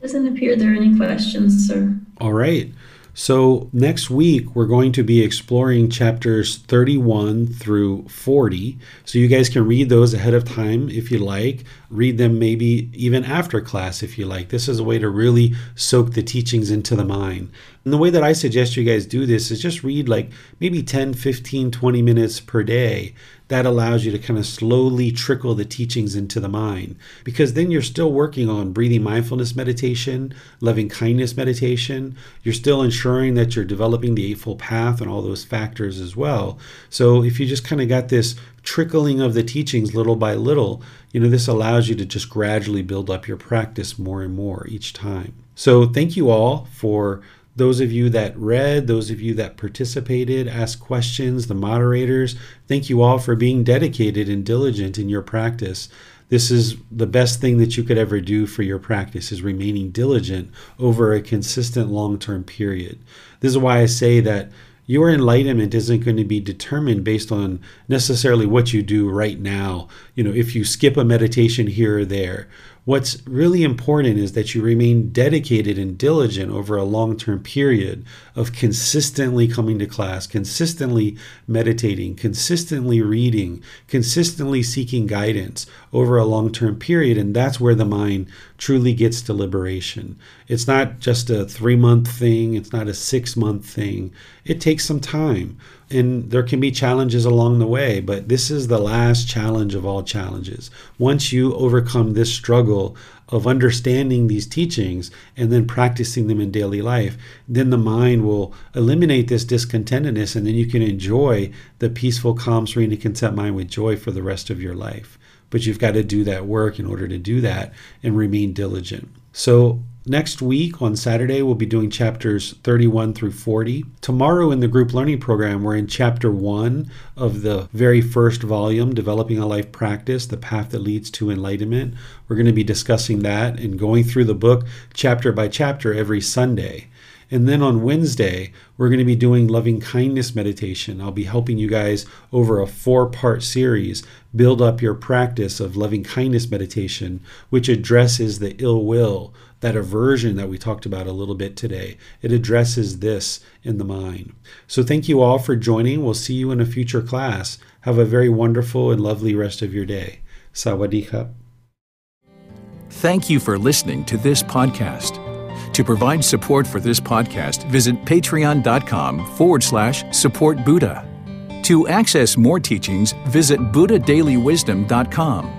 Doesn't appear there are any questions, sir. All right. So, next week, we're going to be exploring chapters 31 through 40. So, you guys can read those ahead of time if you like. Read them maybe even after class if you like. This is a way to really soak the teachings into the mind. And the way that I suggest you guys do this is just read like maybe 10, 15, 20 minutes per day that allows you to kind of slowly trickle the teachings into the mind because then you're still working on breathing mindfulness meditation, loving kindness meditation. You're still ensuring that you're developing the Eightfold Path and all those factors as well. So if you just kind of got this trickling of the teachings little by little, you know, this allows you to just gradually build up your practice more and more each time. So thank you all for those of you that read, those of you that participated, asked questions, the moderators, thank you all for being dedicated and diligent in your practice. This is the best thing that you could ever do for your practice is remaining diligent over a consistent long-term period. This is why I say that your enlightenment isn't going to be determined based on necessarily what you do right now. You know, if you skip a meditation here or there, What's really important is that you remain dedicated and diligent over a long term period of consistently coming to class, consistently meditating, consistently reading, consistently seeking guidance over a long term period. And that's where the mind truly gets to liberation. It's not just a three month thing, it's not a six month thing. It takes some time and there can be challenges along the way, but this is the last challenge of all challenges. Once you overcome this struggle of understanding these teachings and then practicing them in daily life, then the mind will eliminate this discontentedness and then you can enjoy the peaceful, calm, serene, and content mind with joy for the rest of your life. But you've got to do that work in order to do that and remain diligent. So Next week on Saturday, we'll be doing chapters 31 through 40. Tomorrow in the group learning program, we're in chapter 1 of the very first volume, Developing a Life Practice The Path That Leads to Enlightenment. We're going to be discussing that and going through the book chapter by chapter every Sunday. And then on Wednesday, we're going to be doing loving kindness meditation. I'll be helping you guys over a four part series build up your practice of loving kindness meditation, which addresses the ill will that aversion that we talked about a little bit today. It addresses this in the mind. So thank you all for joining. We'll see you in a future class. Have a very wonderful and lovely rest of your day. Sawadee Thank you for listening to this podcast. To provide support for this podcast, visit patreon.com forward slash support Buddha. To access more teachings, visit buddhadailywisdom.com.